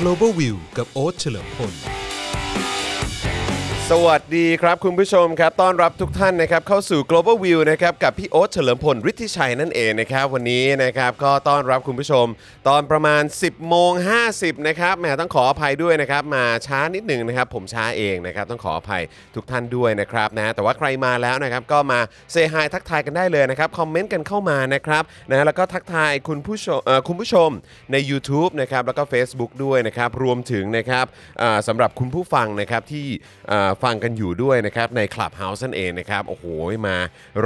Global View กับโอ๊ตเฉลิมพล สวัสดีครับคุณผู้ชมครับ ต้อนรับทุกท่านนะครับเข้าสู่ Global View นะครับกับพี่โอ๊ตเฉลิมพลฤทธิชัยนั่นเองนะครับวันนี้นะครับก็ต้อนรับคุณผู้ชม ตอนประมาณ 10โมง50นะครับแหมต้องขออภัยด้วยนะครับมาช้านิดหนึ่งนะครับผมช้าเองนะครับต้องขออภัยทุกท่านด้วยนะครับนะแต่ว่าใครมาแล้วนะครับก็มาเซฮายทักทายกันได้เลยนะครับคอมเมนต์กันเข้ามานะครับนะแล้วก็ทักทายคุณผู้ชมคุณผู้ชมใน YouTube นะครับแล้วก็ Facebook ด้วยนะครับรวมถึงนะครับสำหรับคุณผู้ฟังนะครับที่ฟังกันอยู่ด้วยนะครับใน Clubhouse นั่นเองนะครับโอ้โหมา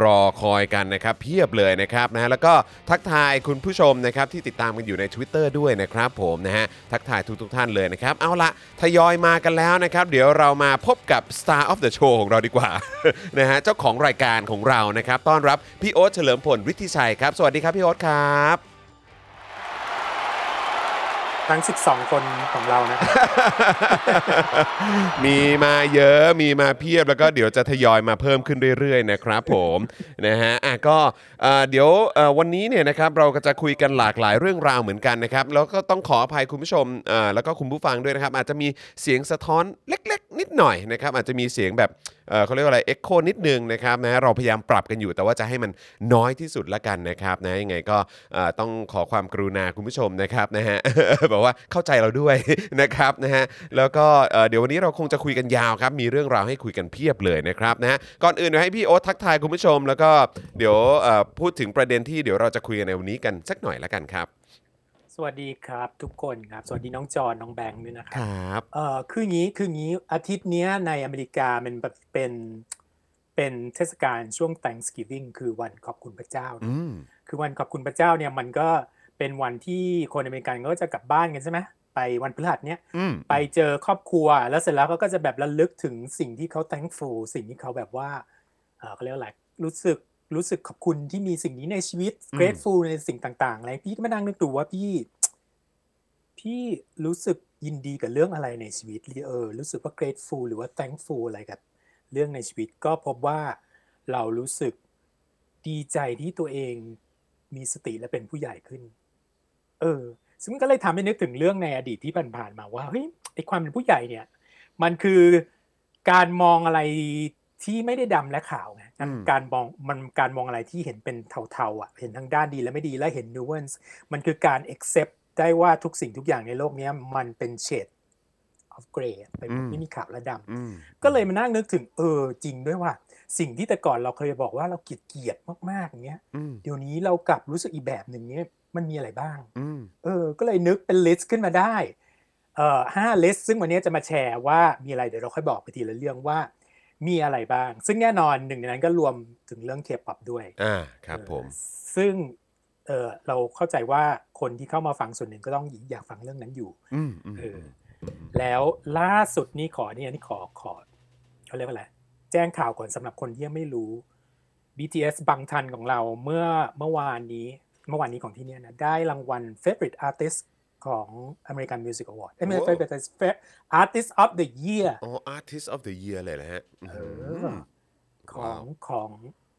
รอคอยกันนะครับเพียบเลยนะครับนะแล้วก็ทักทายคุณผู้ชมนะครับที่ติดตามกันอยู่ใน Twitter ด้วยนะครับผมนะฮะทักทายทุกทุกๆท่านเลยนะครับเอาละทยอยมากันแล้วนะครับเดี๋ยวเรามาพบกับ Star of the Show ของเราดีกว่า นะฮะเจ้าของรายการของเรานะครับต้อนรับพี่โอ๊ตเฉลิมพลฤทธิชัยครับสวัสดีครับพี่โอ๊ตครับ ทั้ง 12 คนของเรานะ มีมาเยอะมีมาเพียบแล้วก็เดี๋ยวจะทยอยมาเพิ่มขึ้นเรื่อยๆนะครับผมนะฮะอะก็เอ่อเดี๋ยวเอ่อวันนี้เนี่ยนะครับเราก็จะคุยกันหลากหลายเรื่องราวเหมือนกันนะครับแล้วก็ต้องขออภัยคุณผู้ชมเอ่อแล้วก็คุณผู้ฟังด้วยนะครับ อาจจะมีเสียงสะท้อนเล็ก ๆ นิดหน่อยนะครับอาจจะมีเสียงแบบเอ่อเขาเรียกว่าอะไรเอ็กโคนิดนึงนะครับนะเราพยายามปรับกันอยู่แต่ว่าจะให้มันน้อยที่สุดละกันนะครับนะยังไงก็เอ่อต้องขอความกรุณาคุณผู้ชมนะครับนะฮะบอกว่าเข้าใจเราด้วย นะครับนะฮะแล้วก็เอ่อเดี๋ยววันนี้เราคงจะคุยกันยาวครับ มีเรื่องราวให้คุยกันเพียบเลยนะครับนะฮะก่อนอื่นเดี๋ยวให้พี่โอ๊ตทักทายคุณผู้ชม แล้วก็เดี๋ยวเอ่อพูดถึงประเด็นที่เดี๋ยวเราจะคุยกันในวันนี้กันสักหน่อยละกันครับ สวัสดีครับทุกคนครับ สวัสดีน้องจอนน้องแบงค์ด้วยนะคครับ รับ เอ่อคืองี้คืองี้อาทิตย์เนี้ยในอเมริกามันแบบเป็นเป็นเทศกาลช่วง Thanksgiving คือวันขอบคุณพระเจ้านะอืม คือวันขอบคุณพระเจ้าเนี่ยมันก็ เป็นวันที่คนอเมริกันก็จะกลับบ้านกันใช่ไหมไปวันพฤหัสเนี้ยอืมไปเจอครอบครัวแล้วเสร็จแล้วเขาก็จะแบบระลึกถึงสิ่งที่เขา thankful สิ่งที่เขาแบบว่าเอ่อเขาเรียกว่าอะไรรู้สึกรู้สึกขอบคุณที่มีสิ่งนี้ในชีวิต grateful ในสิ่งต่างๆอะไรพี่ก็มานั่งนึกดูว่าพี่ พี่รู้สึกยินดีกับเรื่องอะไรในชีวิตเออรู้สึกว่า grateful หรือว่า thankful อะไรกับเรื่องในชีวิต ก็พบว่าเรารู้สึกดีใจที่ตัวเองมีสติและเป็นผู้ใหญ่ขึ้น เออ ซึ่งมันก็เลยทำให้นึกถึงเรื่องในอดีตที่ผ่านๆมาว่าเฮ้ยไอความเป็นผู้ใหญ่เนี่ย มันคือการมองอะไรที่ไม่ได้ดำและขาวไงการอืมการมองมันการมองอะไรที่เห็นเป็นเทาๆอะเห็นทั้งด้านดีและไม่ดีและเห็น nuance มันคือการ accept ได้ว่าทุกสิ่งทุกอย่างในโลกเนี้ยมันเป็น shade of gray อะเป็นอืมไม่มีขาวและดำอืมก็เลยมานั่งนึกถึงเออจริงด้วยว่า สิ่งที่แต่ก่อนเราเคยบอกว่าเราเกลียดเกลียดมากๆอย่างเงี้ยอืมเดี๋ยวนี้เรากลับรู้สึกอีกแบบหนึ่งเนี้ย มันมีอะไรบ้างอืมเออ ก็เลยนึกเป็น list ขึ้นมาได้เอ่อห้า list ซึ่งวันนี้จะมาแชร์ว่ามีอะไรเดี๋ยวเราค่อยบอกไปทีละเรื่องว่า มีอะไรบ้าง ซึ่งแน่นอนหนึ่งในนั้นก็รวมถึงเรื่องเคป๊อปด้วยอ่าครับผมเออซึ่งเออเราเข้าใจว่าคนที่เข้ามาฟังส่วนหนึ่งก็ต้องอยากฟังเรื่องนั้นอยู่อืมอืมเอออืมแล้วล่าสุดนี่ขอเนี่ยนี่ขอขอเขาเรียกว่าอะไรแจ้งข่าวก่อนสำหรับคนที่ยังไม่รู้ BTS บังทันของเราเมื่อเมื่อวานนี้ เมื่อวานนี้ของที่เนี่ยนะได้รางวัล Favorite Artist ของ American Music Award เอ้ยไม่โอ้ใช่เป็น Artist of the Year อ๋อ Artist of the Year เลยนะฮะเอมอของของ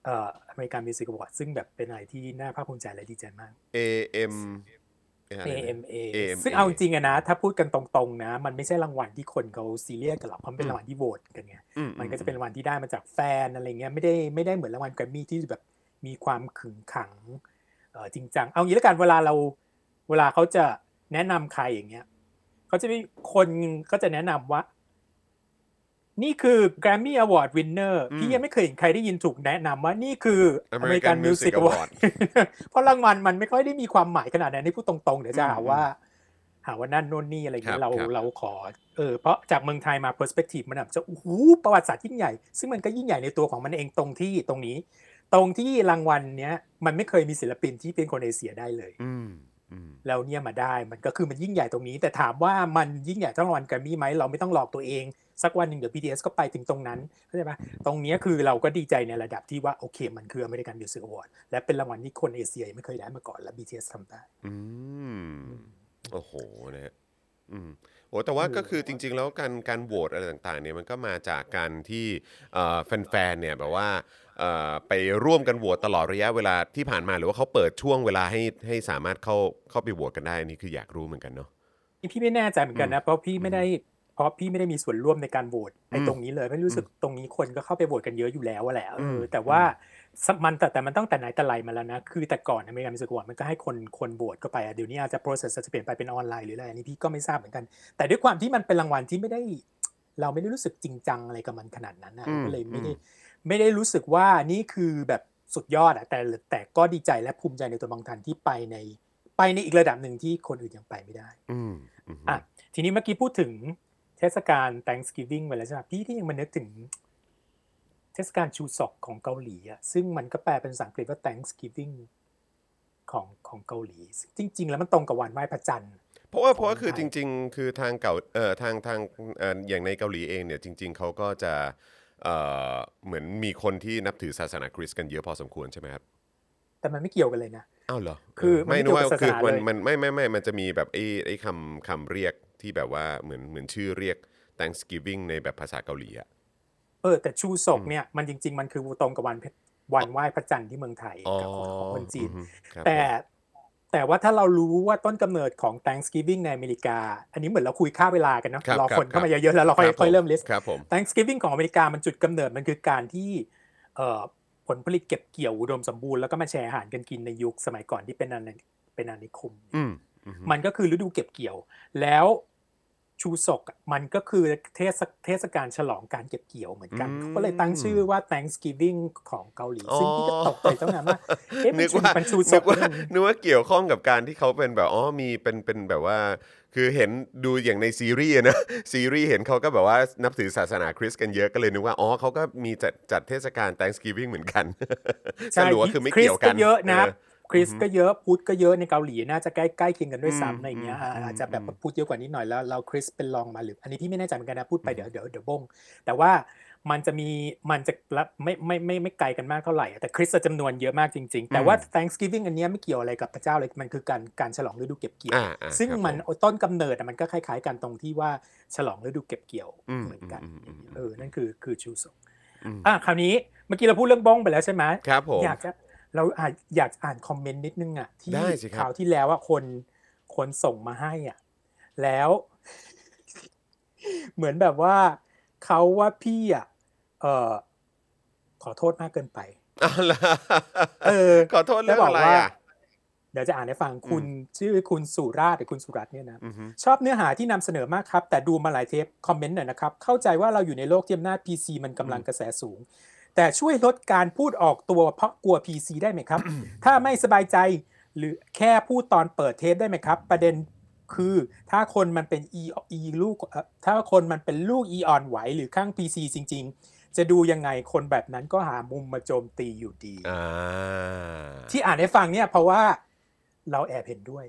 เอ่อ American Music Award ซึ่งแบบเป็นอะไรที่น่าภาคภูมิใจและดีใจมาก AM อะไรนะ AMA AMA ซึ่งเอาจริงๆอะนะ ถ้าพูดกันตรงๆนะ มันไม่ใช่รางวัลที่คนเขาซีเรียสกันหรอกเพราะมันเป็นรางวัลที่โหวตกันไงอืมันก็จะเป็นรางวัลที่ได้มาจากแฟนอะไรเงี้ยไม่ได้ไม่ได้เหมือนรางวัลแกรมมี่ที่แบบมีความขึงขังเออ จริงจัง เอางี้แล้วกันเวลาเราเวลาเขาจะแนะนำใครอย่างเงี้ยเขาจะมีคนก็จะแนะนำว่า นี่คือ Grammy Award Winner พี่ยังไม่เคยเห็นใครได้ยินถูกแนะนำว่านี่คือ American Music Award เพราะรางวัลมันไม่ค่อยได้มีความหมายขนาดนั้นนี่พูดตรงๆ เดี๋ยวจะหาว่า หาว่านั่นโน่นนี่อะไรครัเงี้บยเราครับเราขอเออเพราะจากเมืองไทยมา perspective มันแบบจะโอ้โหประวัติศาสตร์ยิ่งใหญ่ ซึ่งมันก็ยิ่งใหญ่ในตัวของมันเองตรงที่ตรงนี้ ตรงที่รางวัลเนี้ยมันไม่เคยมีศิลปินที่เป็นคนเอเชียได้เลยอืมอืมแล้วเนี่ยมาได้มันก็คือมันยิ่งใหญ่ตรงนี้ แต่ถามว่ามันยิ่งใหญ่เท่ารางวัลแกรมมี่ไหมเราไม่ต้องหลอกตัวเอง สักวันหนึ่งเดี๋ยว BTS ก็ไปถึงตรงนั้นเข้าใจปะตรงเนี้ยคือเราก็ดีใจในระดับที่ว่าโอเค มันคือ American Music Award และเป็นรางวัลที่คนเอเชียยังไม่เคยได้มาก่อนและ BTS ทำได้อืมโอ้โหนะฮะอืมโอ้แต่ว่าก็คือจริง ๆ แล้วการการโหวตอะไรต่างๆเนี่ยมันก็มาจากการที่เอ่อแฟนๆเนี่ยแบบว่าเอ่อ ไปร่วมกันโหวตตลอดระยะเวลาที่ผ่านมาหรือว่าเขาเปิดช่วงเวลาให้ให้สามารถเข้าเข้าไปโหวตกันได้อันนี่คืออยากรู้เหมือนกันเนาะนี่พี่ไม่แน่ใจเหมือนกันนะเพราะพี่ไม่ได้เพราะพี่ไม่ได้มีส่วนร่วมในการโหวตไอ้อืมตรงนี้เลยไม่รู้สึกตรงนี้คนก็เข้าไปโหวตกันเยอะอยู่แล้วอะแหละเอออมแต่ว่าสมันแต่แต่มันตั้งแต่ไหนแต่ไรมาแล้วนะคือแต่ก่อน American Music Awards มันก็ให้คนคนโหวตเข้าไปอะเดี๋ยวนี้อาจจะ process จะเปลี่ยนไปเป็นออนไลน์หรืออะไรอันนี้พี่ก็ไม่ทราบเหมือนกัน แต่ด้วยความที่มันเป็นรางวัลที่ไม่ได้ เราไม่ได้รู้สึกจริงจังอะไรกับมันขนาดนั้นนะอืมก็เลยไม่ได้อืม ไม่ได้รู้สึกว่านี่คือแบบสุดยอดอะแต่แต่ก็ดีใจและภูมิใจในตัวบังทันที่ไปใน ไปในอีกระดับหนึ่งที่คนอื่นยังไปไม่ได้อืมอืมอะทีนี้เมื่อกี้พูดถึงเทศกาล Thanksgiving ไปแล้วใช่ไหมพี่ที่ยังมานึกถึงเทศกาลชูซอกของเกาหลีอะซึ่งมันก็แปลเป็นภาษาอังกฤษว่า Thanksgiving ของของเกาหลี จริง ๆ แล้วมันตรงกับวันไหว้พระจันทร์เพราะว่าเพราะว่าคือไทจยริง ๆ คือทางเก่าเอ่อทางทางเอ่ออย่างในเกาหลีเองเนี่ยจริง ๆเขาก็จะ เอ่อเหมือนมีคนที่นับถือศาสนาคริสต์กันเยอะพอสมควรใช่ไหมครับ แต่มันไม่เกี่ยวกันเลยนะอ้าวเหรอคือเไม่มันไม่นึกว่าเกี่ยวกับคือศาสนามันเลยมันไม่ไม่ไม่มันจะมีแบบไอ้ไอ้คำคำเรียกที่แบบว่าเหมือนเหมือนชื่อเรียก Thanksgiving ในแบบภาษาเกาหลีอะเออแต่ชูซอกเนี่ยมันจริง ๆ มันคือตรงกับวันเพวันไหว้พระจันทร์ที่เมืองไทยอ๋อกับของของคนจีนอืมครับแต่ แต่ว่าถ้าเรารู้ว่าต้นกำเนิดของ Thanksgiving ในอเมริกา อันนี้เหมือนเราคุยค่าเวลากันเนาะครับรอครับคนเข้ามาเยอะๆแล้วเราค่อยรับค่อยเริ่มลิสครับผม Thanksgiving ของอเมริกามันจุดกำเนิดมันคือการที่เอ่อผลผลิตเก็บเกี่ยวอุดมสมบูรณ์แล้วก็มาแชร์อาหารกันกินในยุคสมัยก่อนที่เป็นอาณาเป็นอาณานิคมอืมอืมมันก็คือฤดูเก็บเกี่ยว แล้ว ชูศกอะมันก็คือเทศเทศกาลฉลองการเก็บเกี่ยวเหมือนกันอืมเขาก็เลยตั้งชื่อว่า Thanksgiving ของเกาหลีอ๋อซึ่งพี่ก็ตกใจตั้งนานว่าเอ๊ะมันึนกชูว่ามันชูศนึกกว่าได้ไงนึกว่าเกี่ยวข้องกับการที่เขาเป็นแบบอ๋อมีเป็นเป็นแบบว่า คือเห็นดูอย่างในซีรีส์อะนะซีรีส์เห็นเขาก็แบบว่านับถือศาสนาคริสต์กันเยอะก็เลยนึกว่าอ๋อเขาก็มีจัดจัดเทศกาล Thanksgiving เหมือนกันใช่สรุปว่าคือไม่คริเกี่สยวกันก็เยอะนะเออ คริสก็เยอะพุทธก็เยอะในเกาหลีน่าจะใกล้ใกล้เคียงกันด้วยอืมซ้ำอะไรอย่างเงี้ยอ่าอืมอาจจะแบบอืมพุทธเยอะกว่านิดหน่อยแล้วเราคริสเป็นรองมาหรืออันนี้พี่ไม่แน่ใจเหมือนกันนะพูดไปเดี๋ยวเดี๋ยวเดี๋ยวบงแต่ว่ามันจะมีมันจะละไม่ไม่ไม่ไม่ไกลกันมากเท่าไหร่อะแต่คริสจำนวนเยอะมากจริง ๆ แต่ว่า Thanksgiving อันเนี้ยไม่เกี่ยวอะไรกับพระเจ้าเลยมันคือการการฉลองฤดูเก็บเกี่ยวอ่าอ่าซึ่งครับมันผต้นกำเนิดอะมันก็คล้าย ๆ กันตรงที่ว่าฉลองฤดูเก็บเกี่ยวอืมเหมือนกันอืมอืมอืมเออนั่นคือคือชูสงอืมอะคราวนี้เมื่อกี้เราพูดเรื่องบ้องไปแล้วใช่ไหมครับผมอยากจะ เราอาจอยากอ่านคอมเมนต์นิดนึงอะที่ได้สิครับข่าวที่แล้วว่าคนคนส่งมาให้อะแล้ว เหมือนแบบว่าเขาว่าพี่อะเออขอโทษมากเกินไปเอาล่ะเออขอโทษเรื่องอะไรอะเดี๋ยวจะอ่านให้ฟังคุณชื่อคุณสุราษฎร์หรือคุณสุรัตน์เนี่ยนะอือฮึชอบเนื้อหาที่นำเสนอมากครับ แต่ดูมาหลายเทปคอมเมนต์หน่อยนะครับ เข้าใจว่าเราอยู่ในโลกที่อำนาจ PC มันกำลังกระแสสูง แต่ช่วยลดการพูดออกตัวเพราะกลัว PC ได้ไหมครับ ถ้าไม่สบายใจหรือแค่พูดตอนเปิดเทปได้ไหมครับ ประเด็นคือถ้าคนมันเป็น e e ลูกเอ่อถ้าคนมันเป็นลูก e อ่อนไหวหรือข้าง PC จริง ๆ จะดูยังไงคนแบบนั้นก็หามุมมาโจมตีอยู่ดีอ่าที่อ่านให้ฟังเนี่ยเพราะว่าเราแอบเห็นด้วย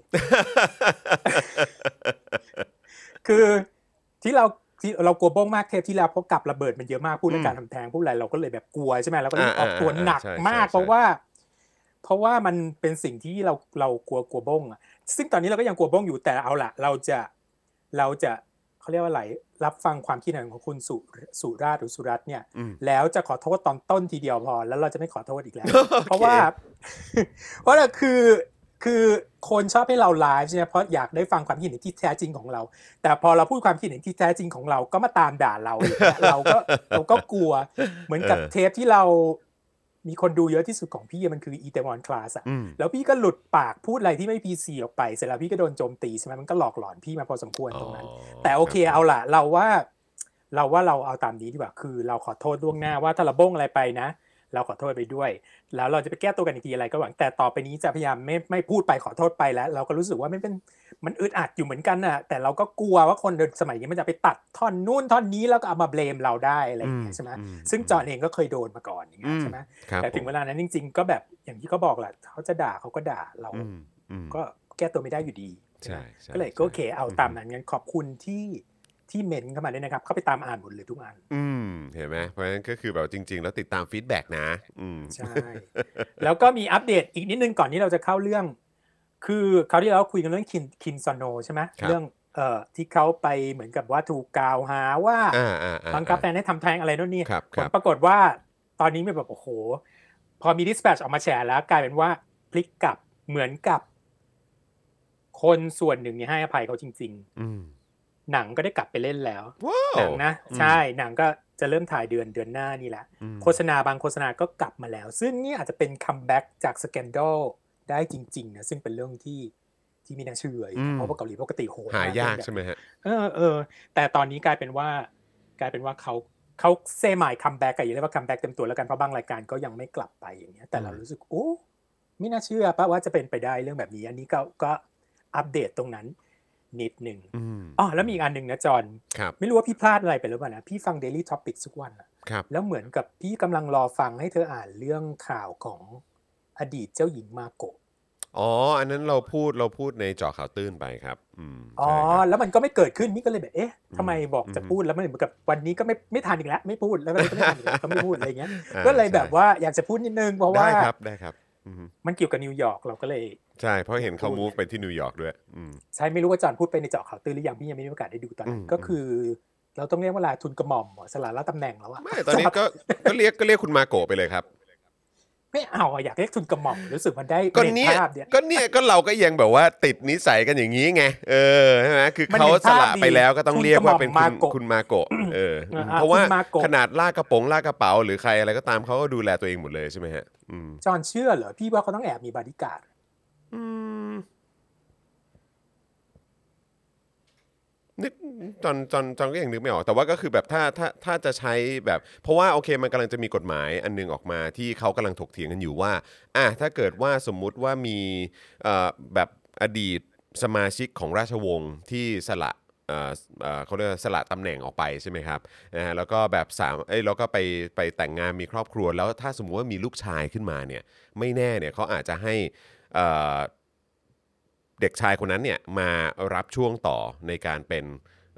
คือที่เรา ที่เรากลัวบ้งมากเทปที่แล้วเพราะกับระเบิดมันเยอะมากพูดเรื่องการทำแท้งพูดอะไรเราก็เลยแบบกลัวใช่ไหมเราก็เลยออกตัวหนักมาก เพราะว่า เพราะว่ามันเป็นสิ่งที่เราเรากลัวกลัวบ้งอะซึ่งตอนนี้เราก็ยังกลัวบ้งอยู่แต่เอาละเราจะเราจะเขาเรียกว่าอะไรรับฟังความคิดเห็นของคุณสุสุราชหรือสุรัตน์เนี่ยอืมแล้วจะขอโทษตอนต้นทีเดียวพอ แล้วเราจะไม่ขอโทษอีกแล้วโอเคเพราะว่าเพราะว่าคือ คือคนชอบให้เราไลฟ์ใช่ไหมเพราะอยากได้ฟังความคิดเห็นที่แท้จริงของเรา แต่พอเราพูดความคิดเห็นที่แท้จริงของเราก็มาตามด่าเราอีกแล้วเราก็เราก็กลัว เหมือนกับเออเทปที่เรามีคนดูเยอะที่สุดของพี่มันคืออีเตมอนคลาสอะอืมแล้วพี่ก็หลุดปากพูดอะไรที่ไม่พีซีออกไป เสร็จแล้วพี่ก็โดนโจมตีใช่ไหมมันก็หลอกหลอนพี่มาพอสมควรตรงนั้น แต่โอเคเอาล่ะ เราว่า เราว่าเราเอาตามนี้ดีกว่าคือ เราขอโทษล่วงหน้าว่าถ้าเราบ้งอะไรไปนะ เราขอโทษไปด้วย แล้วเราจะไปแก้ตัวกันอีกทีอะไรก็หวังแต่ต่อไปนี้จะพยายามไม่ไม่พูดไปขอโทษไปแล้ว เราก็รู้สึกว่าไม่เป็นมันอึดอัดอยู่เหมือนกันน่ะ แต่เราก็กลัวว่าคนเดินสมัยนี้มันจะไปตัดท่อนนู่นท่อนนี้แล้วก็เอามาเบลมเราได้อะไรอย่างเงี้ยใช่ไหมอืมซึ่งจอห์นเองก็เคยโดนมาก่อนอย่างเงี้ยใช่ไหมครับแต่ถึงเวลานั้นจริง ๆ ก็แบบอย่างที่เขาบอกแหละเขาจะด่าเขาก็ด่าเราอืมอืมก็แก้ตัวไม่ได้อยู่ดีใช่ใช่ก็เลยก็โอเคเอาตามนั้นงั้นขอบคุณที่ ที่เมนเข้ามาด้วยนะครับ เข้าไปตามอ่านหมดเลยทุกอัน อืมเห็นไหมเพราะฉะนั้นก็คือแบบจริง ๆ แล้วติดตาม feedback นะอืมใช่ แล้วก็มีอัปเดตอีกนิดนึงก่อนที่เราจะเข้าเรื่อง คือคราวที่เราคุยกันเรื่องคิมคิมซอนโฮใช่ไหมครับเรื่องเอ่อที่เขาไปเหมือนกับว่าถูกกล่าวหาว่าอ่าอ่าอ่าบังคับแฟนให้ทำแท้งอะไรโน่นนี่ครับครับผครัลปรากฏว่าตอนนี้ไม่แบบโอ้โห พอมี Dispatch ออกมาแชร์แล้ว กลายเป็นว่าพลิกกลับเหมือนกับ คนส่วนหนึ่งเนี่ยให้อภัยเขาจริงอืมๆ หนังก็ได้กลับไปเล่นแล้วว้าวหนังนะอืมใช่หนังก็จะเริ่มถ่ายเดือนเดือนหน้านี่แหละอืมโฆษณาบางโฆษณาก็กลับมาแล้ว ซึ่งนี่อาจจะเป็นคัมแบ็กจากสแกนด a ลได้จริงๆนะซึ่งเป็นเรื่องที่ที่ไม่น่าเชื่ออีกอืมเพราะว่าเกาหลีปกติโหดหายากแบบใช่ไหมฮะเออเออแต่ตอนนี้กลายเป็นว่ากลายเป็นว่าเขาเขา semi comeback กันอย่าเรียกว่า comeback เต็มตัวแล้วกันเพราะบางรายการก็ยังไม่กลับไปอย่างเงี้ยแต่เราอืมรู้สึกโอ้ไม่น่าเชื่อปะว่าจะเป็นไปได้เรื่องแบบนี้ อันนี้ก็ก็อัปเดตตรงนั้น นิดหนึ่งอืมอ๋อแล้วมีอีกอันหนึ่งนะจอห์นครับไม่รู้ว่าพี่พลาดอะไรไปหรือเปล่านะพี่ฟัง Daily Topic ทุกวันอะครับแล้วเหมือนกับพี่กำลังรอฟังให้เธออ่านเรื่องข่าวของอดีตเจ้าหญิงมาโกะอ๋อ อันนั้นเราพูดเราพูดในเจาะข่าวตื้นไปครับอืมอ๋อใช่ครับแล้วมันก็ไม่เกิดขึ้นนี่ก็เลยแบบ เอ๊ะทำไมบอกอืมจะพูดแล้วมันเหมือนกับวันนี้ก็ไม่ไม่ทันอีกแล้ว ไม่พูดแล้วก็เลยก็ไม่ทันอีกแล้วก็ไม่พูดอะไรเงี้ยอ่าก็เลยใช่แบบว่าอยากจะพูดนิดนึงเพราะว่าได้ครับได้ครับอื มมันเกี่ยวกับนิวยอร์กเราก็เลย ใช่ เพราะเห็นเขาพูดมูฟไปที่นิวยอร์กด้วยอืมใช่ ไม่รู้ว่าจอห์นพูดไปในเจาะข่าวตื้นหรือยังพี่ยังไม่มีโอกาสได้ดูตอนนั้อืนมก็คือ เราต้องเรียกว่าลาทุนกระหม่อมเหรอสละละตำแหน่งแล้วอะไม่ตอนนี้ก็ก็เรียกก็เรียกคุณมาโกะไปเลยครับ ไม่เอาอะอยากเรียกทุนกระหม่อมรู้สึกมันได้ก็เห็เนี่ยภาพเนี่ยก็เนี่ยก็เราก็ยังแบบว่าติดนิสัยกันอย่างนี้ไงเออใช่ไหมคือมันเขาเห็นสภาพละดีไปแล้วก็ต้องคุณเรียกว่าเป็นกระหม่คุอณมมาโกะคุณมาโกะเออออ่าเพราะว่าคุณมาโกะขนาดลากกระโปรงลากกระเป๋า หรือใครอะไรก็ตามเขาก็ดูแลตัวเองหมดเลยใช่ไหมฮะอืมจอห์นเชื่อเหรอพี่ว่าเขาต้องแอบมีบาดิการ์ดอืม นึกจอนจอนจอนก็ยังนึกไม่ออกแต่ว่าก็คือแบบถ้าถ้าถ้าจะใช้แบบ เพราะว่าโอเคมันกำลังจะมีกฎหมายอันหนึงออกมาที่เขากำลังถกเถียงกันอยู่ว่าอะถ้าเกิดว่าสมมุติว่ามีเอ่อแบบอดีตสมาชิกของราชวงศ์ที่สละเอ่อเอ่อเขาเรียกว่าสละตำแหน่งออกไปใช่ไหมครับนะฮะแล้วก็แบบสามเอ้ยแล้วก็ไปไปแต่งงานมีครอบครัว แล้วถ้าสมมุติว่ามีลูกชายขึ้นมาเนี่ยไม่แน่เนี่ยเขาอาจจะให้เอ่อ เด็กชายคนนั้นเนี่ยมารับช่วงต่อในการเป็น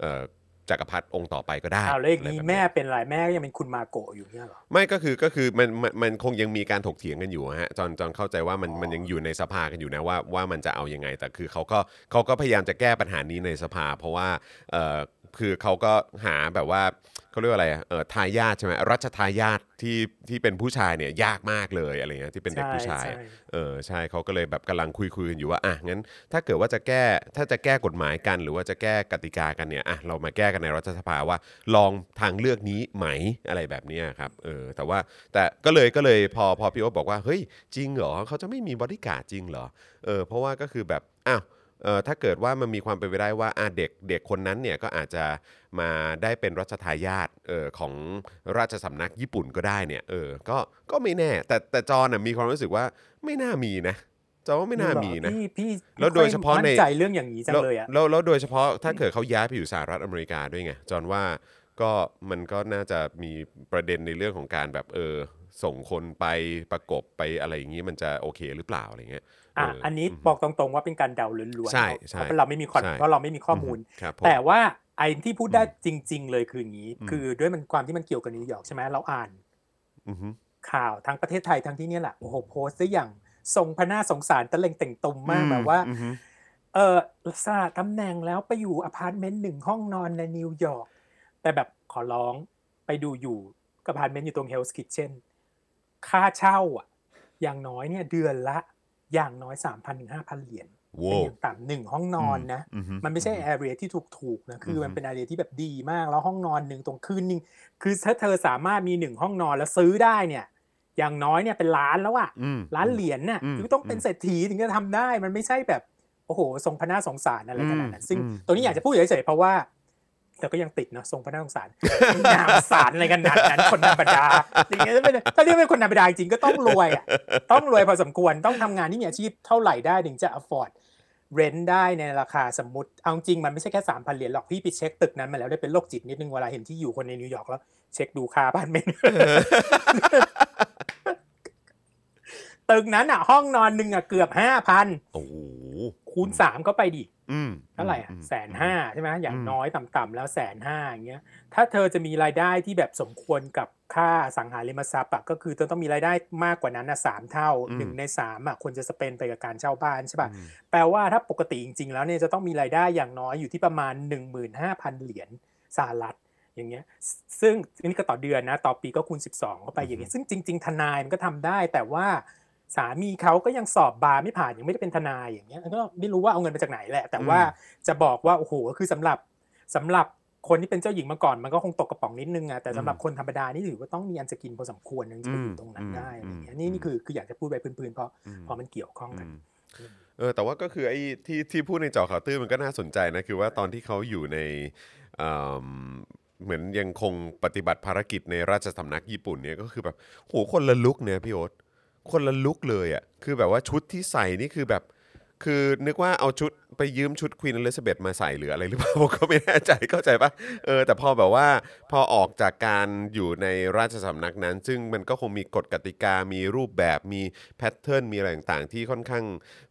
เอ่อจักรพรรดิองค์ต่อไปก็ได้อ้าวแล้วอย่างนี้ะไรบบแม่เนี้ยเป็นอะไรแม่ก็ยังเป็นคุณมาโกะอยู่เนี่ยเหรอไม่ก็คือก็คือมันมันมันคงยังมีการถกเถียงกันอยู่ฮะจอนจอนเข้าใจว่ามันอ๋อมันยังอยู่ในสภากันอยู่นะว่าว่ามันจะเอายังไงแต่คือเขาก็เขาก็พยายามจะแก้ปัญหานี้ในสภา เพราะว่าเอ่อคือเขาก็หาแบบว่า เขาเรียกว่าอะไรอะเอ่อทายาทใช่ไหมรัชทายาทที่ที่เป็นผู้ชายเนี่ยยากมากเลยอะไรเงี้ยที่เป็นเด็กผู้ชายใช่อะใช่ เออใช่เขาก็เลยแบบกำลังคุยคุยกันอยู่ว่าอะงั้น ถ้าเกิดว่าจะแก้ถ้าจะแก้กฎหมายกัน หรือว่าจะแก้กติกากันเนี่ยอะเรามาแก้กันในรัฐสภาว่า ลองทางเลือกนี้ไหมอะไรแบบเนี้ยครับเออแต่ว่าแต่ก็เลยก็เลยพอพอพี่โอ๊ตบอกว่าเฮ้ยจริงเหรอเขาจะไม่มีบอดี้การ์ดจริงเหรอเออเพราะว่าก็คือแบบอ้าว เออถ้าเกิดว่ามันมีความเป็นไปได้ว่าอะเด็กเด็กคนนั้นเนี่ยก็อาจจะมาได้เป็นรัชทายาทเออของราชสำนักญี่ปุ่นก็ได้เนี่ยเออก็ก็ไม่แน่ แต่แต่จอน่ะมีความรู้สึกว่าไม่น่ามีนะจอว่าไม่น่ามีนะพี่พี่แล้วโดยเฉพาะในมั่นใจเรื่องอย่างนี้จังแล้วเลยอะแล้วแล้วโดยเฉพาะถ้าเกิดเขาย้ายไปอยู่สหรัฐอเมริกาด้วยไงจอนว่าก็มันก็น่าจะมีประเด็นในเรื่องของการแบบเออส่งคนไปประกบไปอะไรอย่างนี้มันจะโอเคหรือเปล่าอะไรเงี้ย อะเอออัอันนี้อืมบอกตรงๆว่าเป็นการเดาล้วนๆใช่เพราะใช่เพราะเราไม่มีข้อใช่เพราะเราไม่มีข้อมูลครับผมแต่ว่าไอ้ที่พูดได้จริง ๆ เลยคืออย่างนี้อืมคือด้วยมันความที่มันเกี่ยวกับนิวยอร์กใช่ไหมเราอ่านอือฮึข่าวทั้งประเทศไทยทั้งที่เนี่ยแหละโอ้โหโพสต์ได้อย่างทรงพระน่าสงสารตะเลงเต่งตุมมากแบบว่าอือฮึเออสละตำแหน่งแล้วไปอยู่อพาร์ตเมนต์หนึ่งห้องนอนในนิวยอร์กแต่แบบขอร้องไปดูอยู่กับอพาร์ตเมนต์อยู่ตรง Hell's Kitchen ค่าเช่าอะอย่างน้อยเนี่ยเดือนละ อย่างน้อยสามพันถึงห้าพันเหรียญเป็นว้าวอย่างต่ำหนึ่งห้องนอนนะอือฮึมันไม่ใช่ area ที่ถูกๆนะคืออฮึมันเป็น area ที่แบบดีมาก แล้วห้องนอนหนึ่งตรงคืนนึงคือถ้าเธอสามารถมีหนึ่งห้องนอนแล้วซื้อได้เนี่ย อย่างน้อยเนี่ยเป็นล้านแล้วอะอืมล้านเหรียญน่ะอืมคือต้องเป็นเศรษฐีถึงจะทำได้ มันไม่ใช่แบบโอ้โหทรงพระน่าสงสารอะไรขนาดนั้นซึ่งอืมตัวนี้อยากจะพูดเฉยๆเพราะว่า แต่ก็ยังติดเนอะทรงพระนาสงสารนามสารอะไรกันขนาดนั้นคนธรรมดาอย่างเงี้ยไม่ได้ถ้าเรียกเป็นคนธรรมดาจริงๆก็ต้องรวยอะต้องรวยพอสมควรต้องทำงานที่มีอาชีพเท่าไหร่ได้ถึงจะ afford เรนได้ในราคาสมมติเอาจริงมันไม่ใช่แค่สามพันเหรียญหรอกพี่ไปเช็คตึกนั้นมาแล้วได้เป็นโรคจิตนิดนึงเวลาเห็นที่อยู่คนในนิวยอร์กแล้ว เช็คดูค่าบ้านเมนตึกนั้นอะ ห้องนอนหนึ่งอะเกือบห้าพันโอ้โหคูณสามก็ไปดิอืม เท่าไหร่อะมแสนห้าใช่ไหมอย่างอืมน้อยต่ำๆแล้วแสนห้าอย่างเงี้ยถ้าเธอจะมีรายได้ที่แบบสมควรกับค่าอสังหาริมทรัพย์อะก็คือเธอต้องมีรายได้มากกว่านั้นอะสามเท่าหนึ่งในสามอะควรจะสเปนไปกับการเช่าบ้านใช่ป่ะอืมแปลว่าถ้าปกติจริง ๆ แล้วเนี่ยจะต้องมีรายได้อย่างน้อยอยู่ที่ประมาณ 15,000 เหรียญสหรัฐอย่างเงี้ยซซึ่งอันนี้ก็ต่อเดือนนะต่อปีก็คูณ 12 เข้าไปอย่างเงี้ยซึ่งจริง ๆ ทนายมันก็ทำได้แต่ว่า สามีเขาก็ยังสอบบาร์ไม่ผ่านยังไม่ได้เป็นทนายอย่างเงี้ยก็ไม่รู้ว่าเอาเงินมาจากไหนแหละ แต่ว่าจะบอกว่าโอ้โหคือสำหรับสำหรับคนที่เป็นเจ้าหญิงมาก่อนมันก็คงตกกระป๋องนิดนึงอะแต่สำหรับคนธรรมดานี่ถือว่าต้องมีอันจะกินพอสมควรถึงจะไปอยู่ตรงนั้นได้อะไรอย่างเงี้ยนี่นี่คือคืออยากจะพูดไปพื้นๆเพราะอืมเพราะมันเกี่ยวข้องกันอืมเออแต่ว่าก็คือไอ้ที่ที่พูดในเจอข่าวตื้นมันก็น่าสนใจนะคือว่าตอนที่เขาอยู่ในอืมเหมือนยังคงปฏิบัติภารกิจในราชสำนักญี่ปุ่นเนี่ยก็คือแบบโหคนละ look เนี่ยพี่โอ๊ต คนละ look เลยอะ่ะคือแบบว่าชุดที่ใส่นี่คือแบบ คือนึกว่าเอาชุดไปยืมชุดควีนอลิซาเบธมาใส่หรืออะไรหรือเปล่าผมก็ไม่แน่ใจเข้าใจปะเออแต่พอแบบว่าพอออกจากการอยู่ในราชสำนักนั้น ซึ่งมันก็คงมีกฎกติกามีรูปแบบมี pattern มีอะไรต่างๆ ที่ค่อนข้าง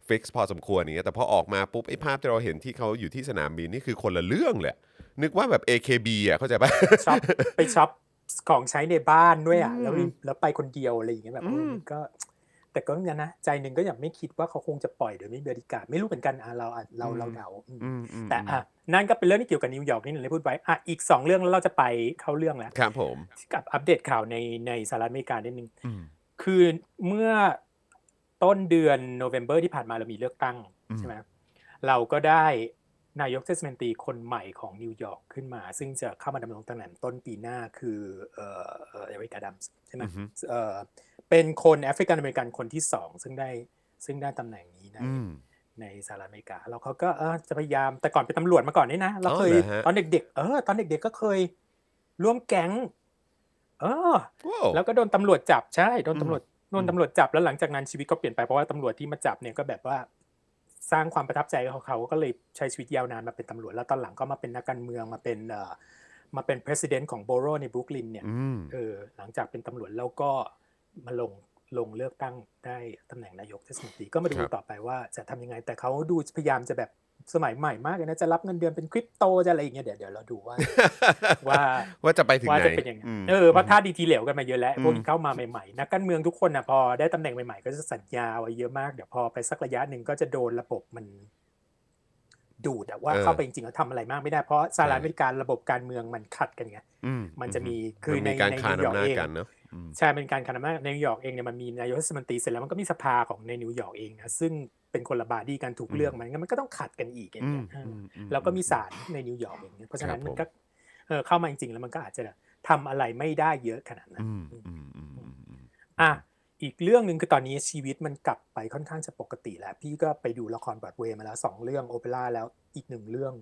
fix พอสมควรอย่างเงี้ยแต่พอออกมาปุ๊บไอ้ภาพที่เราเห็นที่เขาอยู่ที่สนามบินนี่คือคนละเรื่องเลยนึกว่าแบบ AKB อะเข้าใจปะไปช็อป ของใช้ในบ้านด้วยอะอืมแล้วแล้วไปคนเดียวอะไรอย่างเงี้ยแบบอืมเออมันก็ แต่ก็งั้นนะใจหนึ่งก็ยังไม่คิดว่าเขาคงจะปล่อยโดยไม่มีบริการไม่รู้เหมือนกันอะเราอะเราเราเดาอืมอืมอืมแต่อะนั่นก็เป็นเรื่องที่เกี่ยวกับนิวยอร์กนี่หนึ่งเลยพูดไว้อะอีกสองเรื่องแล้วเราจะไปเข้าเรื่องแล้วครับผมกับอัปเดตข่าวในในสหรัฐอเมริกานิดนึงอืมคือเมื่อต้นเดือนโนเวม ber ที่ผ่านมาเรามีเลือกตั้งอืมใช่ไหมเราก็ได้ นายกเทศมนตรีคนใหม่ของนิวยอร์กขึ้นมา ซึ่งจะเข้ามาดำรงตำแหน่งต้นปีหน้าคือเอ่อเอ่อเอริกาดัมส์ใช่ไหมอือฮึเอ่อเป็นคนแอฟริกันอเมริกันคนที่สองซึ่งได้ซึ่งได้ตำแหน่งนี้ในอืมในสหรัฐอเมริกา แล้วเขาก็เออจะพยายามแต่ก่อนเป็นตำรวจมาก่อนนี่นะเราเคยอ๋อเหรอฮะตอนเด็กๆเออตอนเด็กๆก็เคยร่วมแก๊งเออว้าวแล้วก็โดนตำรวจจับใช่โดนอืมตำรวจโดนตำรวจจับแล้วหลังจากนั้นชีวิตก็เปลี่ยนไปเพราะว่าตำรวจที่มาจับเนี่ยก็แบบว่า สร้างความประทับใจของเขาก็เลยใช้ชีวิตยาวนานมาเป็นตำรวจแล้วตอนหลังก็มาเป็นนักการเมืองมาเป็นเอ่อมาเป็น president ของโบโรในบรุกลินเนี่ยอืมเออหลังจากเป็นตำรวจแล้วก็มาลงลงเลือกตั้งได้ตำแหน่งนายกเทศมนตรีก็มาดูครับต่อไปว่าจะทำยังไง แต่เขาดูพยายามจะแบบ สมัยใหม่มากเลยนะจะรับเงินเดือนเป็นคริปโตจะอะไรอย่างเงี้ยเดี๋ยวเดี๋ยวเราดูว่า ว่าว่าจะไปถึงว่าไหนจะเป็นยังไงมเออเพราะท่าดีทีเหลวกันมาเยอะแล้วอืมพวกที่เข้ามาใหม่ๆนักการเมืองทุกคนนะพอได้ตำแหน่งใหม่ๆ ก็จะสัญญาไว้เยอะมากเดี๋ยวพอไปสักระยะหนึ่งก็จะโดนระบบมัน ดูดอะว่าเออเข้าไปจริงๆแล้วทำอะไรมากไม่ได้เพราะสหรัฐใช่อเมริการะบบการเมืองมันขัดกันไงอืมันจะมีคือมันในมีการในคานนิวยอร์กอำนาจเองกันเนอะอืมใช่เป็นการคานามาในนิวยอร์กเองเนี่ยมันมีนายกเทศมนตรีเสร็จแล้วมันก็มีสภาของในนิวยอร์กเองนะซึ่ง เป็นคนละบาดี้การถูกเลือกมันงั้นมันก็ต้องขัดกันอีกอย่างอืเงี้มยเอออืมอืมแล้วก็มีศาลในนิวยอร์กอย่างเงี้ยเพราะฉะนั้นครับมันก็เออเข้ามาจริงๆแล้วมันก็อาจจะทำอะไรไม่ได้เยอะขนาดนั้นอืมอืมอืมอืมอืมอืมอะอีกเรื่องหนึ่งคือตอนนี้ชีวิตมันกลับไปค่อนข้างจะปกติแล้ว พี่ก็ไปดูละครบรอดเวย์มาแล้วสองเรื่องโอเปร่าแล้วอีกหนึ่งเรื่อง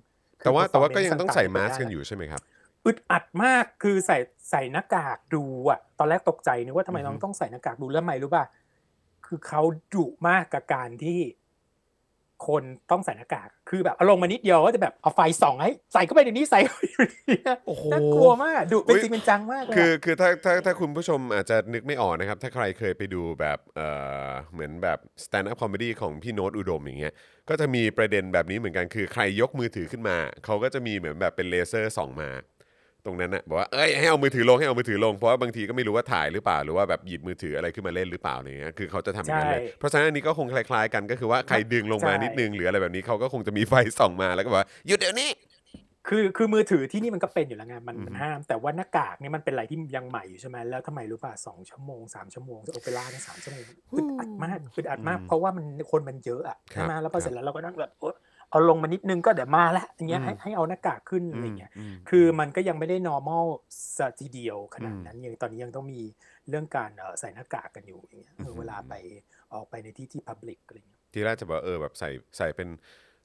คือแต่ว่าแต่ว่าก็ performance ยังต้องใส่ต่ๆมาสได้ก์กันแล้วอยู่ใช่ไหมครับอึดอัดมากคือใส่ใส่หน้ากากดูอะตอนแรกตกใจนึกว่าทำไมอือฮึน้องต้องใส่หน้ากากดูแล้วทำไมรู้ป่ะ คือเขาดุมากกับการที่คนต้องใส่หน้ากาก คือแบบเอาลงมานิดเดียวก็จะแบบเอาไฟส่องให้ใส่เข้าไปในนี้ใส่เข้าไปในนี้โอ้โหน่ากลัวมากดุเป็นอุ๊ยจริงเป็นจังมากเลยคืออะคือถ้าถ้าถ้าคุณผู้ชมอาจจะนึกไม่ออกนะครับ ถ้าใครเคยไปดูแบบเอ่อเหมือนแบบ stand up comedy ของพี่โน้ตอุดมอย่างเงี้ยก็จะมีประเด็นแบบนี้เหมือนกันคือใครยกมือถือขึ้นมา เขาก็จะมีเหมือนแบบเป็นเลเซอร์ส่องมา ตรงนั้นนะบอกว่าเอ้ยให้เอามือถือลงให้เอามือถือลงเพราะว่าบางทีก็ไม่รู้ว่าถ่ายหรือเปล่าหรือว่าแบบหยิบมือถืออะไรขึ้นมาเล่นหรือเปล่าอะไรเงี้ยคือเขาจะทำอย่างนั้นเลยใช่เพราะฉะนั้นอันนี้ก็คงคล้ายๆกันก็คือว่าใครดึงลงมาใช่นิดนึงหรืออะไรแบบนี้เขาก็คงจะมีไฟส่องมาแล้วก็บอกว่าหยุดเดี๋ยวนี้คือคือมือถือที่นี่มันก็เป็นอยู่แล้วไงมันมันอืมห้าม แต่ว่าหน้ากากเนี่ยมันเป็นอะไรที่ยังใหม่อยู่ใช่ไหมแล้วทำไมรู้ป่ะสองชั่วโมงสามชั่วโมงโอเปร่าเนี่ยสามชั่วโมงอึดอัดมากอึดอัดมาก เพราะว่ามันคนมันเยอะอะครับใช่ไหมแล้วพครัอบเสร็จแล้วเราก็นั่งแบบโอ๊ยเอาลงมานิดนึงก็เดี๋ยวมาละอย่างเงี้ยอืมให้ให้เอาหน้ากากขึ้นอะไรเงี้ยอืมคือมันก็ยังไม่ได้ normal ซะทีเดียวขนาดอืมนั้นยังตอนนี้ยังต้องมีเรื่องการเอ่อใส่หน้ากากกันอยู่อย่างเงี้ยเอออืมเวลาไปออกไปในที่ที่ public อะไรเงี้ยทีแรกจะบอกเออแบบใส่ใส่เป็น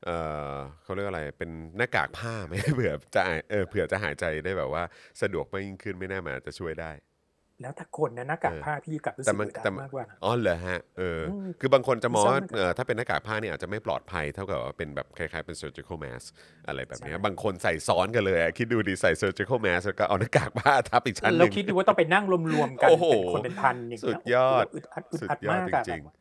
เออเขาเรียกว่าอะไรเป็นหน้ากากผ้าไหมเผื่อจะเออเผื่อจะหายใจได้แบบว่าสะดวกมากยิ่งขึ้นไม่แน่มันอาจจะช่วยได้ แล้วถ้าคนนะหน้ากากเออผ้าพี่กลับรู้แต่สึกมันอึดอัดแต่มันมากกว่านะอ๋อเหรอฮะเอออมคือบางคนจะมองว่าซ่อมหน้ากากเออถ้าเป็นหน้ากากผ้าเนี่ยอาจจะไม่ปลอดภัยเท่ากับว่าเป็นแบบคล้ายๆเป็น surgical mask อะไรแบบเนี้ยใช่บางคนใส่ซ้อนกันเลยอะคิดดูดิใส่ surgical mask แล้วก็เอาหน้ากากผ้าทับอีกชั้นหเรานึ่งคิดดูว่าต้องไปนั่งรวมๆกันโอ้โหเป็นคนเป็นพันอย่างสุเงี้ยสุดยอดโอ้โหอึดอัดอึดสุดอัดยอดมากอะจริงแบบๆ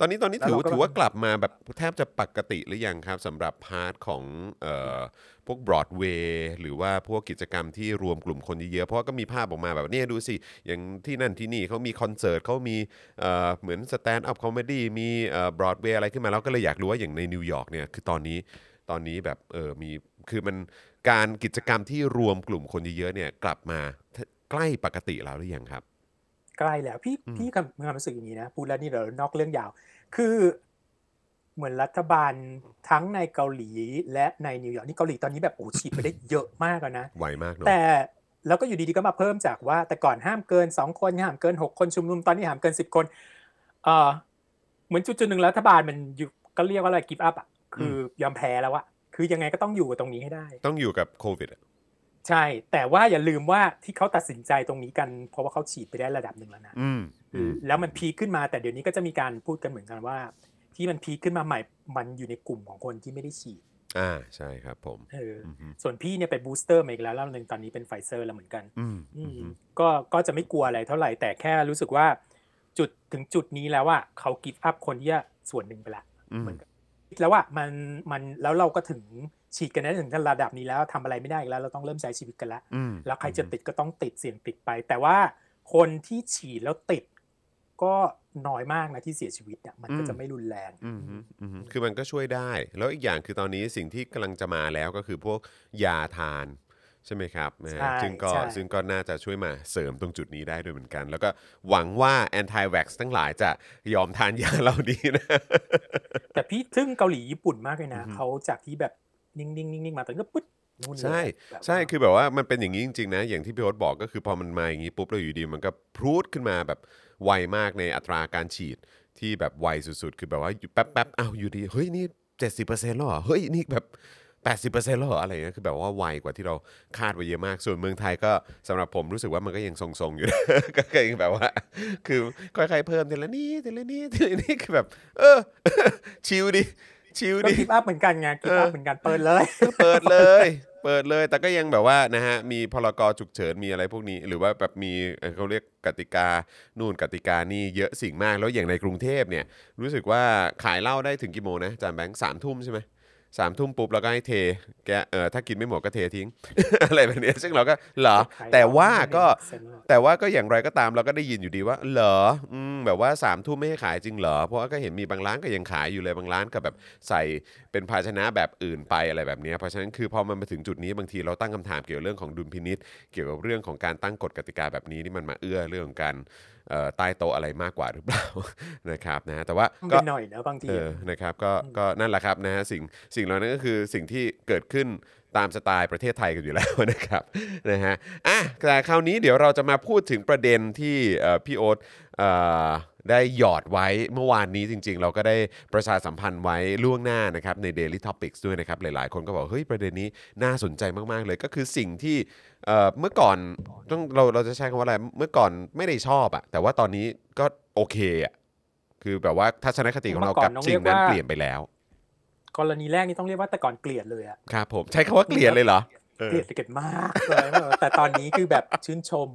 ตอนนี้ตอนนี้แล้วถือเราก็ถือว่ากลับมาแบบแทบจะปกติหรือยังครับสำหรับ part ของเอ่อพวกบรอดเวย์หรือว่าพวกกิจกรรมที่รวมกลุ่มคนเยอะๆเพราะว่าก็มีภาพออกมาแบบเนี่ยดูสิ อย่างที่นั่นที่นี่เขามีคอนเสิร์ตเขามีเอ่อเหมือน stand-up comedy มีเอ่อบรอดเวย์อะไรขึ้นมาแล้วก็เลยอยากรู้ว่าอย่างในนิวยอร์กเนี่ยคือตอนนี้ตอนนี้แบบเออมีคือมันการกิจกรรมที่รวมกลุ่มคนเยอะๆเนี่ยกลับมาใกล้ปกติแล้วหรือยังครับ ใกล้แล้วพี่อืมพี่มีความรู้สึกอย่างนี้นะพูดแล้วนี่เดี๋ยวนอกเรื่องยาว คือเหมือนรัฐบาลทั้งในเกาหลีและในนิวยอร์กนี่เกาหลีตอนนี้แบบโอ้ฉีดไปได้เยอะมากอะนะไวมากเนาะแต่แล้วก็อยู่ดีๆก็มาเพิ่มจากว่า แต่ก่อนห้ามเกินสองคนห้ามเกินหกคนชุมนุมตอนนี้ห้ามเกินสิบคนเออเหมือนจุดๆหนึ่งรัฐบาลมันอยู่ก็เรียกว่าอะไรกิฟต์อัพอะคือยอมแพ้แล้วอะคือยังไงก็ต้องอยู่กับตรงนี้ให้ได้ ต้องอยู่กับโควิดอะ ใช่ แต่ว่าอย่าลืมว่าที่เขาตัดสินใจตรงนี้กัน เพราะว่าเขาฉีดไปได้ระดับหนึ่งแล้วนะอืมอืมแล้วมันพีคขึ้นมาแต่เดี๋ยวนี้ก็จะมีการพูดกันเหมือนกันว่า ที่มันพีคขึ้นมาใหม่มันอยู่ในกลุ่มของคนที่ไม่ได้ฉีดอ่าใช่ครับผมเออออืมส่วนพี่เนี่ยไป booster มาอีกแล้วแล้วหนึ่งตอนนี้เป็นไฟเซอร์แล้วเหมือนกันอืมอือืมมก็ก็จะไม่กลัวอะไรเท่าไหร่แต่แค่รู้สึกว่า จุดถึงจุดนี้แล้วว่าเขา give up คนที่จะส่วนหนึ่งไปละอืมเหมือนกันแล้วว่ามันมันแล้วเราก็ถึง ฉีดกันได้ถึงระดับนี้แล้วทำอะไรไม่ได้อีกแล้ว เราต้องเริ่มใช้ชีวิตกันแล้วอืมแล้วใครจะติดก็ต้องติดเสี่ยงติดไป แต่ว่าคนที่ฉีดแล้วติดก็น้อยมากนะที่เสียชีวิตเนี่ยมันก็จะไม่รุนแรงอืมอืมอืมคือมันก็ช่วยได้ แล้วอีกอย่างคือตอนนี้สิ่งที่กำลังจะมาแล้วก็คือพวกยาทานใช่ไหมครับนะฮะใช่ซึ่งก็ใช่ซึ่งก็น่าจะช่วยมาเสริมตรงจุดนี้ได้ด้วยเหมือนกัน แล้วก็หวังว่า anti vax ทั้งหลายจะยอมทานยาเหล่านี้นะ แต่พี่ทึ่งเกาหลีญี่ปุ่นมากเลยนะอือฮึเขาจากที่แบบ นิ่งๆนิ่งๆมาตอนนี้ก็ปุ๊บนู่นเลยใช่แบบว่าใช่คือแบบว่ามันเป็นอย่างนี้จริงๆนะ อย่างที่พี่โอ๊ตบอกก็คือพอมันมาอย่างนี้ปุ๊บแล้วอยู่ดีมันก็พรูดขึ้นมาแบบไวมากในอัตราการฉีดที่แบบไวสุดๆ คือแบบว่าแป๊บแป๊บๆอ้าวอยู่ดีเฮ้ยนี่ 70%แล้วเหรอเฮ้ยนี่แบบ 80%แล้วเหรออะไรเงี้ยคือแบบว่าไวกว่าที่เราคาดไว้เยอะมาก ส่วนเมืองไทยก็สำหรับผมรู้สึกว่ามันก็ยังทรงๆอยู่นะ ก็ยังแบบว่า คือค่อยๆเพิ่มทีละนิดทีละนิดทีละนิดคือแบบ เออ chill ดิ chill ก็ดิ give up เหมือนกันไง give up เหมือนกันเปิดเลย เปิดเลย เปิดเลย แต่ก็ยังแบบว่านะฮะมีพรก.ฉุกเฉินมีอะไรพวกนี้ หรือว่าแบบมีเอ่อเขาเรียกกติกา นู่นกติกานี่เยอะสิ่งมากแล้วอย่างในกรุงเทพเนี่ย รู้สึกว่าขายเหล้าได้ถึงกี่โมงนะอาจานแบงค์สามทุ่มใช่ไหม สามทุ่มปุ๊บแล้วก็ให้เท แกเออถ้ากินไม่หมดก็เททิ้ง อะไรแบบเนี้ยซึ่งเราก็เหรอ แต่ว่าก็แต่ว่าก็อย่างไรก็ตามเราก็ได้ยินอยู่ดีว่า เหรออืมแบบว่าสามทุ่มไม่ให้ขายจริงเหรอ เพราะว่าก็เห็นมีบางร้านก็ยังขายอยู่เลยบางร้านก็แบบใส่เป็นภาชนะแบบอื่นไปอะไรแบบเนี้ยเพราะฉะนั้นคือพอมันมาถึงจุดนี้บางทีเราตั้งคำถามเกี่ยวกับเรื่องของดุลพินิษเกี่ยวกับเรื่องของการตั้งกฎกติกาแบบนี้นี่มันมาเอื้อเรื่องของการเอ่อ ใต้โต๊ะอะไรมากกว่าหรือเปล่านะครับนะแต่ว่าต้องก็เป็นหน่อยนะบางทีเออนะครับก็ก็นั่นแหละครับนะฮะสิ่งสิ่งเหล่านั้นก็คือสิ่งที่เกิดขึ้นตามสไตล์ประเทศไทยกันอยู่แล้วนะครับนะฮะอะแต่คราวนี้เดี๋ยวเราจะมาพูดถึงประเด็นที่เอ่อพี่โอ๊ตเอ่อ ได้หยอดไว้เมื่อวานนี้จริง ๆ เราก็ได้ประชาสัมพันธ์ไว้ล่วงหน้านะครับใน Daily Topics ด้วยนะครับ หลายๆ คนก็บอกเฮ้ยประเด็นนี้น่าสนใจมาก ๆ เลยก็คือสิ่งที่เอ่อเมื่อก่อนต้องเราเราจะใช้คำว่าอะไรเมื่อก่อนไม่ได้ชอบอะแต่ว่าตอนนี้ก็โอเคอะคือแบบว่าทัศนคติของเรากับสิ่งนั้นเปลี่ยนไปแล้ว กรณีแรกนี่ต้องเรียกว่าแต่ก่อนเกลียดเลยอะครับผมใช้คำว่าเกลียดเลยเหรอ เออเกลียดเกลียดมากเลยแต่ตอนนี้คือแบบชื่นชม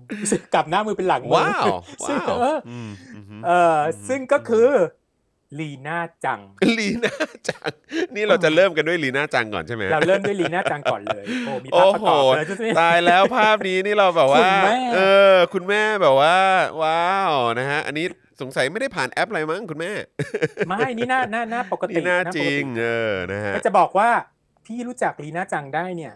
กลับหน้ามือเป็นหลังมือว้าวซึ่งว้าวเอออืมอืมฮึเออซึ่งก็คือลีน่าจังลีน่าจัง นี่เราจะเริ่มกันด้วยลีน่าจังก่อนใช่ไหมเราเริ่มด้วยลีน่าจังก่อนเลยโอ้มีภาโอ้พประโหกอบเลยใช่ไหมตายแล้วภาพนี้นี่เราแบบว่าคุณแม่เออ คุณแม่แบบว่า ว้าวนะฮะ อันนี้สงสัยไม่ได้ผ่านแอปอะไรมั้งคุณแม่ ไม่นี่หน้าหน้าหน้าปกตินี่น่าหจปริกงติเออนะฮะก็จะบอกว่าพี่รู้จักลีน่าจังได้เนี่ย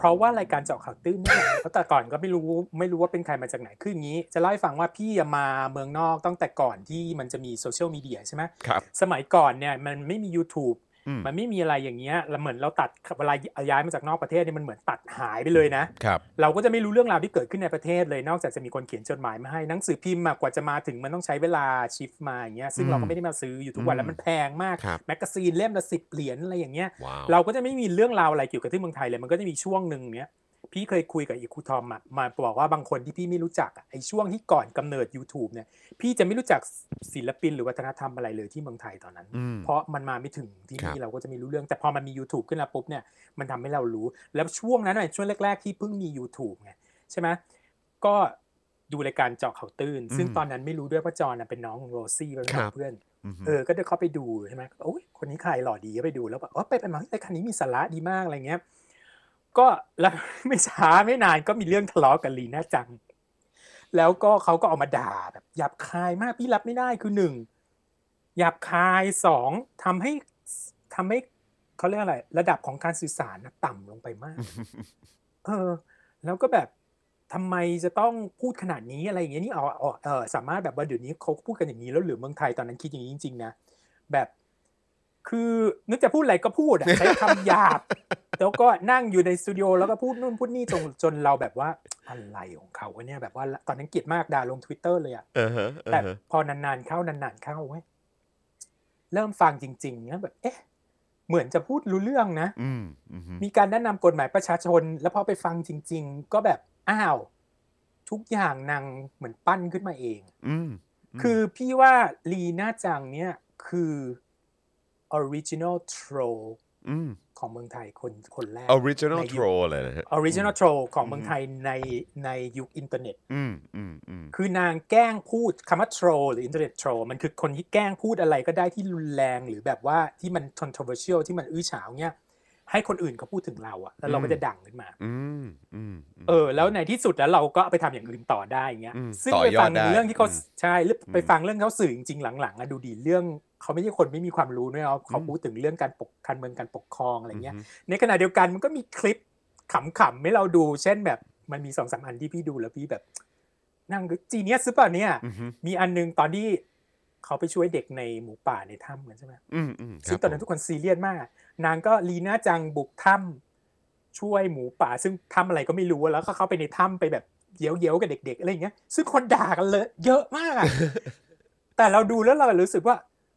เพราะว่ารายการเจาะข่าวตื้นนี่แหละเพราะแต่ก่อนก็ไม่รู้ไม่รู้ว่าเป็นใครมาจากไหนคืออย่างนี้ จะเล่าให้ฟังว่าพี่อะมาเมืองนอกตั้งแต่ก่อนที่มันจะมี social media ใช่ไหมครับสมัยก่อนเนี่ยมันไม่มี YouTube อื มมันไม่มีอะไรอย่างเงี้ยแล้วเหมือนเราตัดเวลาย้ายมาจากนอกประเทศเนี่ยมันเหมือนตัดหายไปเลยนะครับเราก็จะไม่รู้เรื่องราวที่เกิดขึ้นในประเทศเลยนอกจากจะมีคนเขียนจดหมายมาให้หนังสือพิมพ์อะกว่าจะมาถึงมันต้องใช้เวลา ship มาอย่างเงี้ยซึ่งเราก็ไม่ได้มาซื้ออยู่ทุกวันแล้วมันแพงมากครับ magazine เล่มละสิบเหรียญอะไรอย่างเงี้ยว้าวเราก็จะไม่มีเรื่องราวอะไรเกี่ยวกับที่เมืองไทยเลยมันก็จะมีช่วงหนึ่งเนี้ย พี่เคยคุยกับอีครูทอมอะมาบอกว่าบางคนที่พี่ไม่รู้จักอะไอ้ช่วงที่ก่อนกำเนิด YouTube เนี่ย พี่จะไม่รู้จักศิลปินหรือวัฒนธรรมอะไรเลยที่เมืองไทยตอนนั้นอืมเพราะมันมาไม่ถึงที่ครันี่บเราก็จะไม่รู้เรื่อง แต่พอมันมี YouTube ขึ้นแล้วปุ๊บเนี่ยมันทำให้เรารู้ แล้วช่วงนั้นน่ะช่วงแรก ๆ ที่เพิ่งมี YouTube ไงใช่ไหมก็ดูรายการเจาะข่าวตื้น ซึ่งตอนนั้นไม่รู้ด้วยว่าจอห์นน่ะเป็นน้องของโรซี่เป็นน้องเพื่อนอือฮึเออ ก็เดินเข้าไปดูใช่ไหมโอ้ยคนนี้ใครหล่อดีก็ไปดูแล้วแบบอ๋อไปไปมาเฮ้ยรายการนี้มีสาระดีมากอะไรเงี้ย ก็แล้วไม่ช้าไม่นานก็มีเรื่องทะเลาะกับลีน่าจัง แล้วก็เขาก็เอามาด่าแบบหยาบคายมากพี่รับไม่ได้คือหนึ่งหยาบคายสองทำให้ทำให้เขาเรียกอะไร ระดับของการสื่อสารนะต่ำลงไปมาก เออ แล้วก็แบบทำไมจะต้องพูดขนาดนี้อะไรอย่างเงี้ยนี่เอาเอาเออสามารถแบบว่าเดี๋ยวนี้เขาพูดกันอย่างนี้แล้วหรือเมืองไทยตอนนั้นคิดอย่างนี้จริงๆนะแบบ คือนึกจะพูดอะไรก็พูดอะใช้คำหยาบ แล้วก็นั่งอยู่ในสตูดิโอแล้วก็พูดนู่นพูดนี่จนจนเราแบบว่าอะไรของเขาวะเนี่ยแบบว่าตอนนั้นเกลียดมากด่าลง Twitter เลยอะเออฮะเออแต่ฮะพอนานๆเข้านานๆเข้าเว้ยเริ่มฟังจริงๆนะแบบเอ๊ะเหมือนจะพูดรู้เรื่องนะอืมอืมฮึมีการแนะนำกฎหมายประชาชน แล้วพอไปฟังจริง ๆ ก็แบบอ้าว ทุกอย่างนางเหมือนปั้นขึ้นมาเองอืมคือพี่ว่าลีน่าจังเนี่ยคือ original troll อืมของเมืองไทยคนคนแรก original ในยุค troll เลยนะฮะ original troll ของอืมเมืองไทยในในยุคอินเทอร์เน็ตอืมอืมอืมคือนางแกล้งพูดคำว่า troll หรือ internet troll มันคือคนที่แกล้งพูดอะไรก็ได้ที่รุนแรงหรือแบบว่าที่มัน controversial ที่มันอื้อฉาวเนี่ย ให้คนอื่นเขาพูดถึงเราอะแล้วเราก็จะดังขึ้นมาอืมอืมมเออ แล้วในที่สุดแล้วเราก็เอาไปทำอย่างอื่นต่อได้อย่างเงี้ยอืมซึ่งต่อไปยอดฟังได้เรื่องที่เขาอืมใช่หรืออมไปฟังเรื่องเขาสื่อจริงๆหลังๆอะดูดีเรื่องเขาไม่ใช่คนไม่มีความรู้ด้วยเขาเขาอืมพูดถึงเรื่องการปกการเมืองการปกครองอะไรเงี้ยมฮึในขณะเดียวกันมันก็มีคลิปขำๆให้เราดู เช่นแบบมันมีสองสามอันที่พี่ดูแล้วพี่แบบนั่งจีเนียสหรือเปล่าเนี่ยอืมฮึมีอันนึงตอนที่เขาไปช่วยเด็กในหมูป่าในถ้ำกันใช่ไหมอืมอืมซึ่งตอนนั้นทุกคนซีเรียสมาก นางก็ลีน่าจังบุกถ้ำช่วยหมูป่า ซึ่งถ้ำอะไรก็ไม่รู้แล้วก็เข้าไปในถ้ำไปแบบเย้ยวๆกับเด็ก ๆอะไรอย่างเงี้ย ซึ่งคนด่ากันเลย เยอะมากแต่เราดูแล้วเรารู้สึกว่า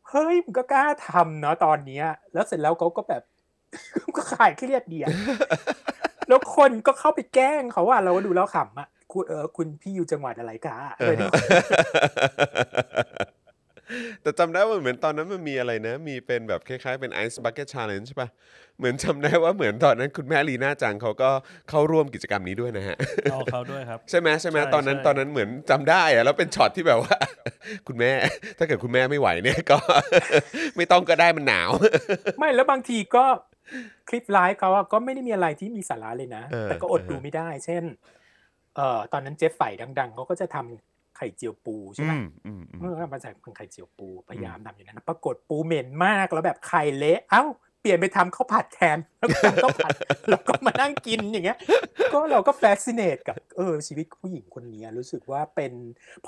เฮ้ยมันก็กล้าทำเนาะตอนเนี้ย แล้วเสร็จแล้วเขาก็แบบก็ขายเครียดเดีอะแล้วคนก็เข้าไปแกล้งเขาว่าเราดูแล้วขำอะคุณเออคุณพี่อยู่จังหวัดอะไรกะ แต่จำได้ว่าเหมือนตอนนั้นมันมีอะไรนะ มีเป็นแบบคล้ายๆเป็น Ice Bucket Challenge ใช่ปะเหมือนจำได้ว่าเหมือนตอนนั้นคุณแม่ลีน่าจังเขาก็เข้าร่วมกิจกรรมนี้ด้วยนะฮะเอาเขาด้วยครับ ใช่ไหมใช่ไหมใช่ตอนนั้นใช่ ตอนนั้นเหมือนจำได้อะแล้วเป็นช็อตที่แบบว่า คุณแม่ ถ้าเกิดคุณแม่ไม่ไหวเนี่ยก็ ไม่ต้องก็ได้มันหนาว ไม่แล้วบางทีก็คลิปไลฟ์เขาอะก็ไม่ได้มีอะไรที่มีสาระเลยนะ เออแต่ก็อดเออดูไม่ได้ เช่น เอ่อตอนนั้นเจฟไฝ่ดัง ๆเขาก็จะทำไข่เจียวปูใช่ไหมอืมอืมอืมเมื่อมาจากไข่เจียวปูพยายามทำอย่างนั้นนะปรากฏปูเหม็นมากแล้วแบบไข่เละเอ้าเปลี่ยนไปทำข้าวผัดแทนแล้วก็ทำข้าวผัดแล้วก็มานั่งกินอย่างเงี้ย ก็เราก็แฟ c ิเนตกับเออชีวิตผู้หญิงคนนี้รู้สึกว่าเป็น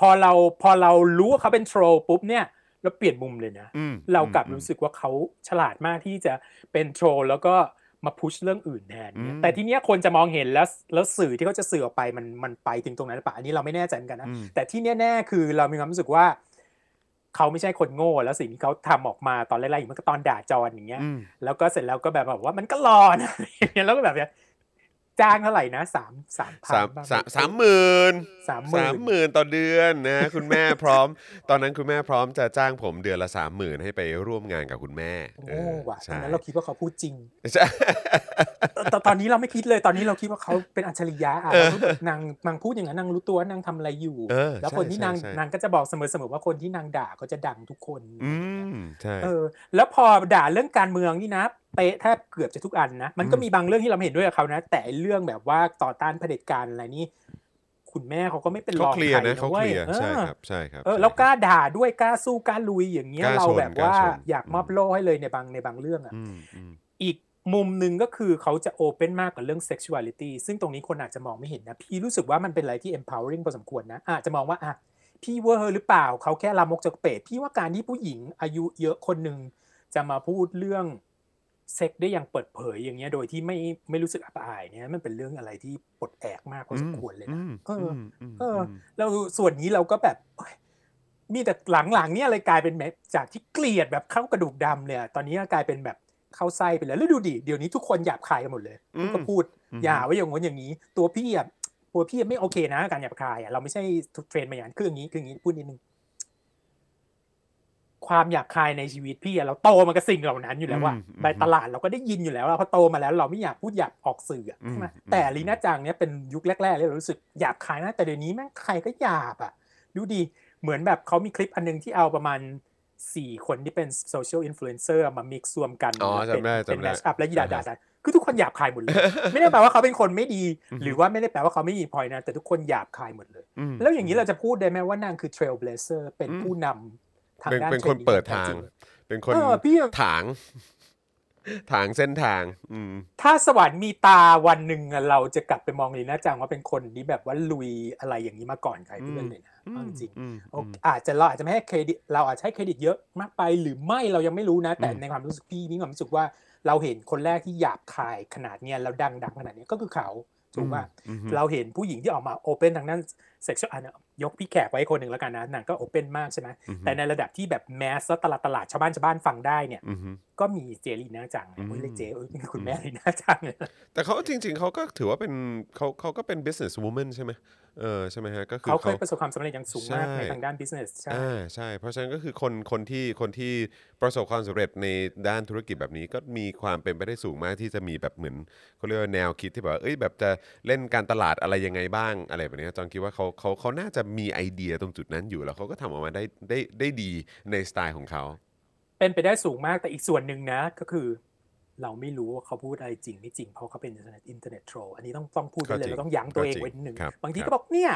พอเราพอเรารู้ว่าเขาเป็นโทรปุ๊บเนี่ยเราเปลี่ยนมุมเลยนะอืมเรากลับอืมรู้สึกว่าเขาฉลาดมากที่จะเป็นโทรแล้วก็ มาพุชเรื่องอื่นแทนเนี่ยอืมแต่ทีเนี้ยคนจะมองเห็นแล้วแล้วสื่อที่เขาจะสื่อออกไปมันมันไปถึงตรงนั้นหรือเปล่าอันนี้เราไม่แน่ใจเหมือนกันนะอืมแต่ที่แน่ๆคือเรามีความรู้สึกว่าเขาไม่ใช่คนโง่ แล้วสิ่งที่เขาทำออกมาตอนแรกๆอย่างเมื่อตอนด่าจอนอย่างเงี้ยอืมแล้วก็เสร็จแล้วก็แบบว่ามันก็รอนะอะไรอย่างเงี้ยแล้วก็แบบเนี้ย จ้างเท่าไหร่นะสามสามพันสามบ้งสามสามหมื่นสามหมื่สานมหมื่นต่อเดือนนะคุณแม่พร้อม ตอนนั้นคุณแม่พร้อมจะจ้างผมเดือนละสามหมื่นให้ไปร่วมงานกับคุณแม่โอ้เออว่ะตอใช่นนั้นเราคิดว่าเขาพูดจริงใช่ตอนตอนนี้เราไม่คิดเลยตอนนี้เราคิดว่าเขาเป็นอัจฉริยะอะเรารู้แบบนางนางพูดอย่างนั้นนางรู้ตัวว่านางทำอะไรอยู่เออแล้วใช่คนที่นางใช่ใช่นางก็จะบอกเสมอๆว่าคนที่นางด่าก็จะดังทุกคนอืมใช่เออ แล้วพอด่าเรื่องการเมืองนี่นะเป๊ะแทบเกือบจะทุกอันนะมันก็อืมมีบางเรื่องที่เราไม่เห็นด้วยกับเขานะ แต่ไอ้เรื่องแบบว่าต่อต้านเผด็จการอะไรนี่คุณแม่เขาก็ไม่เป็นรเขาองเคลียร์ใครนะเขาว้เคลียร์ออใช่ครับใช่ครับเออแล้วกล้าด่าด้วยกล้าสู้กล้าลุยอย่างเงี้ยกล้าเราชนแบบว่ากล้าชนอยากมอบโล่ให้เลยในบางในบางเรื่องอะอืมอืมอีกมุมหนึ่งก็คือเขาจะโอเ n นมากกับเรื่อง sexuality ซึ่งตรงนี้คนอาจจะมองไม่เห็นนะ พี่รู้สึกว่ามันเป็นอะไรที่ empowering พอสมควรนะ อาจจะมองว่าอะพี่เวอร์หรือเปล่าเขาแค่ลามกจากเปรตพี่ว่าการที่ผู้หญิงอายุเยอะคนหนึ่งจะมาพูดเรื่อง เซ็กได้อย่างเปิดเผยอย่างเงี้ย โดยที่ไม่ไม่รู้สึกอับอายเนี่ยมันเป็นเรื่องอะไรที่ปลดแอกมากพอสมควรเลยนะมเออมมเออมแล้วส่วนนี้เราก็แบบเอ้ยมีแต่หลังๆเนี่ยอะไรกลายเป็นแบบจากที่เกลียดแบบเข้ากระดูกดำเนี่ยตอนนี้ก็กลายเป็นแบบเข้าไส้ไปแล้วแล้วดูดิเดี๋ยวนี้ทุกคนหยาบคายกันหมดเลยอืมก็พูดอืมอย่าไว้อย่างงู้นอย่างนี้ ตัวพี่อะตัวพี่ไม่โอเคนะ การหยาบคายอะเราไม่ใช่ทุกเทรนมาอย่างนั้นคืออย่างนี้คืออย่างนี้พูดนิดนึง ความหยาบคายในชีวิตพี่อะเราโตมากับสิ่งเหล่านั้นอยู่แล้วว่าอืมอืมไปตลาดเราก็ได้ยินอยู่แล้วอะพอโตมาแล้ว เราไม่อยากพูดหยาบออกสื่ออะอืมใช่ไหมอืมแต่ลีน่าจังเนี่ยเป็นยุคแรกๆเลยเรารู้สึกหยาบคายนะแต่เดี๋ยวนี้แม่งใครก็หยาบอะดูดิเหมือนแบบเขามีคลิปอันนึงที่เอาประมาณสี่คนที่เป็น social influencer มา mix รวมกันอ๋อเป็นจำได้เป็นจำได้ mashup และยีดาอ่าฮะดาดาคือทุกคนหยาบคายหมดเลย ไม่ได้แปลว่าเขาเป็นคนไม่ดีอือฮึหรือว่าไม่ได้แปลว่าเขาไม่มีพอยนะ แต่ทุกคนหยาบคายหมดเลยอืมแล้วอย่างนี้เราจะพูดได้ไหมว่านางคือ trailblazer เป็นอืมผู้นำทางเป็นด้า นเป็นคนทรนเปิดแท้ทางจริเป็นคนเออพี่ถาง ถางเส้นทาง อืม ถ้าสวรรค์มีตาวันหนึ่งอะเราจะกลับไปมองลีน่าจังว่าเป็นคนที่แบบว่าลุยอะไรอย่างนี้มาก่อนใครเพื่อนเลยนะเอาจริงอืมๆโอเคอาจจะเราอาจจะไม่ให้เครดิต เราอาจจะให้เครดิตเยอะมากไปหรือไม่เรายังไม่รู้นะ แต่อืมในความรู้สึกพี่มีความรู้สึกว่าเราเห็นคนแรกที่หยาบคายขนาดเนี้ยแล้วดังดังขนาดเนี้ยก็คือเขาถูกป่ะอืมเราเห็นผู้หญิงที่ออกมาโอเปนทางด้าน เซ็กชวลอันยกพี่แขกไว้คนหนึ่งแล้วกันนะนางก็โอเปนมากใช่ไหมอืมแต่ในระดับที่แบบแมสแล้วตลาดตลาดชาวบ้านชาวบ้านฟังได้เนี่ยอืมก็มีเจลีน่าจังอืมเฮ้ยเรียกเจเอ้ยคุณแม่ลีน่าจังเลยแต่เขาจริง ๆเขาก็ถือว่าเป็นเขาเขาก็เป็น business woman ใช่ไหม เออใช่ไหมฮะก็คือเขาเคเขายประสบความสำเร็จอย่างสูงมากใช่ในทางด้าน business ใช่อ่าใช่ เพราะฉะนั้นก็คือคนคนที่คนที่ประสบความสำเร็จในด้านธุรกิจแบบนี้ ก็มีความเป็นไปได้สูงมากที่จะมีแบบเหมือนเขาเรียกว่าแนวคิดที่แบบว่าเอ้ยแบบจะเล่นการตลาดอะไรยังไงบ้างอะไรแบบนี้จอห์นคิดว่าเขาเขาเขาน่าจะมีไอเดียตรงจุดนั้นอยู่แล้วเขาก็ทำออกมาได้ได้ได้ดีในสไตล์ของเขาเป็นไปได้สูงมากแต่อีกส่วนหนึ่งนะก็คือ เราไม่รู้ว่าเขาพูดอะไรจริงไม่จริงเพราะเขาเป็นอินเทอร์เน็ตอินเทอร์เน็ต troll อันนี้ต้องต้องพูดไว้เลยก็จริงเราต้องยั้งตัวเองก็จริงไว้นิดนึงครับบางทีครับก็บอกเนี่ย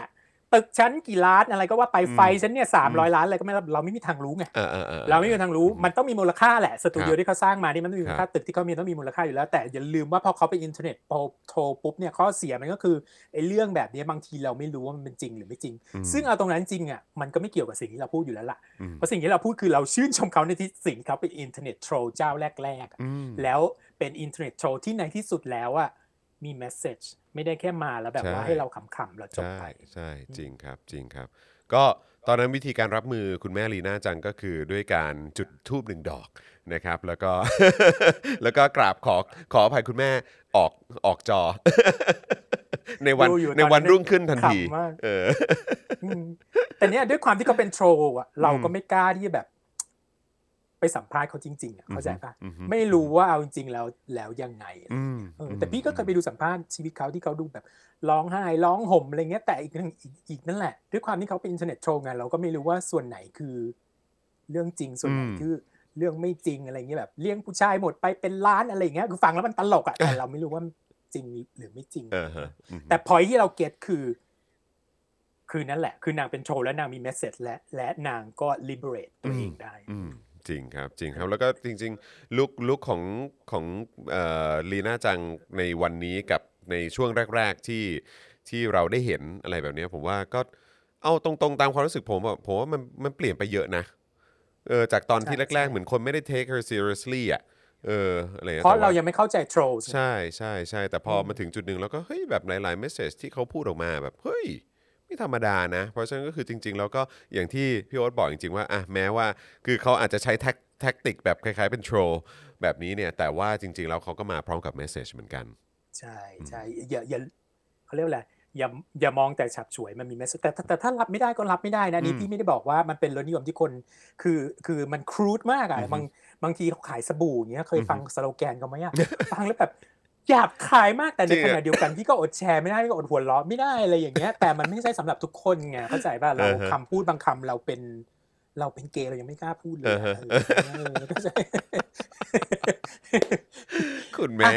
ตึกฉันกี่ล้านอะไรก็ว่าไปอืมไฟฉันเนี่ยสามร้อยล้านอะไรก็ไม่รู้เราไม่มีทางรู้ไงเออเออออเราไม่มีทางรู้มันต้องมีมูลค่าแหละสตูดิโอครับที่เขาสร้างมานี่มันต้องมีมูลค่าครับตึกที่เขามีต้องมีมูลค่าอยู่แล้ว แต่อย่าลืมว่าพอเขาเป็นอินเทอร์เน็ต troll troll ปุ๊บเนี่ยข้อเสียมันก็คือไอ้เรื่องแบบนี้บางทีเราไม่รู้ว่ามันเป็นจริงหรือไม่จริงอืมซึ่งเอาตรงนั้นจริงอะมันก็ไม่เกี่ยวกับสิ่งที่เราพูดอยู่แล้วล่ะอืมเพราะสิ่งที่เราพูดคือเราชื่นชมเขาในที่สิ่งที่เขาเป็นอินเทอร์เน็ต troll เจ้าแรกๆอะอืมแล้วเป็นอินเทอร์เน็ต troll ที่ในที่สุดแล้วอะมี message ไม่ได้แค่มาแล้วแบบว่าใช่ให้เราขำๆแล้วจบใช่ไปใช่จริงครับจริงครับ ก็ตอนนั้นวิธีการรับมือคุณแม่ลีน่าจังก็คือด้วยการจุดธูปหนึ่งดอกนะครับ แล้วก็แล้วก็กราบขอขออภัยคุณแม่ออกออกจอ ในวันดูอยู่ในตอนนั้นวันรุ่งขึ้นทันทีขำมากเอออืมแต่เนี้ยด้วยความที่เขาเป็นโทรอะเราก็ไม่กล้าที่จะแบบ ไปสัมภาษณ์เขาจริงๆอะเข้าใจปะอือฮึไม่รู้ว่าเอาจริงๆแล้วแล้วยังไงอะอืมเออแต่พี่ก็เคยไปดูสัมภาษณ์ชีวิตเขาที่เขาดูแบบร้องไห้ร้องห่มอะไรเงี้ยแต่อีกนั่นอีกอีกนั่นแหละ ด้วยความที่เขาเป็นอินเทอร์เน็ตโทรไงเราก็ไม่รู้ว่าส่วนไหนคือเรื่องจริงส่วนไหนคือเรื่องไม่จริงอะไรเงี้ยแบบเลี้ยงผู้ชายหมดไปเป็นล้านอะไรเงี้ยคือฟังแล้วมันตลกอะแต่เราไม่รู้ว่าจริงหรือไม่จริงเออฮะอืมแต่พอยที่เราเก็ตคือ คือนั่นแหละ คือนางเป็นโชว์และนางมีเมสเซจและและนางก็ liberate ตัวเองได้อืม จริงครับจริงครับแล้วก็จริงๆลุกลุกของของเอ่อลีน่าจังในวันนี้กับในช่วงแรก ๆที่ที่เราได้เห็นอะไรแบบเนี้ยผมว่าก็เอาตรงๆ ตามความรู้สึกผมอะผมว่ามันมันเปลี่ยนไปเยอะนะเออจากตอนที่ใช่แรกๆใช่เหมือนคนไม่ได้ take her seriously อะเอออะไรงี้ยเพราะแต่ว่เรายังไม่เข้าใจ troll ใช่ใช่ใช่แต่พอมาถึงจุดหนึ่งแล้วก็เฮ้ยแบบหลายๆ message ที่เขาพูดออกมาแบบเฮ้ย ไม่ธรรมดานะ เพราะฉะนั้นก็คือจริง ๆ แล้วก็อย่างที่พี่โอ๊ตบอกจริง ๆ ว่าอะแม้ว่าคือเขาอาจจะใช้ tac- tactic แบบคล้ายๆเป็น troll แบบนี้เนี่ย แต่ว่าจริง ๆ แล้วเขาก็มาพร้อมกับ message เหมือนกัน ใช่ใช่อย่าอย่าเขาเรียกว่าอะไรอย่าอย่ามองแต่ฉับฉวยมันมีแมสแต่แต่แต่ถ้ารับไม่ได้ก็รับไม่ได้นะนี่อืมพี่ไม่ได้บอกว่ามันเป็นรสนิยมที่คนคือคือมันครูดมากอะอือฮึบางบางทีเขาขายสบู่อย่างเงี้ยเคยอือฮึฟังสโลแกนเขาไหมอะฟังแล้วแบบ หยาบขายมากแต่ในจริงขอะณะเดียวกันพี่ก็อดแชร์ไม่ได้พี่ก็อดหัวเราะไม่ได้อะไรอย่างเงี้ย แต่มันไม่ใช่สำหรับทุกคนไงเข้าใจป่ะเราอ่าฮะคำพูดบางคำเราเป็น เราเป็นเกย์เรายังไม่กล้าพูดเลยอ่าอะฮะเออเออเข้าใจคุณแม่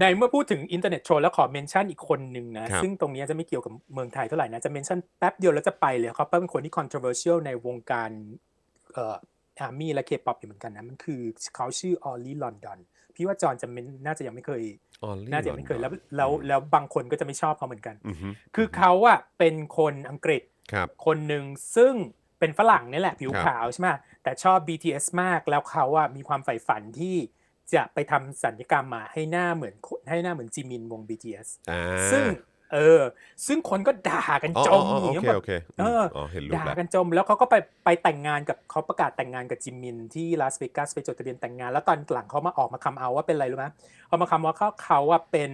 ในเมื่อพูดถึงอินเทอร์เน็ต troll แล้วขอ mention อีกคนหนึ่งนะครับซึ่งตรงนี้จะไม่เกี่ยวกับเมืองไทยเท่าไหร่นะ จะ mention แป๊บเดียวแล้วจะไปเลยเขาเป็นคนที่ controversial ในวงการเอ่อ ARMY และเคป๊อปอยู่เหมือนกันนะ มันคือเขาชื่อ Oli London พี่ว่าจอห์นจะไม่น่าจะยังไม่เคย Oli น่าจะยังไม่เคยแล้ว London แล้วแล้วบางคนก็จะไม่ชอบเขาเหมือนกันอือฮึคือเขาอะเป็นคนอังกฤษครับคนหนึ่งซึ่งเป็นฝรั่งนี่แหละผิวครับขาวใช่ไหมแต่ชอบ BTS มากแล้วเขาอะมีความใฝ่ฝันที่จะไปทำสัญญกรรมมาให้หน้าเหมือนคนให้หน้าเหมือนจิมินวง BTS อ่าซึ่ง เออ ซึ่งคนก็ด่ากันอ๋อจอ๋อมอ๋ออย่างโอเงี้ยเคแบบโอเคเอออ๋อเห็นรูปด่าแล้วกันจมแล้วเขาก็ไปไปแต่งงานกับเขาประกาศแต่งงานกับจิมมินที่ลาสเวกัสไปจดทะเบียนแต่งงาน แล้วตอนหลังเขามาออกมาคำเอาว่าเป็นอะไรรู้ไหมเอามาคำว่าเขาเขาว่าเป็น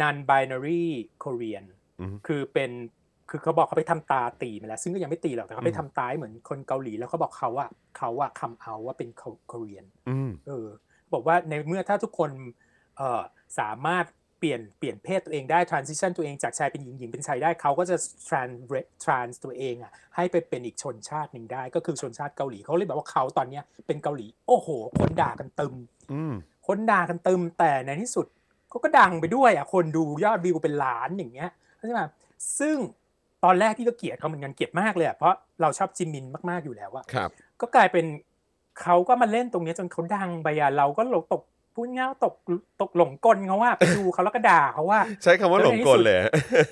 non binary Korean อือฮึคือเป็นคือเขาบอกเขาไปทำตาตีมาแล้ว ซึ่งก็ยังไม่ตีหรอกแต่เขาไปอืมทำตาให้เหมือนคนเกาหลีแล้วเขาบอกเขาว่าเขาว่าคำเอาว่าเป็นเกาหลีอืมเออบอกว่าในเมื่อถ้าทุกคนเอ่อสามารถ เปลี่ยนเปลี่ยนเพศตัวเองได้ transition ตัวเองจากชายเป็นหญิงหญิงเป็นชายได้เขาก็จะ trans trans ตัวเองอะให้ไปเป็นอีกชนชาติหนึ่งได้ ก็คือชนชาติเกาหลีเขาเลยบอกว่าเขาตอนเนี้ยเป็นเกาหลี โอ้โห คนด่ากันตึมอืมคนด่ากันตึมแต่ในที่สุดเขาก็ดังไปด้วยอะคนดูยอดวิวเป็นล้านอย่างเงี้ยเข้าใจไหมซึ่งตอนแรกพี่ก็เกลียดเขาเหมือนกันเกลียดมากเลยอะเพราะเราชอบจิมมินมากๆอยู่แล้วอะครับก็กลายเป็นเขาก็มาเล่นตรงเนี้ยจนเขาดังไปอะเราก็หลงตก พูดง่ายๆตกตกหลงกลเขาว่าไปดูเขาแล้วก็ด่าเขาว่า ใช้คำว่าหลงกลเลย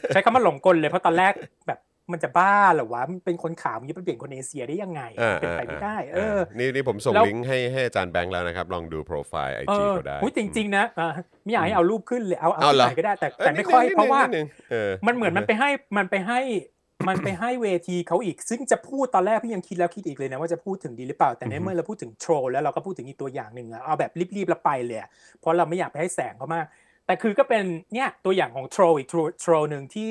ใช้คำว่าหลงกลเลยเพราะตอนแรกแบบมันจะบ้าเหรอวะมันเป็นคนขาวมันจะไปเปลี่ยนคนเอเชียได้ยังไงอ่าเป็นไปไม่ได้ เออ นี่นี่ผมส่งแล้วลิงก์ให้ให้อาจารย์แบงค์แล้วนะครับ ลองดูโปรไฟล์ไอเอจีอเขาได้อุ๊ยจริงๆนะอ่าไม่อยากให้เอารูปขึ้นเลยเอาเอาเอาที่เหรอไหนก็ได้แต่เอ้ยแต่ไม่ค่อยนิดนึงเพราะว่านิดนึงเออมันเหมือนมันไปให้มันไปให้ มันไปให้เวทีเขาอีก ซึ่งจะพูดตอนแรกพี่ยังคิดแล้วคิดอีกเลยนะว่าจะพูดถึงดีหรือเปล่า แต่ในอือฮึเมื่อเราพูดถึงโทรแล้วเราก็พูดถึงอีกตัวอย่างหนึ่งอะเอาแบบรีบๆแล้วไปเลยอะเพราะเราไม่อยากไปให้แสงเขามาก แต่คือก็เป็นเนี่ยตัวอย่างของโทรอีกโทรหนึ่งที่ที่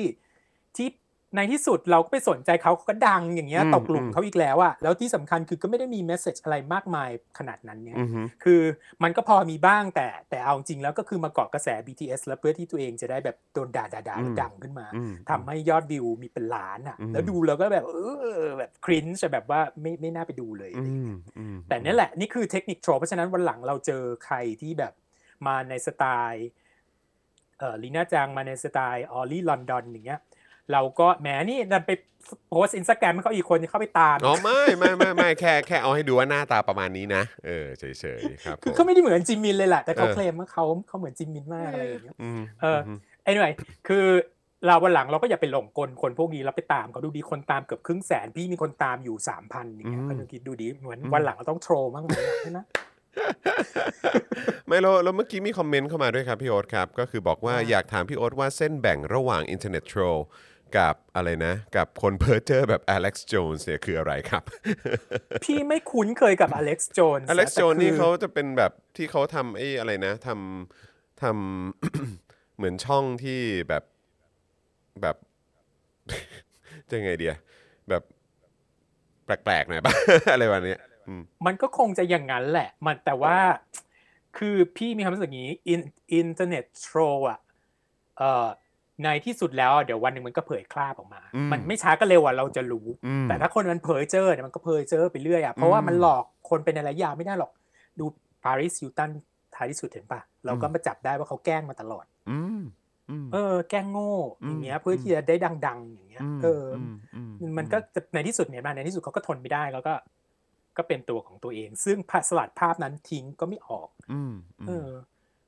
ในที่สุดเราก็ไปสนใจเขาเขาก็ดังอย่างเงี้ยอืมตกหลุมอืมเขาอีกแล้วอะแล้วที่สำคัญคือก็ไม่ได้มีเมสเซจอะไรมากมายขนาดนั้นเนี่ยอือฮึคือมันก็พอมีบ้างแต่แต่เอาจริงแล้วก็คือมาเกาะกระแส BTS แล้วเพื่อที่ตัวเองจะได้แบบโดนด่าด่าด่าแล้วดังขึ้นมาอืมทำให้ยอดวิวมีเป็นล้านอะอืมแล้วดูแล้วก็แบบเออแบบ cringe แบบว่าไม่ไม่น่าไปดูเลยอะไรอย่างเงี้ยอืมอืมแต่นี่แหละนี่คือเทคนิค troll เพราะฉะนั้นวันหลังเราเจอใครที่แบบมาในสไตล์เอ่อลีน่าจังมาในสไตล์ Oli London อย่างเงี้ย เราก็แหมนี่ดันไปโพสอินสตาแกรมเขาอีกคนเข้าไปตามอ๋อไม่ไม่ไม่ไม่แค่แค่เอาให้ดูว่าหน้าตาประมาณนี้นะเออเฉยๆครับคือผมเขาไม่ได้เหมือนจิมมินเลยแหละแต่เขาเออเคลมว่าเขาเขาเหมือนจิมมินมากอะไรอย่างเงี้ยอืมเออ anyway คือเราวันหลังเราก็อย่าไปหลงกลคนพวกนี้เราไปตามเขาดูดิคนตามเกือบครึ่งแสนพี่มีคนตามอยู่สามพันอย่างเงี้ยก็ดูคิดดูดิเหมือนวันหลังเราต้อง troll บ้างไหมใช่ไหมไม่แล้วแล้วเมื่อกี้มี comment เข้ามาด้วยครับพี่โอ๊ตครับ ก็คือบอกว่าว่าอยากถามพี่โอ๊ตว่าเส้นแบ่งระหว่างอินเทอร์เน็ต troll กับอะไรนะ กับคนเพ้อเจอร์แบบ Alex Jones เนี่ยคืออะไรครับ พี่ไม่คุ้นเคยกับอเล็กซ์โจน Alex Jones นี่เขาจะเป็นแบบที่เขาทำไอ้อะไรนะทำทำเหมือนช่องที่แบบแบบจะไงเดียแบบแปลกๆหน่อยปะอะไรวันนี้ยอืมมันก็คงจะอย่างนั้นแหละ มันแต่ว่าคือพี่มีความรู้สึกอย่างนี้อินinternet troll อะเอ่อ ในที่สุดแล้วอะเดี๋ยววันหนึ่งมันก็เผยคราบออกมาอืมมันไม่ช้าก็เร็วอะเราจะรู้อืมแต่ถ้าคนมันเผยเจอเนี่ยมันก็เผยเจอไปเรื่อยอะเพราะว่ามันหลอกคนเป็นอะไรยาวไม่ได้หรอก ดู Paris Hilton ท้ายที่สุดเห็นปะเราก็มาจับได้ว่าเขาแกล้งมาตลอดอืมอืมเออ แกล้งโง่อืมอย่างเงี้ยเพื่อที่จะได้ดัง ๆ อย่างเงี้ยเอออมมันก็จะในที่สุดเนี่ยมาในที่สุดเขาก็ทนไม่ได้แล้วก็ ก็เป็นตัวของตัวเอง ซึ่งภาพสลัดภาพนั้นทิ้งก็ไม่ออกอืมเออ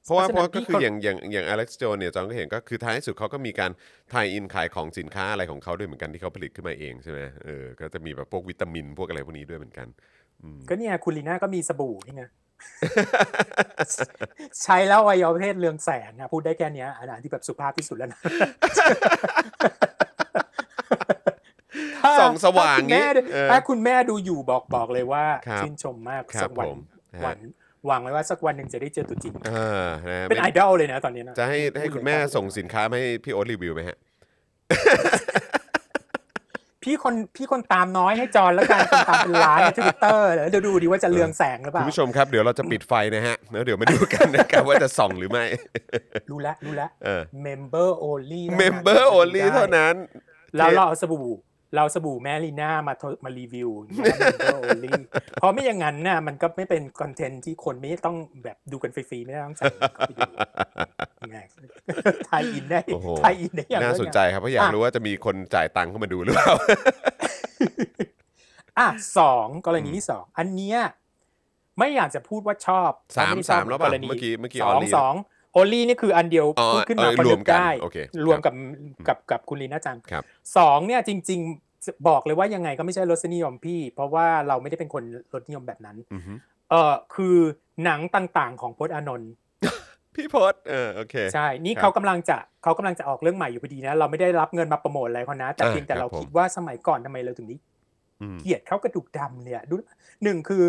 เพราะว่าเพฉราะนั้นก็พี่คืออย่างอย่างอย่างอเล็กซ์โจนเนี่ยจองก็เห็นก็คือท้ายที่สุดเขาก็มีการทายอินขายของสินค้าอะไรของเขาด้วยเหมือนกันที่เขาผลิตขึ้นมาเองใช่ไหมเออก็จะมีแบบพวกวิตามินพวกอะไรพวกนี้ด้วยเหมือนกันอืมก็เนี่ยคุณลีน่าก็มีสบู่นี่ไงใช้แล้วอวัยวะเพศเรืองแสงอะพูดได้แค่เนี้ยอันนั้นที่แบบสุภาพที่สุดแล้วนะถ้าส่องสว่างถ้คุณแม่งี้เออถ้าคุณแม่ดูอยู่บอกบอกเลยว่าครับชื่นชมมากครับสักวันผมฮะวัน หวังไว้ว่าสักวันหนึ่งจะได้เจอตัวจริงอ่านะเป็นไอไม่ดอลเลยนะตอนนี้นะจะให้ให้พูดคุณเลยแม่รับส่งสินค้ามาให้พี่โอ๊ตรีวิวไหมฮะ พี่คนพี่คนตามน้อยให้จอนแล้วกันคนตามเป็นล้านในทวิตเตอร์เดี๋ยวดูดีว่าจะเรืองแสงหรือเปคุณล่าผู้ชมครับเดี๋ยวเราจะปิดไฟนะฮะ แล้วเดี๋ยวมาดูกันนะครับว่าจะส่องหรือไม่ รู้แล้วรู้แล้วเออ member only ท่านั้น member only เท่านั้นแล้วเราเอาสบู่ เราสบู่แมรีน่ามาทดมารีวิวอย่างเงี้ย member only เพราะไม่อย่างนั้นน่ะมันก็ไม่เป็นคอนเทนต์ที่คนไม่ต้องแบบดูกันฟรีๆ ไม่ต้องจ่ายเงินเข้าไปดูไงไทยอินได้โอ้โหไทยอินได้อย่างน่าสนใจครับเพราะอยากรู้ว่าจะมีคนจ่ายตังค์เข้ามาดูหรือเปล่าอะสองกรณีที่สองอันเนี้ยไม่อยากจะพูดว่าชอบสามไได้ชอบสามแล้วป่ะกรณีเมื่อกี้เมื่อกี้สอง only สอง โอลี่นี่คืออันเดียวอ๋อพูดขึ้นมาเออก็รวนึมกกันได้โอเครวมกับกับกับคุณลีน่าจังครับสองเนี่ยจริง ๆบอกเลยว่ายังไงก็ไม่ใช่รสนิยมพี่ เพราะว่าเราไม่ได้เป็นคนรสนิยมแบบนั้นอือฮึเออคือหนังต่างๆ ของพจน์อานนท์พี่พศเออโอเคใช่ นี่ครับเขากำลังจะเขากำลังจะออกเรื่องใหม่อยู่พอดีนะ เราไม่ได้รับเงินมาโปรโมทอะไรเขานะ แต่อ่าเพียงแต่ครับเราผมคิดว่าสมัยก่อนทำไมเราถึงได้อืมเกลียดเขากระดูกดำเนี่ยดูหนึ่งคือ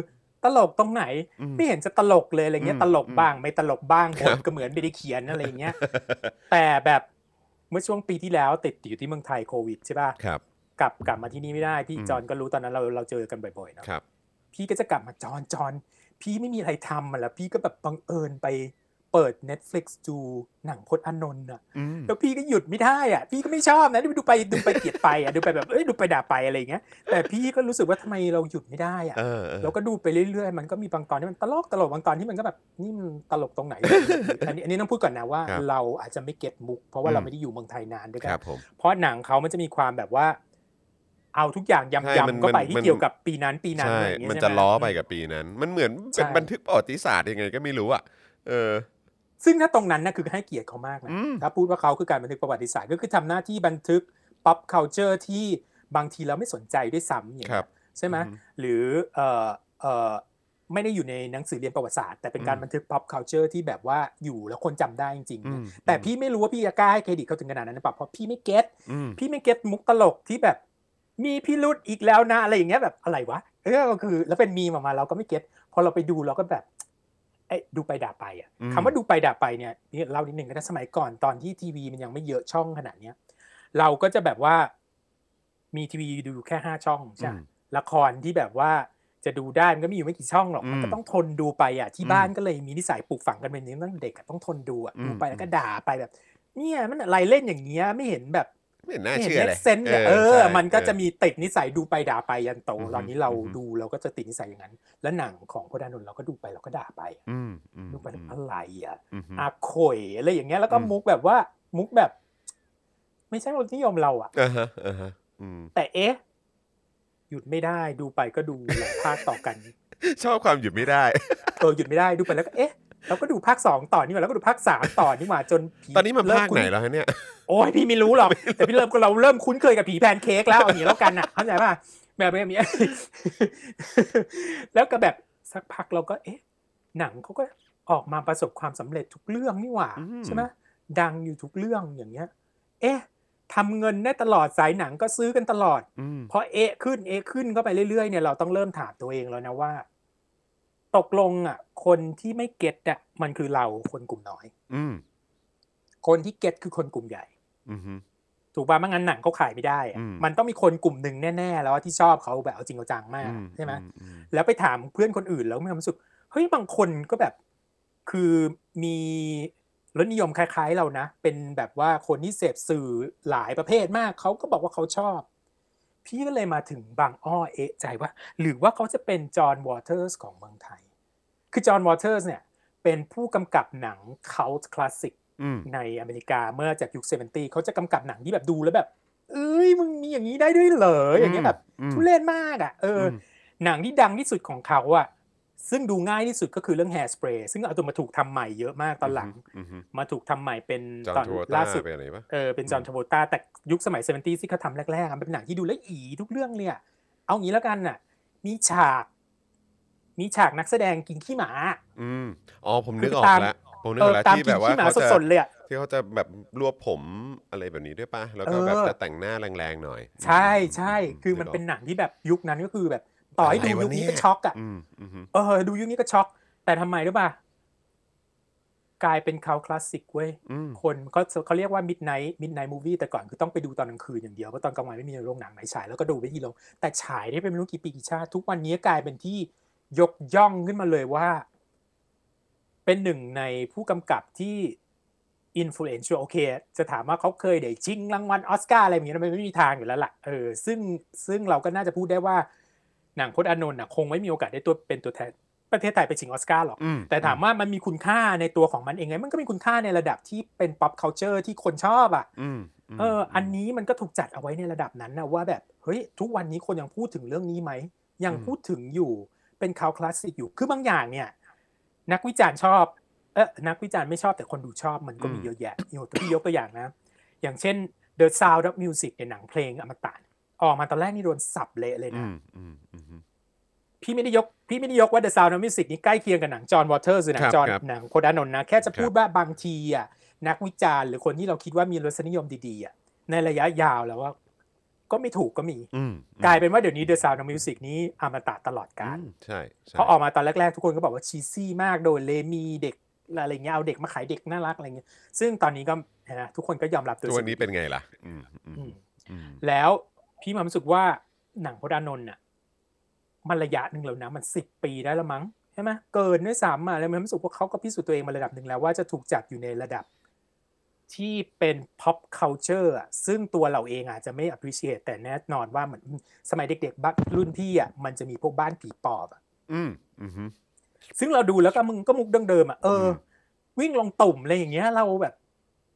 ตลกตรงไหนอืมไม่เห็นจะตลกเลยอะไรเงี้ยอืมตลกบ้างไม่ตลกบ้างครับบทก็เหมือนไม่ได้เขียนอะไรเงี้ยแต่แบบเมื่อช่วงปีที่แล้วติดอยู่ที่เมืองไทยโควิดใช่ป่ะครับกลับกลับมาที่นี่ไม่ได้พี่อืมจอนก็รู้ตอนนั้นเราเราเจอกันบ่อยๆเนอะครับ พี่ก็จะกลับมาจอนจอนพี่ไม่มีอะไรทำอะแล้วพี่ก็แบบบังเอิญไป เปิด Netflix ดูหนังพจน์อานนท์อะอืมแล้วพี่ก็หยุดไม่ได้อะพี่ก็ไม่ชอบนะดูไปดูไปเกลียดไปอะดูไปแบบเอ้ยดูไปด่าไปอะไรอย่างเงี้ยแต่พี่ก็รู้สึกว่าทำไมเราหยุดไม่ได้อะเออเออเราก็ดูไปเรื่อยๆ มันก็มีบางตอนที่มันตลกตลกบางตอนที่มันก็แบบนี่มันตลกตรงไหนอันนี้อันนี้ต้องพูดก่อนนะว่าครับเราอาจจะไม่เก็ตมุก เพราะว่าอืมเราไม่ได้อยู่เมืองไทยนานด้วยคกัรันบผมเพราะหนังเขามันจะมีความแบบว่าเอาทุกอย่างใช่ยำมันๆก็ไปมันที่มันเกี่ยวกับปีนั้นปีนั้นใช่อะไรอย่างเงี้ยมันใช่จะไหล้อไปกับปีนั้น มันเหมือนเป็นใช่บันทึกประวัติศาสตร์ยังไงก็ไม่รู้อะเออ ซึ่งถ้าตรงนั้นนะคือให้เกียรติเขามากนะอืมถ้าพูดว่าเขาคือการบันทึกประวัติศาสตร์ก็คือทำหน้าที่บันทึก pop culture ที่บางทีเราไม่สนใจด้วยซ้ำอย่างครัเงี้บยใช่ไหมอืมหรือเอ่อเอ่อไม่ได้อยู่ในหนังสือเรียนประวัติศาสตร์แต่เป็นการอืมบันทึก pop culture ที่แบบว่าอยู่แล้วคนจำได้จริงๆอืนะมแต่พี่ไม่รู้ว่าพี่จะกล้าให้เครดิตเขาถึงขนาดนั้นหรือเปล่าเพราะพี่ไม่เก็ตอืมพี่ไม่เก็ตมุกตลกที่แบบมีพิรุธอีกแล้วนะอะไรอย่างเงี้ยแบบอะไรวะเออก็คือแล้วเป็นมีมออกมาเราก็ไม่เก็ตพอเราไปดูเราก็แบบเอ้ย ดูไปด่าไปอะอืมคำว่าดูไปด่าไปเนี่ยนี่เล่านิดหนึ่งก็ได้สมัยก่อนตอนที่ทีวีมันยังไม่เยอะช่องขนาดเนี้ยเราก็จะแบบว่ามีทีวีดูแค่ห้าช่องใช่ไหมอืมละครที่แบบว่าจะดูได้มันก็มีอยู่ไม่กี่ช่องหรอกอืมมันก็ต้องทนดูไปอะที่อืมบ้านก็เลยมีนิสัยปลูกฝังกันเป็นอย่างนี้ตั้งแต่เด็กอะต้องทนดูอะอืมดูไปแล้วก็ด่าไปแบบ เนี่ยมันอะไรเล่นอย่างเงี้ยไม่เห็นแบบ ไม่เห็นน่าไม่เห็นเชื่อเมเลยเซนเลยเออใช่มันก็จะเออมีติดนิสัยดูไปด่าไปยันโตอือฮึตอนนี้เราอือฮึดูเราก็จะติดนิสัยอย่างนั้น แล้วหนังของพจน์อานนท์เราก็ดูไปเราก็ด่าไปอืมอืมดูไปอืมอะไรอะอืมอาข่อยอะไรอย่างเงี้ยแล้วก็อืมมุกแบบว่ามุกแบบ ไม่ใช่รสนิยมเราอะอ่าฮะอ่าฮะอืมแต่เอ๊ะหยุดไม่ได้ดูไปก็ดูหลายภาคต่อกัน ชอบความหยุดไม่ได้เออหยุดไม่ได้ดูไปแล้วก็เอ๊ะ เราก็ดูภาคสองต่อนี่หว่าแล้วก็ดูภาคสามต่อนี่หว่าจนผีตอนนี้มันเริ่ภาคคุ้ไหนแล้วฮะเนี่ยโอ้ยพี่ไม่รู้หรอกแต่พี่เริ่มก็เราเริ่มคุ้นเคยกับผีแพนเค้กแล้วอย่างนี้แล้วกันอะเข้าใจป่ะแบบแบบนี้แล้วก็แบบสักพักเราก็เอ๊ะ หนังเขาก็ออกมาประสบความสำเร็จทุกเรื่องนี่หว่าอืมใช่ไหมดังอยู่ทุกเรื่องอย่างเงี้ย เอ๊ะทำเงินได้ตลอดสายหนังก็ซื้อกันตลอดอืมพอเอะขึ้นเอะขึ้นเข้าไปเรื่อยๆเนี่ยเราต้องเริ่มถามตัวเองแล้วนะว่า ตกลงอะ คนที่ไม่เก็ตอะมันคือเราคนกลุ่มน้อย อืมคนที่เก็ตคือคนกลุ่มใหญ่อืมฮึถูกป่ะไม่งั้นหนังเขาขายไม่ได้อะอืมมันต้องมีคนกลุ่มหนึ่งแน่ ๆ แล้วที่ชอบเขาแบบเอาจริงเอาจังมากอืใช่ไหมอือืมแล้วไปถามเพื่อนคนอื่นแล้วมีความรู้สึกเฮ้ยบางคนก็แบบ คือมีรสนิยมคล้าย ๆ เรานะ เป็นแบบว่าคนที่เสพสื่อหลายประเภทมากเขาก็บอกว่าเขาชอบ พี่ก็เลยมาถึงบางอ้อเอะใจว่า หรือว่าเขาจะเป็น John Waters ของเมืองไทย คือ John Waters เนี่ยเป็นผู้กำกับหนัง cult classic อืมในอเมริกาเมื่อจากยุค seventy เขาจะกำกับหนังที่แบบดูแล้วแบบ เอ้ยมึงมีอย่างนี้ได้ด้วยเหรออย่างเงี้ยแบบอืมทุเรศมากอะเอออมหนังที่ดังที่สุดของเขาอะ ซึ่งดูง่ายที่สุดก็คือเรื่อง Hairspray ซึ่งเอาตัวมาถูกทำใหม่เยอะมากตอนหลังอืมฮึมาถูกทำใหม่เป็นจอห์ตอนนโทรล่าต้าสุดเป็นอะไรปะเออเป็นจอห์นทาโบตาแต่ยุคสมัยเซเวนตี้ที่เขาทำแรกๆอะมันเป็นหนังที่ดูแล้วอีทุกเรื่องเลยอะเอางี้แล้วกันน่ะ มีฉาก มีฉากนักแสดงกินขี้หมา อืมอ๋อผมนึกคือออกตามแล้วผมนึกเออออกแล้วตามที่กิแบนบว่าขี้หมาเขาจะสดๆเลยอะที่เขาจะแบบรวบผมอะไรแบบนี้ด้วยปะแล้วก็แบบเออจะแต่งหน้าแรงๆหน่อย ใช่ใช่มคือมันเป็นหนังที่แบบยุคนั้นก็คือแบบ ต่อให้ดูยุคนี้ก็ช็อกอะอืมอืมฮึเออ ดูยุคนี้ก็ช็อก แต่ทำไมรู้ป่ะกลายเป็น cult classic เว้ยอืมคนเขาเขาเรียกว่า midnight midnight movie แต่ก่อนคือต้องไปดูตอนกลางคืนอย่างเดียวเพราะตอนกลางวันไม่มีโรงหนังไหนฉายแล้วก็ดูไปที่โรงแต่ฉายได้เป็นไม่รู้กี่ปีกี่ชาติ ทุกวันนี้กลายเป็นที่ยกย่องขึ้นมาเลยว่า เป็นหนึ่งในผู้กำกับที่ influential จะถามว่าเขาเคยได้ชิงรางวัลออสการ์อะไรอย่างเงี้ยมันไม่มีทางอยู่แล้วล่ะเออซึ่งซึ่งเราก็น่าจะพูดได้ว่า หนังพจน์อานนท์น่ะคงไม่มีโอกาสได้ตัวเป็นตัวแทนประเทศไทยไปชิงออสการ์หรอกอืมแต่ถามว่ามันมีคุณค่าในตัวของมันเองไหมมันก็มีคุณค่าในระดับที่เป็น pop culture ที่คนชอบอะอืมมเออ อันนี้มันก็ถูกจัดเอาไว้ในระดับนั้นนะว่าแบบเฮ้ยทุกวันนี้คนยังพูดถึงเรื่องนี้ไหมยังพูดถึงอยู่เป็นคาวคลาสสิกอยู่คือบางอย่างเนี่ย นักวิจารณ์ชอบเออนักวิจารณ์ไม่ชอบแต่คนดูชอบมันก็มีเยอะแยะยกตัวที่ยกตัวอย่างนะ อย่างเช่น The Sound of Music ในหนังเพลงอมตะ ออกมาตอนแรกนี่โดนสับเละเลยอืนะมอืมอืมอืมพี่ไม่ได้ยกพี่ไม่ได้ยกว่า The Sound of Music นี่ใกล้เคียงกับหนังจอห์นวอเตอร์หรือหนัครังบจอห์นครับหนังโพดานนท์นะ แค่จะพูดว่าบางทีอะนักวิจารณ์หรือคนที่เราคิดว่ามีรสนิยมดีๆอะในระยะยาวแล้วว่า ก็ไม่ถูกก็มีอืมกลายเป็นว่าเดี๋ยวนี้ The Sound of Music นี้อมตะตลอดกาลอืมใช่ใช่เพราะออกมาตอนแรกๆ ทุกคนก็บอกว่าชีซี่มากโดนเลมีเด็กอะไรเงี้ยเอาเด็กมาขายเด็กน่ารักอะไรเงี้ยซึ่งตอนนี้ก็นะทุกคนก็ยอมรับโดยตัสวนนี้เป็นไงล่ะอืมอืมอืมอืมแล้ว พี่มารู้สึกว่าหนังพจน์อานนท์น่ะมันระยะหนึ่งแล้วนะมันสิบปีได้แล้วมั้งใช่ไหมเกินด้วยซ้ำอะแล้วมันรู้สึกว่าเขาก็พิสูจน์ตัวเองมาระดับหนึ่งแล้วว่าจะถูกจัดอยู่ในระดับที่เป็น pop culture อะซึ่งตัวเราเองอาจจะไม่ appreciate แต่แน่นอนว่าเหมือนสมัยเด็กๆบ้านรุ่นพี่อะมันจะมีพวกบ้านผีปอบอะอืมอืมซึ่งเราดูแล้วก็มึงก็มุกเดิมๆอะเอออมวิ่งลงตุ่มอะไรอย่างเงี้ยเราแบบ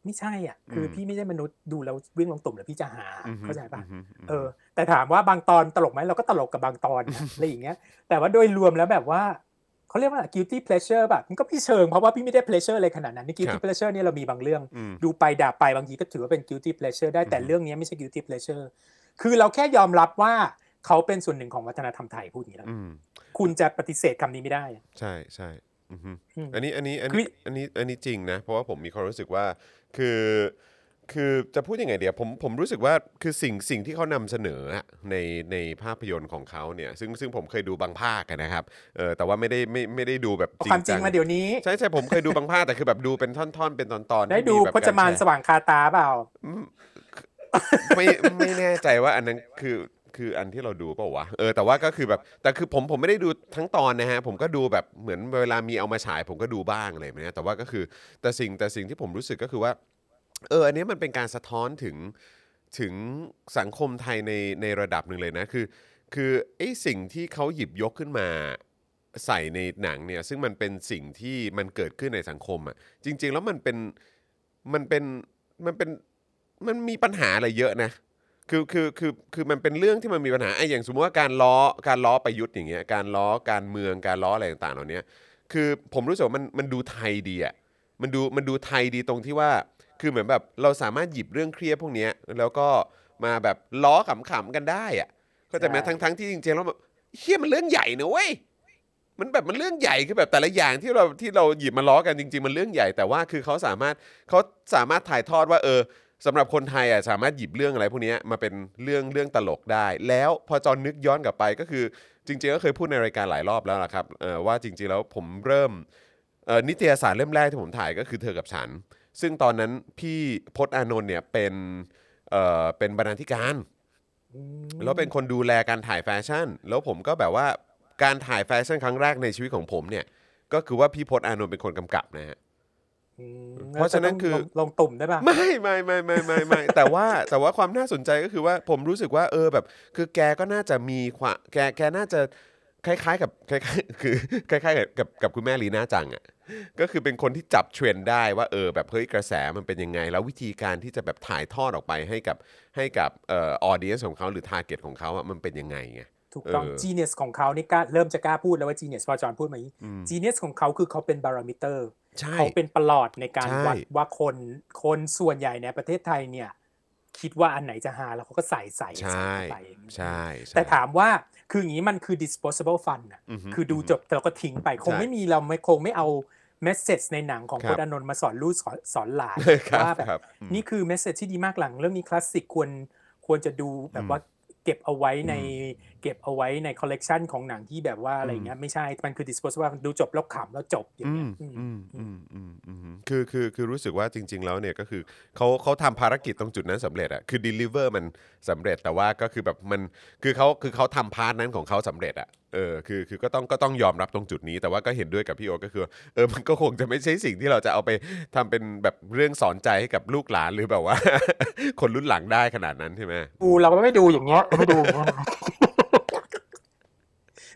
ไม่ใช่อะคืออมพี่ไม่ใช่มนุษย์ดูแล้ววิ่งลงตุ่มแล้วพี่จะหาอืมเข้าใจปะอืมอืมเออ แต่ถามว่าบางตอนตลกไหมเราก็ตลกกับบางตอนนะอะไรอย่างเงี้ย แต่ว่าโดยรวมแล้วแบบว่าเขาเรียกว่า guilty pleasure แบบมันก็พี่เชิงเพราะว่าพี่ไม่ได้ pleasure อะไรขนาดนั้นใน guilty pleasure เนี่ยเรามีบางเรื่องอืมดูไปด่าไปบางทีก็ถือว่าเป็น guilty pleasure ได้แต่อือฮึเรื่องนี้ไม่ใช่ guilty pleasure คือเราแค่ยอมรับว่าเขาเป็นส่วนหนึ่งของวัฒนธรรมไทยพูดอย่างนี้แล้วอืมคุณจะปฏิเสธคำนี้ไม่ได้อะใช่ใช่ อืมอืมอันนี้อันนี้อันคืนี้ออันนี้อันนี้จริงนะ เพราะว่าผมมีความรู้สึกว่าคือคือจะพูดยังไงเดียวผมผมรู้สึกว่าคือสิ่งสิ่งที่เขานำเสนออะในในภาพยนตร์ของเขาเนี่ยซึ่งซึ่งผมเคยดูบางภาคอะนะครับเออแต่ว่าไม่ได้ไม่ไม่ได้ดูแบบจริความงจริจังงมาเดี๋ยวนี้ ใช่ใช่ผมเคยดูบางภาคแต่คือแบบดูเป็นท่อนๆ เป็นตอนๆได้ที่ดูแบบพจมานกรแชร์สว่างคาตาเปล่าไม่ไม่แน่ใจว่าอันนั้นคือ คืออันที่เราดูเปล่าวะเออแต่ว่าก็คือแบบแต่คือผมผมไม่ได้ดูทั้งตอนนะฮะผมก็ดูแบบเหมือนเวลามีเอามาฉายผมก็ดูบ้างอะไรแบบเนี้ยแต่ว่าก็คือแต่สิ่งแต่สิ่งที่ผมรู้สึกก็คือว่า เอออันนี้มันเป็นการสะท้อนถึงถึงสังคมไทยในในระดับหนึ่งเลยนะคือ คือไอ้สิ่งที่เขาหยิบยกขึ้นมาใส่ในหนังเนี่ยซึ่งมันเป็นสิ่งที่มันเกิดขึ้นในสังคมอะจริง ๆ แล้วมันเป็นมันเป็นมันเป็นมันมีปัญหาอะไรเยอะนะ คือคือคือคือมันเป็นเรื่องที่มันมีปัญหาไอ้อย่างสมมติว่าการล้อการล้อประยุทธ์อย่างเงี้ยการล้อการเมืองการล้ออะไรต่างๆเหล่านี้คือผมรู้สึกว่ามันมันดูไทยดีอะมันดูมันดูไทยดีตรงที่ว่า คือเหมือนแบบเราสามารถหยิบเรื่องเครียดพวกเนี้ยแล้วก็มาแบบล้อขำๆกันได้อะก็จะแม้ใช่ทั้งทั้งๆที่จริงๆแล้วแบบเฮียมันเรื่องใหญ่นะเว้ยมันแบบมันเรื่องใหญ่คือแบบแต่ละอย่างที่เราที่เราหยิบมาล้อกันจริง ๆ มันเรื่องใหญ่แต่ว่าคือเขาสามารถเขาสามารถถ่ายทอดว่าเออ สำหรับคนไทยอะสามารถหยิบเรื่องอะไรพวกเนี้ยมาเป็นเรื่องเรื่องตลกได้ แล้วพอจอนนึกย้อนกลับไปก็คือ จริงๆก็เคยพูดในรายการหลายรอบแล้วล่ะครับเออว่าจริงๆแล้วผมเริ่มเอ่อนิตยสารเล่มแรกที่ผมถ่ายก็คือเธอกับฉัน ซึ่งตอนนั้นพี่พจน์อานนท์เนี่ยเป็นเอ่อเป็นบรรณาธิการอืมแล้วเป็นคนดูแลการถ่ายแฟชั่น แล้วผมก็แบบว่าการถ่ายแฟชั่นครั้งแรกในชีวิตของผมเนี่ยก็คือว่าพี่พจน์อานนท์เป็นคนกำกับนะฮะอืม เพราะฉะนั้นคือลงลงตุ่มได้ป่ะไม่ไม่ไม่ไม่ไม่ไม่แต่ว่าแต่ว่าความน่าสนใจก็คือว่าผมรู้สึกว่าเออแบบ คือแกก็น่าจะมีความแกแกน่าจะคล้ายๆกับคล้ายๆคือคล้ายๆกับกับกับคุณแม่ลีน่าจังอะก็คือเป็นคนที่จับเทรนด์ได้ว่าเออแบบเฮ้ยกระแสมันเป็นยังไง แล้ววิธีการที่จะแบบถ่ายทอดออกไปให้กับให้กับเอ่อออเดียนของเขาหรือทาร์เก็ตของเขาอะมันเป็นยังไงไง ถูกต้องเออ genius ของเขานี่กล้าเริ่มจะกล้าพูดแล้วว่า genius พอจอห์นพูดมาอย่างนี้ genius ของเขาคือเขาเป็น barometer ใช่เขาเป็นประหลอดในการใช่วัดว่าคนคนส่วนใหญ่ในประเทศไทยเนี่ย คิดว่าอันไหนจะหาแล้วเขาก็ใส่ใส่ใช่ใส่เข้าไปอย่างนี้ใช่ใช่แต่ถามว่าคืออย่างนี้มันคือ disposable fund อะอือฮึคือดูจบแต่เราก็ทิ้งไปคงใช่ไม่มีเราไม่คงไม่เอา message ในหนังของคพรับจน์อานนท์มาสอนลูกสอนสอนหลานครับว่าแบบครับอืมนี่คือ message ที่ดีมากหลังเรื่องนี้คลาสสิกควรควรจะดูแบบว่า เก็บเอาไว้ในอืเก็บเอาไว้ในคอลเลกชันของหนังที่แบบว่าอะไรอืมเงี้ยไม่ใช่ มันคือ disposable ดูจบแล้วขำแล้วจบอย่างอืเงี้มยอืมอืมอืมอืมอืมคือคือคือรู้สึกว่าจริง ๆ แล้วเนี่ยก็คือเขาเขาทำภารกิจตรงจุดนั้นสำเร็จอะคือ deliver มันสำเร็จแต่ว่าก็คือแบบมันคือเขาคือเขาทำ part นั้นของเขาสำเร็จอะเออคือคือก็ต้องก็ต้องยอมรับตรงจุดนี้ แต่ว่าก็เห็นด้วยกับพี่โอตก็คือว่าเออมันก็คงจะไม่ใช่สิ่งที่เราจะเอาไปทำเป็นแบบเรื่องสอนใจให้กับลูกหลานหรือแบบว่า คนรุ่นหลังได้ขนาดนั้นใช่ไหมดูเราก็ไม่ดูอย่างเงี้ยเราไม่ดูอย่างเงี้ย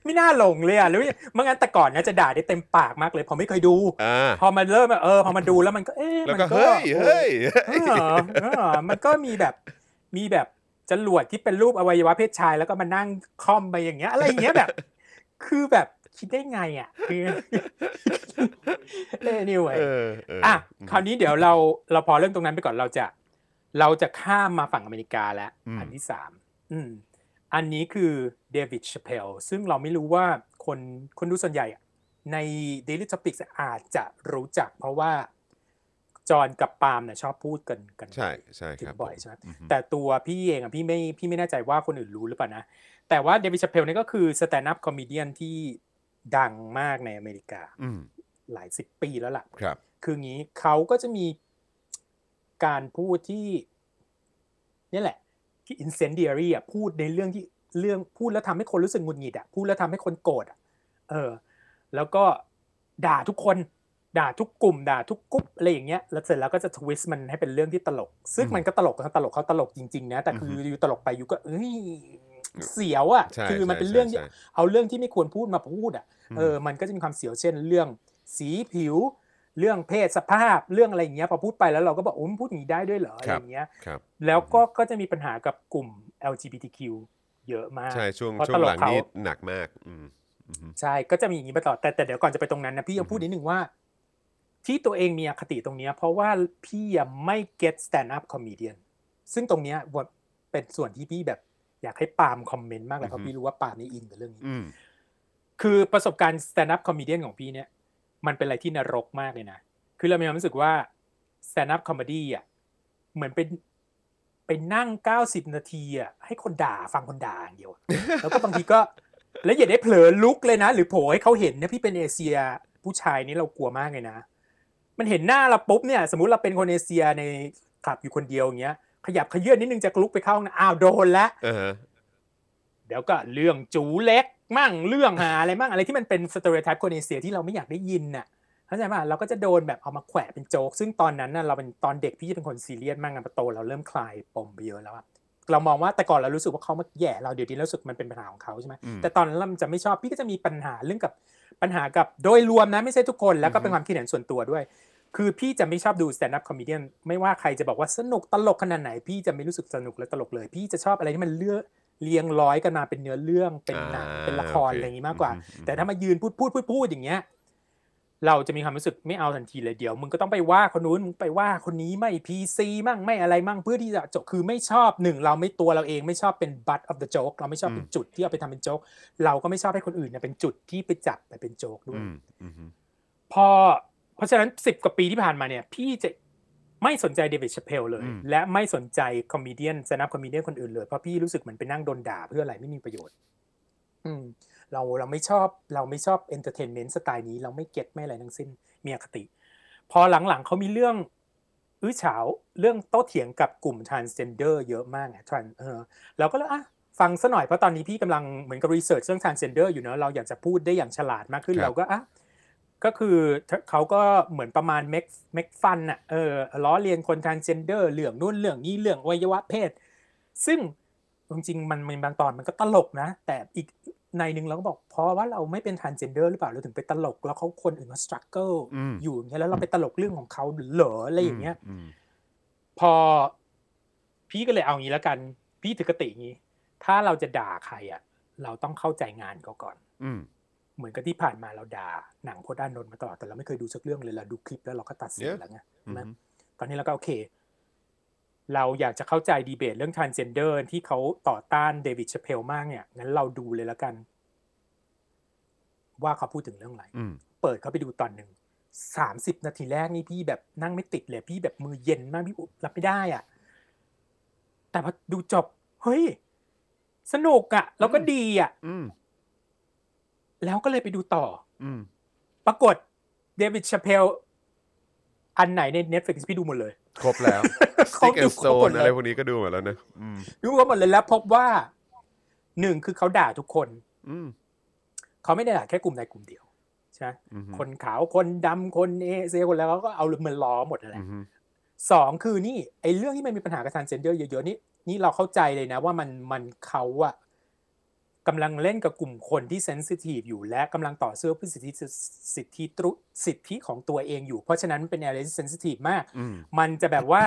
ไม่น่าหลงเลยอะหรือเมื่องั้นแต่ก่อนนะจะด่าได้เต็มปากมากเลย พอไม่เคยดูอ่าพอมันเริ่มแบบเออพอมาดูแล้วมันก็เอ๊ะแล้วมันก็ก็เฮ้ยเฮ้ยเออเออมันก็มีแบบมีแบบ จรวดที่เป็นรูปอวัยวะเพศชาย แล้วก็มานั่งค่อมไปอย่างเงี้ย อะไรอย่างเงี้ยแบบ คือแบบคิดได้ไงอะคือเอ้ย anyway เออเอออะอืมคราวนี้เดี๋ยวเราเราพอเรื่องตรงนั้นไปก่อนเราจะ เราจะข้ามมาฝั่งอเมริกาแล้วอืมอันที่สามอืม อันนี้คือเดวิดชเพลซึ่งเราไม่รู้ว่าคนคนดูส่วนใหญ่อะใน Daily Topics อาจจะรู้จัก เพราะว่า จอห์นกับปาล์มเนี่ยชอบพูดกันกันใช่ใช่ถึคงรับบ่อยใช่ไหมอือฮึแต่ตัวพี่เองอะพี่ไม่พี่ไม่แน่ใจว่าคนอื่นรู้หรือเปล่านะ แต่ว่า Dave Chappelle นี่ก็คือสแตนด์อัพคอม e เดียนที่ดังมากในอเมริกาอืมหลายสิบปีแล้วล่ะครับ คืองี้เขาก็จะมีการพูดที่นี่แหละที่ incendiary อะพูดในเรื่องที่เรื่องพูดแล้วทำให้คนรู้สึกหงุดหงิดอะพูดแล้วทำให้คนโกรธอะเออ แล้วก็ด่าทุกคน ด่าทุกกลุ่มด่าทุกกรุ๊ปอะไรอย่างเงี้ยแล้วเสร็จแล้วก็จะ twist มันให้เป็นเรื่องที่ตลก ซึ่งอืมมันก็ตลกเขาตลกเขาตลกจริงๆนะแต่คืออฮึอยู่ตลกไปอยู่ก็เอ้ยเสียวอะใช่คือมันเป็นใช่เรื่องที่ใช่เอาเรื่องที่ไม่ควรพูดมาพูดอะอืมเออมันก็จะมีความเสียวเช่นเรื่องสีผิว เรื่องเพศสภาพเรื่องอะไรอย่างเงี้ยพอพูดไปแล้วเราก็บอกโอ้มันพูดอย่างนี้ได้ด้วยเหรออะไรอย่างเงี้ยครับแล้วก็ก็จะมีปัญหากับกลุ่ม LGBTQ เยอะมากใช่ช่วงเพราะช่วตงลหกลังเขานี้หนักมากอืมอืมใช่ก็จะมีอย่างนี้ไปต่อแต่แต่เดี๋ยวก่อนจะไปตรงนั้นนะพี่ยังพูดนิดนึงว่า ที่ตัวเองมีอคติตรงเนี้ยเพราะว่าพี่ยังไม่ get stand up comedian ซึ่งตรงเนี้ยว่าเป็นส่วนที่พี่แบบอยากให้ปาล์มคอมเมนต์มากเลยเพราะพี่รู้ว่าปาล์มนี่อินกับเรื่องนี้อืมคือประสบการณ์ stand up comedian ของพี่เนี่ย มันเป็นอะไรที่นรกมากเลยนะ คือเรามีความรู้สึกว่า stand up comedy อะเหมือนเป็นไปนั่ง90นาทีอะให้คนด่าฟังคนด่าอย่างเดียวแล้วก็บางทีก็ แล้วอย่าได้เผลอลุกเลยนะ หรือโผล่ให้เขาเห็นเนี่ยพี่เป็นเอเชียผู้ชายนี่เรากลัวมากเลยนะ มันเห็นหน้าเราปุ๊บเนี่ยสมมุติเราเป็นคนเอเชียในคลับอยู่คนเดียวอย่างเงี้ยขยับเขยื้อนนิดนึงจะลุกไปเข้าห้องน้ำอ้าวโดนละอ่าฮะเดี๋ยวก็เรื่องจู๋เล็กมั่งเรื่องหาอะไรมั่งอะไรที่มันเป็น stereotype คนเอเชียที่เราไม่อยากได้ยินน่ะเข้าใจป่ะเราก็จะโดนแบบเอามาแขวะเป็นโจ๊กซึ่งตอนนั้นน่ะเราเป็นตอนเด็กพี่จะเป็นคนซีเรียสมากนะพอโตเราเริ่มคลายปมไปเยอะแล้วอะเรามองว่าแต่ก่อนเรารู้สึกว่าเขามาแหย่เราเดี๋ยวนี้เรารู้สึกมันเป็นปัญหาของเขาใช่ไหมอืมแต่ตอนนั้นเราจะไม่ชอบพี่ก็จะมีปัญหาเรื่องกับ ปัญหากับโดยรวมนะไม่ใช่ทุกคนแล้วก็เป็นความคิดเห็นส่วนตัวด้วย คือพี่จะไม่ชอบดู stand up comedian ไม่ว่าใครจะบอกว่าสนุกตลกขนาดไหน พี่จะไม่รู้สึกสนุกและตลกเลย พี่จะชอบอะไรที่มันเลือกเรียงร้อยกันมาเป็นเนื้อเรื่องเป็นหนังอ่าเป็นละครโอเคอะไรอย่างนี้มากกว่าอืมอืมแต่ถ้ามายืนพูดพูดพูดพูดอย่างเงี้ย เราจะมีความรู้สึกไม่เอาทันทีเลยเดี๋ยวมึงก็ต้องไปว่าคนนู้นมึงไปว่าคนนี้ไม่ PC มั่งไม่อะไรมั่งเพื่อที่จะจบคือไม่ชอบหนึ่งเราไม่ตัวเราเองไม่ชอบเป็น butt of the joke เราไม่ชอบเป็นจุดที่เอาไปทำเป็นโจ๊กเราก็ไม่ชอบให้คนอื่นเนี่ยเป็นจุดที่ไปจับไปเป็นโจ๊กด้วยอืมอืมอืมพอเพราะฉะนั้นสิบกว่าปีที่ผ่านมาเนี่ย พี่จะไม่สนใจ Dave Chappelle เลยอืมและไม่สนใจ comedian stand up comedian คนอื่นเลยเพราะพี่รู้สึกเหมือนไปนั่งโดนด่าเพื่ออะไรไม่มีประโยชน์ อืม เราเราไม่ชอบเราไม่ชอบ entertainment สไตล์นี้เราไม่ get ไม่อะไรทั้งสิ้นมีอคติ พอหลังๆเขามีเรื่องอื้อฉาวเรื่องโต้เถียงกับกลุ่ม transgender เยอะมากอะ trans เออเราก็เลยอะฟังซะหน่อยเพราะตอนนี้พี่กำลังเหมือนกับรีเสิร์ชเรื่อง transgender อยู่เนอะเราอยากจะพูดได้อย่างฉลาดมากขึ้นครับเราก็อะก็คือเขาก็เหมือนประมาณเม็กเม็กฟันอะเออล้อเลียนคน transgender เรื่องนู่นเรื่องนี้เรื่องอวัยวะเพศ ซึ่งจริงๆมันมันบางตอนมันก็ตลกนะ แต่อีก ในหนึ่งเราก็บอกเพราะว่าเราไม่เป็น transgender หรือเปล่าเราถึงไปตลกแล้วเขาคนอื่นเขา struggle อืมอยู่อย่างเงี้ยแล้วเราไปตลกเรื่องของเขาเหรออะไรอย่างเงี้ยอืมพอ พี่ก็เลยเอางี้แล้วกัน พี่ถือกติอย่างนี้ ถ้าเราจะด่าใครอะ เราต้องเข้าใจงานเขาก่อน อืมเหมือนกับที่ผ่านมาเราด่าหนังโพธิ์ด้านนนท์มาตลอดแต่เราไม่เคยดูสักเรื่องเลยเราดูคลิปแล้วเราก็ตัดสิน Yeah. แล้วไงอืนะมตอนนี้เราก็โอเค เราอยากจะเข้าใจดีเบตเรื่อง transgender ที่เขาต่อต้านเดวิดชเพลมากเนี่ยงั้นเราดูเลยแล้วกัน ว่าเขาพูดถึงเรื่องอะไรอืมเปิดเข้าไปดูตอนหนึ่งสามสิบนาทีแรกนี่พี่แบบนั่งไม่ติดเลย พี่แบบมือเย็นมากพี่รับไม่ได้อะ แต่พอดูจบ เฮ้ย สนุกอะแล้วก็ดีอะอืมแล้วก็เลยไปดูต่ออืมปรากฏเดวิดชาเพลอันไหนใน Netflix พี่ดูหมดเลย ครบแล้วครบ Stick ดู and ครบหมด Stone เลยอะไรพวกนี้ก็ดูหมดแล้วนะอืมดูครบหมดเลยแล้วพบว่าหนึ่งคือเขาด่าทุกคน อืมเขาไม่ได้ด่าแค่กลุ่มใดกลุ่มเดียวใช่ไหมอืมคนขาวคนดำคนเอเซียคนแล้วก็เอาเหมือนล้อหมดนั่นแหอืละมสองคือนี่ไอ้เรื่องที่มันมีปัญหากับทรานเจนเดอร์เยอะๆนี่นี่เราเข้าใจเลยนะ ว่ามันมันเขาอะ กำลังเล่นกับกลุ่มคนที่เซนซิทีฟอยู่และกำลังต่อสู้เพื่อสิทธิสิทธิตรุสิทธิของตัวเองอยู่ เพราะฉะนั้นมันเป็นอะไรที่เซนซิทีฟมากอืมมันจะแบบว่า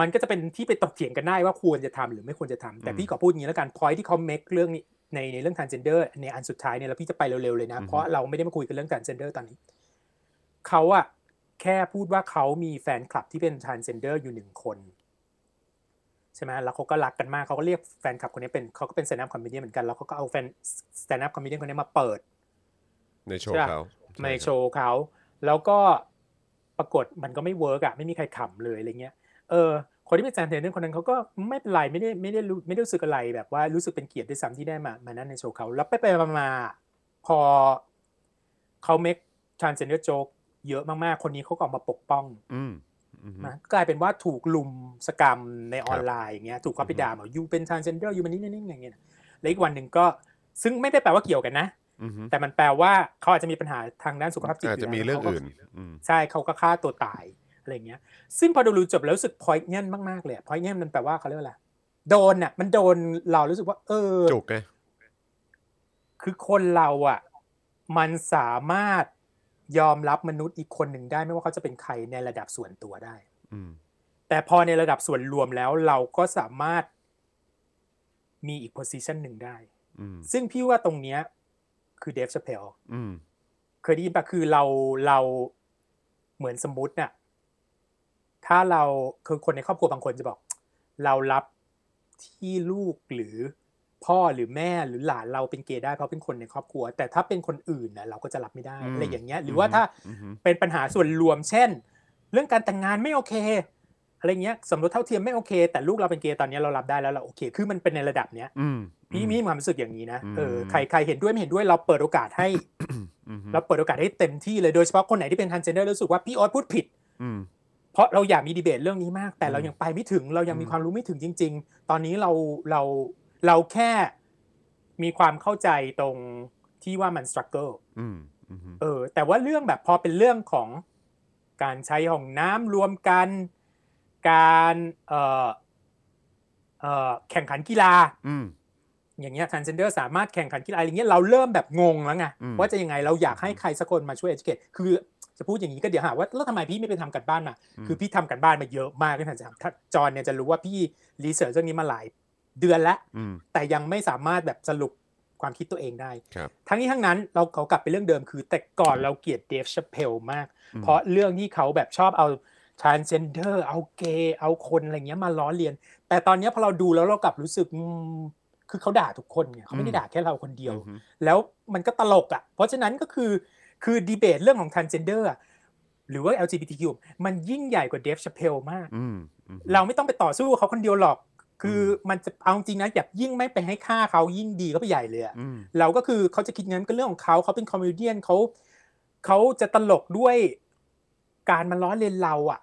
มันก็จะเป็นที่ไปตกเถียงกันได้ว่าควรจะทำหรือไม่ควรจะทำแต่อืมพี่ขอพูดอย่างนี้แล้วกันพอยที่เขา make เรื่องนี้ในในเรื่อง transgender ในอันสุดท้ายเนี่ยแล้วพี่จะไปเร็วๆเลยนะอืมเพราะเราไม่ได้มาคุยกันเรื่อง transgender ตอนนี้เขาอะแค่พูดว่าเขามีแฟนคลับที่เป็น transgender อยู่หนึ่งคน ใช่ไหมแล้วเขาก็รักกันมากเขาก็เรียกแฟนคลับคนนี้เป็นเขาก็เป็น stand up comedian เหมือนกัน แล้วเขาก็เอาแฟน stand up comedian คนนี้มาเปิด ในโชว์เขาในโชว์เขา แล้วก็ปรากฏมันก็ไม่ work อะไม่มีใครขำเลยอะไรเงี้ย เออ คนที่เป็นแซนเทนคนนั้นเขาก็ไม่เป็นไรไม่ได้ไม่ได้รู้ไม่ได้รู้สึกอะไรแบบว่ารู้สึกเป็นเกียรติด้วยซ้ำที่ได้มามานั่นในโชว์เขา แล้วไปไปมามาพอเขา make transgender joke เยอะมากๆ คนนี้เขาก็ออกมาปกป้องอืมอืม นะกลายเป็นว่าถูกรุมสกรัมในออนไลน์อย่างเงี้ยถูกเขาไปด่าบอก you เป็น transgender you มันนี่นี่อย่างเงี้ยแล้วอีกวันหนึ่งก็ซึ่งไม่ได้แปลว่าเกี่ยวกันนะอืมแต่มันแปลว่าเขาอาจจะมีปัญหาทางด้านสุขภาพจิตอาจจะมีเรื่องอื่นอืมใช่เขาก็ฆ่าตัวตายอะไรเงี้ย ซึ่งพอดูจบแล้วรู้สึกพอยเงี้ยมากๆเลยพอยเงี้ยมันแปลว่าเขาเรียกว่าอะไรโดนอะ มันโดนเรารู้สึกว่า เออจุกไงคือคนเราอะ มันสามารถ ยอมรับมนุษย์อีกคนหนึ่งได้ไม่ว่าเขาจะเป็นใครในระดับส่วนตัวได้อืมแต่พอในระดับส่วนรวมแล้วเราก็สามารถมีอีกโพสิชันหนึ่งได้อืมซึ่งพี่ว่าตรงเนี้ย คือเดฟชาเพลอืมเคยได้ยินปะคือเราเราเหมือนสมมติน่ะ ถ้าเราคือคนในครอบครัวบางคนจะบอก เรารับที่ลูกหรือ พ่อหรือแม่หรือหลานเราเป็นเกย์ได้เพราะเป็นคนในครอบครัว แต่ถ้าเป็นคนอื่นน่ะเราก็จะรับไม่ได้อืมอะไรอย่างเงี้ยหรือว่าถ้าอืมเป็นปัญหาส่วนรวมเช่น เรื่องการแต่งงานไม่โอเคอะไรเงี้ยสมรสเท่าเทียมไม่โอเค แต่ลูกเราเป็นเกย์ตอนเนี้ยเรารับได้แล้วเราโอเค คือมันเป็นในระดับเนี้ยอืมพี่มีความรู้สึกอย่างนี้นะอืมเออใครใครเห็นด้วยไม่เห็นด้วยเราเปิดโอกาสให้อืมเราเปิดโอกาสให้เต็มที่เลยโดยเฉพาะคนไหนที่เป็น transgender รู้สึกว่าพี่ออสพูดผิดอืมเพราะเราอยากมีดีเบตเรื่องนี้มาก แต่อืมเรายังไปไม่ถึงเรายังอืมีมความรู้ไม่ถึงจริง ๆ ตอนนี้เราเรา เราแค่มีความเข้าใจตรงที่ว่ามัน struggleอืมอืมเออ แต่ว่าเรื่องแบบพอเป็นเรื่องของการใช้ห้องน้ำรวมกัน การเอ่อเอ่อแข่งขันกีฬาอืมอย่างเงี้ย transgender สามารถแข่งขันกีฬาอะไรเงี้ยเราเริ่มแบบงงแล้วไงอืมว่าจะยังไงเราอยากให้ใครสักคนมาช่วย educate คือจะพูดอย่างนี้ก็เดี๋ยวหาว่าแล้วทำไมพี่ไม่ไปทำกันบ้านมา คือพี่ทำกันบ้านมาเยอะมากที่ทันจะถ้าจอห์นเนี่ยจะรู้ว่าพี่รีเสิร์ชเรื่องนี้มาหลาย เดือนแล้วอืมแต่ยังไม่สามารถแบบสรุปความคิดตัวเองได้ครับทั้งนี้ทั้งนั้นเราเขากลับไปเรื่องเดิมคือ แต่ก่อนเราเกลียดเดฟช p เพลมากอืมเพราะเรื่องที่เขาแบบชอบเอา transgender เอาเกย์เอาคนอะไรเงี้ยมาล้อเลียน แต่ตอนเนี้ยพอเราดูแล้วเรากลับรู้สึกอืมคือเขาด่าทุกคนไงเขาไม่ได้ด่าแค่เราคนเดียวอืมแล้วมันก็ตลกอะ เพราะฉะนั้นก็คือคือดีเบตเรื่องของ transgender อะหรือว่า LGBTQ มันยิ่งใหญ่กว่าเดฟช p เพลมากอืมอืมเราไม่ต้องไปต่อสู้กับเขาคนเดียวหรอก คือมันจะเอาจริงนะอย่ายิ่งไม่ไปให้ค่าเขายิ่งดีก็ไปใหญ่เลยอะอืมเราก็คือเขาจะคิดงั้นก็เรื่องของเขาเขาเป็น comedy เขาเขาจะตลกด้วยการมันล้อเลียนเราอะ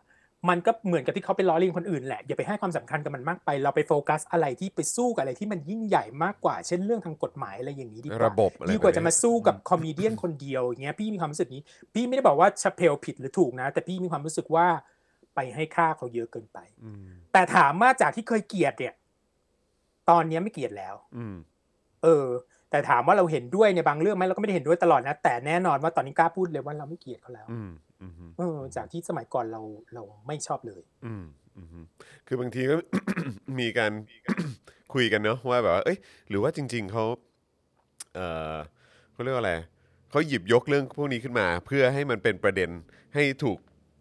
มันก็เหมือนกับที่เขาไปล้อเลียนคนอื่นแหละอย่าไปให้ความสำคัญกับมันมากไป เราไปโฟกัสอะไรที่ไปสู้กับอะไรที่มันยิ่งใหญ่มากกว่า เช่นเรื่องทางกฎหมายอะไรอย่างนี้ดีกว่าระบบอะไรดีกว่าจะแบบมานี้สู้กับ comedy คนเดียวอย่างเงี้ยพี่มีความรู้สึกนี้ พี่ไม่ได้บอกว่า Chappelle ผิดหรือถูกนะ แต่พี่มีความรู้สึกว่า ไปให้ค่าเขาเยอะเกินไปอืมแต่ถามว่าจากที่เคยเกลียดเนี่ย ตอนเนี้ยไม่เกลียดแล้วอืมเออ แต่ถามว่าเราเห็นด้วยในบางเรื่องไหมเราก็ไม่ได้เห็นด้วยตลอดนะแต่แน่นอนว่าตอนนี้กล้าพูดเลยว่าเราไม่เกลียดเขาแล้วอืมอืมเออ จากที่สมัยก่อนเราเราไม่ชอบเลย อืมอืมคือบางทีก็มีการคุยกันเนอะว่าแบบว่าเอ้ย หรือว่าจริง ๆเขาเออเขาเรียกว่าอะไรเขาหยิบยกเรื่องพวกนี้ขึ้นมา เพื่อให้มันเป็นประเด็นให้ถูก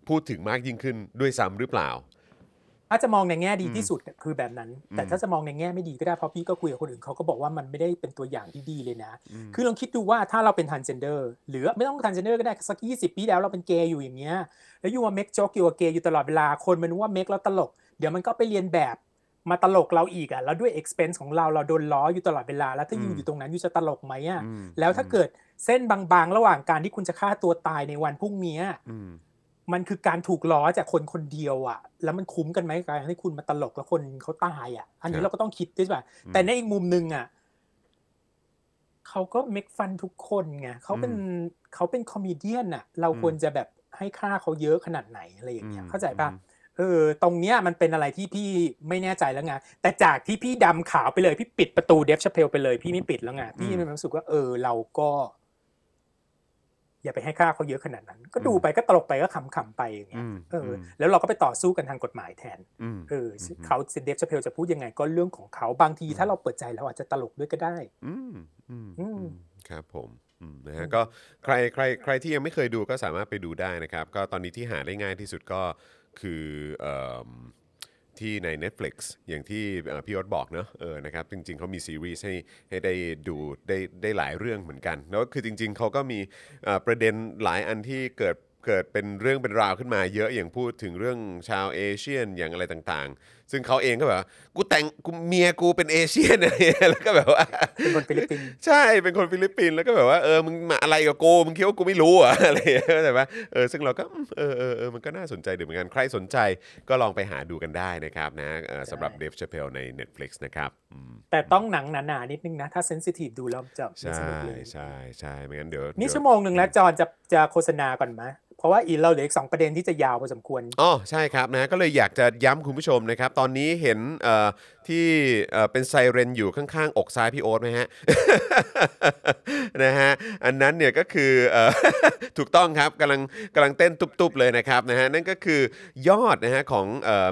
พูดถึงมากยิ่งขึ้นด้วยซ้ำหรือเปล่า ถ้าจะมองในแง่ดีอืมที่สุดคือแบบนั้น แต่อืมถ้าจะมองในแง่ไม่ดีก็ได้เพราะพี่ก็คุยกับคนอื่นเขาก็บอกว่ามันไม่ได้เป็นตัวอย่างที่ดีเลยนะมคือลองคิดดูว่าถ้าเราเป็น transgender หรือไม่ต้อง transgender ก็ได้สักยี่สิบปีแล้วเราเป็นเกย์อยู่อย่างเงี้ยแล้วอยู่มา make joke อยู่กับเกย์อยู่ตลอดเวลาคนมันว่า make แล้วตลก เดี๋ยวมันก็ไปเลียนแบบมาตลกเราอีกอะแล้วด้วย expense ของเราเราโดนล้ออยู่ตลอดเวลา แล้วถ้าอยู่อืมอยู่ตรงนั้นอยู่จะตลกไหมอะอืมแล้วถ้าเกิดเส้นบางๆ ระหว่างการที่คุณจะฆ่าตัวตายในวันพรุ่งนี้อื มมันคือการถูกล้อจากคนคนเดียวอะ แล้วมันคุ้มกันไหมกับการที่คุณมาตลกแล้วคนเขาตายอะ อันครันี้บเราก็ต้องคิดด้วยป่ะอืมแต่ในอีกมุมหนึ่งอะเขาก็เมคฟันทุกคนไงเขาเป็นเขาเป็นคอมเมเดี้อะ เราอืมควรจะแบบให้ค่าเขาเยอะขนาดไหนอะไรอย่างเงี้ยอืมเข้าใจป่ะอืมเออตรงเนี้ยมันเป็นอะไรที่พี่ไม่แน่ใจแล้วไงแต่จากที่พี่ดำขาวไปเลยพี่ปิดประตูเดฟชาเพลไปเลยพี่ไม่ปิดแล้วไงพี่มีความรู้สึกว่าเออเราก็ อย่าไปให้ค่าเขาเยอะขนาดนั้น ก็ดูไปก็ตลกไปก็ขำๆไปอย่างเงี้ยอืมเอออมแล้วเราก็ไปต่อสู้กันทางกฎหมายแทนอืมเอออมเขาเดฟชาเพลจะพูดยังไงก็เรื่องของเขาบางทีถ้าเราเปิดใจเราอาจจะตลกด้วยก็ได้อืมอืมอืมอืมครับผมอืมนะอืฮะมก็ใครใครใครที่ยังไม่เคยดูก็สามารถไปดูได้นะครับ ก็ตอนนี้ที่หาได้ง่ายที่สุดก็คือเอิ่ม ที่ใน Netflix อย่างที่พี่ยศบอกเนอะเออนะครับจริงๆเขามีซีรีส์ให้ให้ได้ดูได้ได้หลายเรื่องเหมือนกัน แล้วคือจริงๆเขาก็มีประเด็นหลายอันที่เกิด เกิดเป็นเรื่องเป็นราวขึ้นมาเยอะอย่างพูดถึงเรื่องชาวเอเชียนอย่างอะไรต่างๆ ซึ่งเขาเองก็แบบว่ากูแต่งกูเมียกูเป็น Asian อะไรเงี้ยแล้วก็แบบว่าเป็นคนฟิลิปปินส์ใช่เป็นคนฟิลิปปินส์แล้วก็แบบว่าเออมึงมาอะไรกับกูมึงคิดว่ากูไม่รู้เหรอะอะไรอย่างเงี้ยเข้าใจปะเออซึ่งเราก็อืมเออเออเออมันก็น่าสนใจดีเหมือนกันใครสนใจก็ลองไปหาดูกันได้นะครับนะเออสำหรับเดฟช p เพลใน Netflix นะครับอืมแต่ต้องหนังหนาๆนิดนึงนะถ้า sensitive ดูแล้วจะไม่ใช่สนุกเลยใช่ใช่ไม่งั้นเดี๋ยวนี่เดี๋ยชั่วโมงหนึ่งแล้วจอนจะจะโฆษณาก่อนไหมเพ ราะว่าอีเราเหลืออีกสองประเด็นที่จะยาวพอสมควรอ๋อใช่ครับนะก็เลยอยากจะย้ำคุณผู้ชมนะครับ ตอนนี้เห็นเอ่อ ที่เป็นไซเรนอยู่ข้างๆ อกซ้ายพี่โอ๊ตไหมฮะนะฮะอันนั้นเนี่ยก็คือถูกต้องครับกำลังกำลังเต้นตุบๆเลยนะครับนะฮะนั่นก็คือยอดนะฮะของ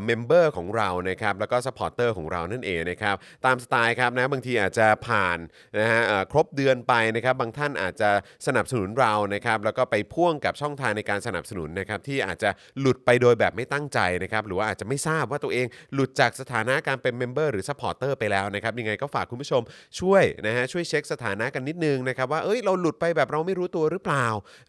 member ของเรานะครับแล้วก็ supporter ของเรานั่นเองนะครับตามสไตล์ครับนะบางทีอาจจะผ่านนะฮะครบเดือนไปนะครับบางท่านอาจจะสนับสนุนเรานะครับแล้วก็ไปพ่วงกับช่องทางในการสนับสนุนนะครับที่อาจจะหลุดไปโดยแบบไม่ตั้งใจนะครับหรือว่าอาจจะไม่ทราบว่าตัวเองหลุดจากสถานะการเป็น member หรือ supporter ไปแล้วนะครับยังไงก็ฝากคุณผู้ชมช่วยนะฮะช่วยเช็คสถานะกันนิดนึงนะครับว่าเอ้ยเราหลุดไปแบบเราไม่รู้ตัวหรือเปล่า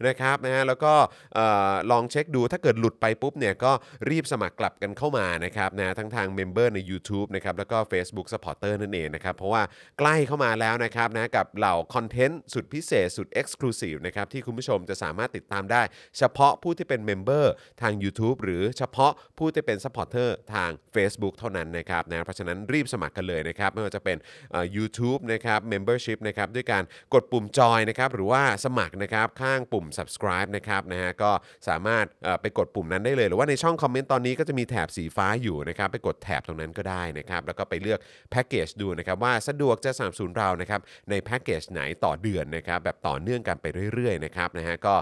นะครับนะฮะแล้วก็เอ่อลองเช็คดูถ้าเกิดหลุดไปปุ๊บเนี่ยก็รีบสมัครกลับกันเข้ามานะครับนะทั้งทาง member ใน YouTube นะครับแล้วก็ Facebook Supporter นั่นเองนะครับเพราะว่าใกล้เข้ามาแล้วนะครับนะกับเหล่าคอนเทนต์สุดพิเศษสุด Exclusive นะครับที่คุณผู้ชมจะสามารถติดตามได้ เฉพาะผู้ที่เป็น member ทาง YouTube หรือเฉพาะผู้ที่เป็น supporter ทาง Facebook เท่านั้นนะครับนะเพราะฉะนั้นรีบสมัครกันเลยนะครับ ไม่ว่าจะเป็นเอ่อ YouTube นะครับ Membership นะครับด้วยการกดปุ่มจอยนะครับหรือว่าสมัครนะครับข้างปุ่ม subscribe นะครับนะฮะก็สามารถไปกดปุ่มนั้นได้เลย หรือว่าในช่องคอมเมนต์ตอนนี้ก็จะมีแถบสีฟ้าอยู่นะครับไปกดแถบตรงนั้นก็ได้นะครับแล้วก็ไปเลือกแพ็กเกจดูนะครับว่าสะดวกจะสนับสนุนเรานะครับในแพ็กเกจไหนต่อเดือนนะครับแบบต่อเนื่องกันไปเรื่อยๆนะครับนะฮะก็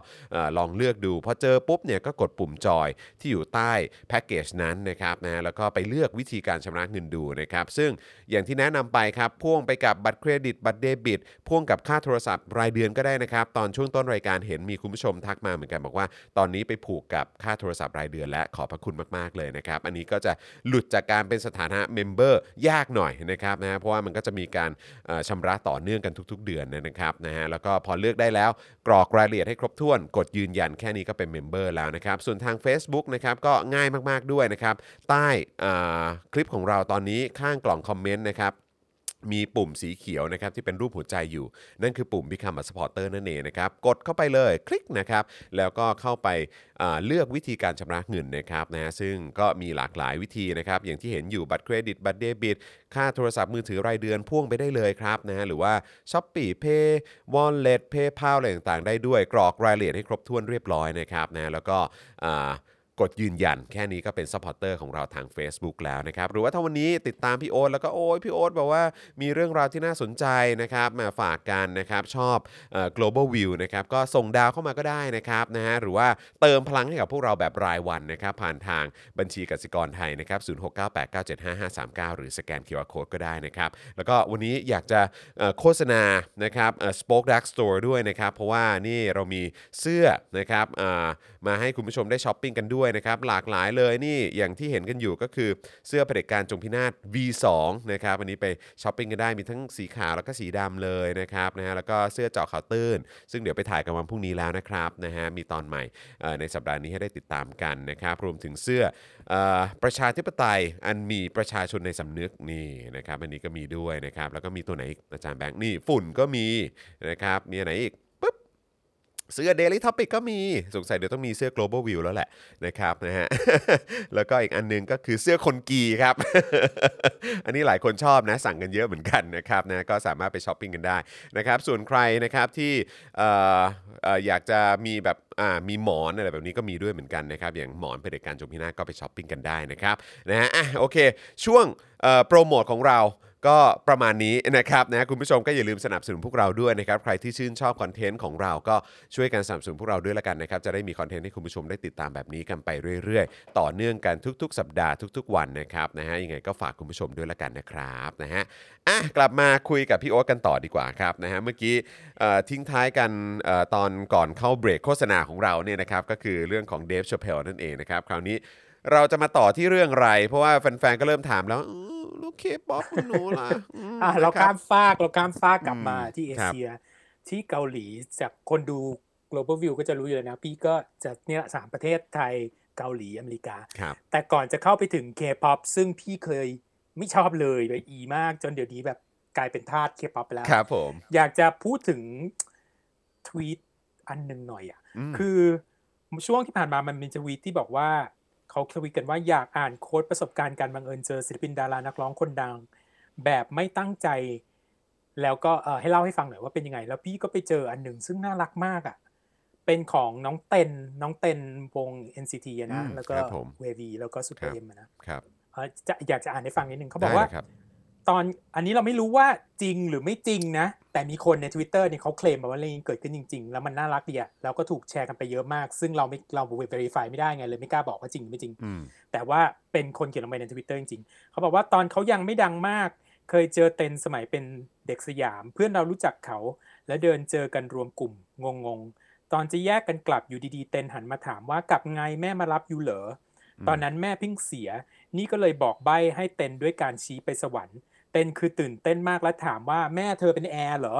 ลองเลือกดูพอเจอปุ๊บเนี่ยก็กดปุ่มจอยที่อยู่ใต้แพ็กเกจนั้นนะครับนะแล้วก็ไปเลือกวิธีการชำระเงินดูนะครับซึ่งอย่างที่แนะนำไปครับพ่วงไปกับบัตรเครดิตบัตรเดบิตพ่วงกับค่าโทรศัพท์รายเดือนก็ได้นะครับตอนช่วงต้นรายการเห็นมีคุณผู้ชมทักมาเหมือนกันบอกว่า ตอนนี้ไปผูกกับค่าโทรศัพท์รายเดือนและขอบพระคุณมากๆเลยนะครับอันนี้ก็จะหลุดจากการเป็นสถานะเมมเบอร์ยากหน่อยนะครับนะเพราะว่ามันก็จะมีการเอ่อชำระต่อเนื่องกันทุก ๆ เดือนนะครับนะฮะแล้วก็พอเลือกได้แล้วกรอกรายละเอียดให้ครบถ้วน กดยืนยันแค่นี้ก็เป็น member แล้วนะครับส่วนทาง Facebook นะครับก็ง่ายมากๆด้วยนะครับใต้คลิปของเราตอนนี้ข้างกล่องคอมเมนต์นะครับมีปุ่มสีเขียวนะครับที่เป็นรูปหัวใจอยู่ นั่นคือปุ่ม Become a supporter นั่นเองนะครับ กดเข้าไปเลยคลิกนะครับ แล้วก็เข้าไปเลือกวิธีการชำระเงินนะครับนะซึ่งก็มีหลากหลายวิธีนะครับ อย่างที่เห็นอยู่บัตรเครดิต บัตรเดบิต ค่าโทรศัพท์มือถือรายเดือนพ่วงไปได้เลยครับนะฮะหรือว่า s h o p e e Pay Wallet PayPal อะไรต่างๆ ได้ด้วยกรอกรายละเอียดให้ครบถ้วนเรียบร้อยนะครับนะแล้วก็อ่า กดยืนยัน แค่นี้ก็เป็น supporter ของเราทาง Facebook แล้วนะครับ หรือว่าถ้าวันนี้ติดตามพี่โอ๊ตแล้วก็โอ้ยพี่โอ๊ตบอกว่ามีเรื่องราวที่น่าสนใจนะครับ มาฝากกันนะครับ ชอบเอ่อ global view นะครับก็ส่งดาวเข้ามาก็ได้นะครับนะฮะหรือว่าเติมพลังให้กับพวกเราแบบรายวันนะครับผ่านทางบัญชีกสิกรไทยนะครับ0698975539หรือสแกน QR Code ก็ได้นะครับ แล้วก็วันนี้อยากจะโฆษณานะครับเอ่อ SpokeDark Store ด้วยนะครับ เพราะว่านี่เรามีเสื้อนะครับอ่ามาให้คุณผู้ชมได้ช้อปปิ้งกันด้วยด้วยนะครับหลากหลายเลยนี่อย่างที่เห็นกันอยู่ก็คือเสื้อเผด็จการจงพินาศ V2 นะครับอันนี้ไปช้อปปิ้งกันได้มีทั้งสีขาวแล้วก็สีดำเลยนะครับนะฮะแล้วก็เสื้อเจาะข่าวตื้น ซึ่งเดี๋ยวไปถ่ายกันวันพรุ่งนี้แล้วนะครับนะฮะมีตอนใหม่ในสัปดาห์นี้ให้ได้ติดตามกันนะครับรวมถึงเสื้ออประชาธิปไตยอันมีประชาชนในสำนึกนี่นะครับอันนี้ก็มีด้วยนะครับแล้วก็มีตัวไหนอีกอาจารย์แบงค์นี่ฝุ่นก็มีนะครับมีอันไหนอีก เสื้อ Daily Topic ก็มีสงสัยเดี๋ยวต้องมีเสื้อ Global View แล้วแหละนะครับนะฮะแล้วก็อีกอันหนึงก็คือเสื้อคนกีครับ อันนี้หลายคนชอบนะสั่งกันเยอะเหมือนกันนะครับนะก็สามารถไปช้อปปิ้งกันได้นะครับส่วนใครนะครับที่อยากจะมีแบบอ่ามีหมอนอะไรแบบนี้ก็มีด้วยเหมือนกันนะครับอย่างหมอนเผด็จการจงพินาศก็ไปช้อปปิ้งกันได้นะครับนะฮะอะโอเค ช่วงโปรโมทของเรา ก็ประมาณนี้นะครับนะคุณผู้ชมก็อย่าลืมสนับสนุนพวกเราด้วยนะครับใครที่ชื่นชอบคอนเทนต์ของเราก็ช่วยกันสนับสนุนพวกเราด้วยละกันนะครับจะได้มีคอนเทนต์ให้คุณผู้ชมได้ติดตามแบบนี้กันไปเรื่อย ๆ ต่อเนื่องกันทุก ๆ สัปดาห์ทุก ๆ วันนะครับนะฮะยังไงก็ฝากคุณผู้ชมด้วยละกันนะครับนะฮะอะกลับมาคุยกับพี่โอ๊ตกันต่อดีกว่าครับนะฮะเมื่อกี้ทิ้งท้ายกันอตอนก่อนเข้าเบรกโฆษณาของเราเนี่ยนะครับก็คือเรื่องของ Dave Chappelle นั่นเองนะครับคราวนี้ เราจะมาต่อที่เรื่องอะไร เพราะว่าแฟนๆก็เริ่มถามแล้วอื้อลูกเคป๊อปคุณหนูล่ะมอะเรานะคบข้ามฟากเราข้ามฟากกลับมาอืมที่เอครับเชีย ที่เกาหลีจากคนดู global view ก็จะรู้อยู่แล้วนะ พี่ก็จะเนี่ยสามประเทศไทยเกาหลีอเมริกาครับแต่ก่อนจะเข้าไปถึง K-pop ซึ่งพี่เคยไม่ชอบเลยเลยอีมากจนเดี๋ยวนี้แบบกลายเป็นทาส K-pop ไปแล้วครับผมอยากจะพูดถึงทวีตอันหนึ่งหน่อยอะอืมคือช่วงที่ผ่านมามันมีทวีตที่บอกว่า เขาทวีตกันว่าอยากอ่านโค้ดประสบการณ์การบังเอิญเจอศิลปินดารานักร้องคนดัง แบบไม่ตั้งใจ แล้วก็เออให้เล่าให้ฟังหน่อยว่าเป็นยังไง แล้วพี่ก็ไปเจออันหนึ่งซึ่งน่ารักมากอะเป็นของน้องเต็นน้องเต็นวง NCT อะนะอืมแล้วก็ครับผมเววีแล้วก็ซูเปอครัร์บเอ็มนะครับเอ่อจะอยากจะอ่านให้ฟังนิดนึงเขาบอกได้ว่าลยครับ ตอนอันนี้เราไม่รู้ว่าจริงหรือไม่จริงนะ แต่มีคนใน Twitter เนี่ยเขาเคลมมาว่าเรื่องนี้เกิดขึ้นจริง ๆ แล้วมันน่ารักดีอะแล้วก็ถูกแชร์กันไปเยอะมาก ซึ่งเราไม่เรา verify ไม่ได้ไงเลยไม่กล้าบอกว่าจริงหรือไม่จริงอืมแต่ว่าเป็นคนเขียนลงไปใน Twitter จริงๆเขาบอกว่าตอนเขายังไม่ดังมาก เคยเจอเต็นสมัยเป็นเด็กสยาม เพื่อนเรารู้จักเขา แล้วเดินเจอกันรวมกลุ่มงงๆตอนจะแยกกันกลับอยู่ดีๆเต็นหันมาถามว่ากลับไงแม่มารับอยู่เหรอตอนนั้นแม่เพิ่งเสีย นี่ก็เลยบอกใบ้ให้เต็นด้วยการชี้ไปสวรรค์ เต็นคือตื่นเต้นมากและถามว่าแม่เธอเป็นแอร์เหรอ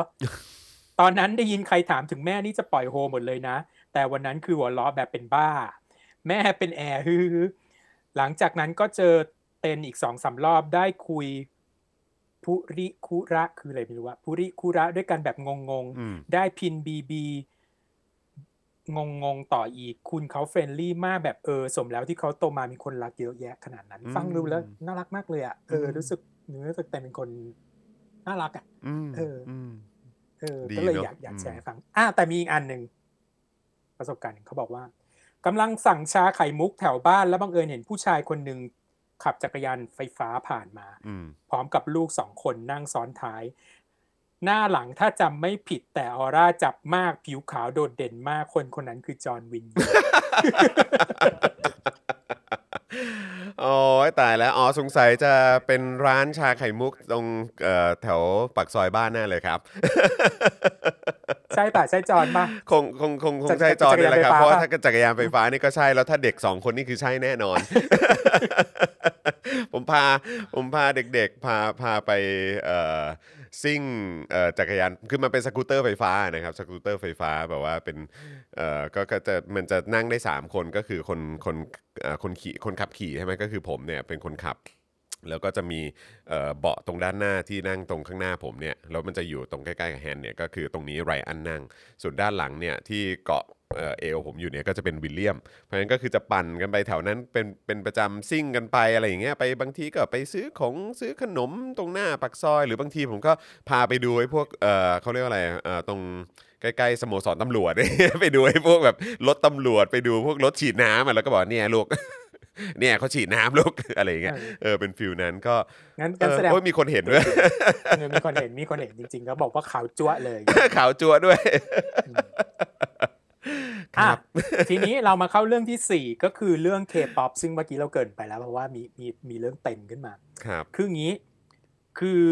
ตอนนั้นได้ยินใครถามถึงแม่นี่จะปล่อยโฮหมดเลยนะ แต่วันนั้นคือหัวล้อแบบเป็นบ้า แม่เป็นแอร์ฮือหลังจากนั้นก็เจอเต็นอีกสองสามรอบได้คุยภูริคุระคืออะไรไม่รู้ว่าภูริคุระด้วยกันแบบงงอืมๆได้พินบีบีงงงๆต่ออีกคุณเขา friendly มากแบบเออ สมแล้วที่เขาโตมามีคนรักเยอะแยะขนาดนั้นอืมฟังดูแล้วน่ารักมากเลยอะเอออมรู้สึก รู้สึกแต่เป็นคนน่ารักอะอืมเอออืมเออดีก็เลยเนอะอยากอยากอืมแชร์ให้ฟังอะแต่มีอีกอันหนึ่งประสบการณ์หนึ่งเขาบอกว่ากำลังสั่งชาไข่มุกแถวบ้านแล้วบังเอิญเห็นผู้ชายคนหนึ่งขับจักรยานไฟฟ้าผ่านมาอืมพร้อมกับลูกสองคนนั่งซ้อนท้าย หน้าหลังถ้าจำไม่ผิดแต่ออร่าจับมากผิวขาวโดดเด่นมากคนคนนั้นคือจอห์นวิน โอ้ยตายแล้ว อ๋อสงสัยจะเป็นร้านชาไข่มุกตรงเอ่อแถวปากซอยบ้านแน่เลยครับ ใช่ป่ะ ใช่จอห์นป่ะ คงคงคงคงจักรใช่จอนี่แหละครับจักรยานไฟฟ้าเพราะว่าป่ะถ้าเกิดจักรยานไฟฟ้านี่ก็ใช่แล้วถ้าเด็ก 2 คนนี่คือใช่แน่นอน ผมพาผมพาเด็กๆ พาพาไปเอ่อ ซิ่งจักรยานคือมันเป็นสกูตเตอร์ไฟฟ้านะครับสกูตเตอร์ไฟฟ้าแบบว่าเป็นก็จะมันจะนั่งได้ 3 คนก็คือคนคนคนขี่คนขับขี่ใช่ไหมก็คือผมเนี่ยเป็นคนขับแล้วก็จะมีเอ่อเบาะตรงด้านหน้าที่นั่งตรงข้างหน้าผมเนี่ยแล้วมันจะอยู่ตรงใกล้ๆกับแฮนด์เนี่ยก็คือตรงนี้ไรอันนั่ง ส่วนด้านหลังเนี่ยที่เกาะ เอ่อเอวผมอยู่เนี่ยก็จะเป็นวิลเลียม เพราะฉะนั้นก็คือจะปั่นกันไปแถวนั้นเป็นเป็นประจำซิ่งกันไปอะไรอย่างเงี้ยไปบางทีก็ไปซื้อของซื้อขนมตรงหน้าปากซอย หรือบางทีผมก็พาไปดูไอ้พวกเออเขาเรียกว่าอะไรเออตรงใกล้ๆสโมสรตำรวจ ไปดูไอ้พวกแบบรถตำรวจไปดูพวกรถฉีดน้ำอะแล้วก็บอกเนี่ยลูกเนี่ยเขาฉีดน้ำลูกอะไรอย่างเงี้ยเออเออเป็นฟิลนั้นก็งั้นเองั้นอแสดงโอ้ยมีคนเห็นด้วยเออมีคนเห็นมีคนเห็นจริงๆเขาบอกว่าขาวจั๊วะเลยขาวจัวด้วย คอะรับทีนี้เรามาเข้าเรื่องที่ 4 ก็คือเรื่อง K-POP ซึ่งเมื่อกี้เราเกรินไปแล้ว เพราะว่ามีมีมีเรื่องเต็นขึ้นมา ครับ คืออย่างนี้ คือ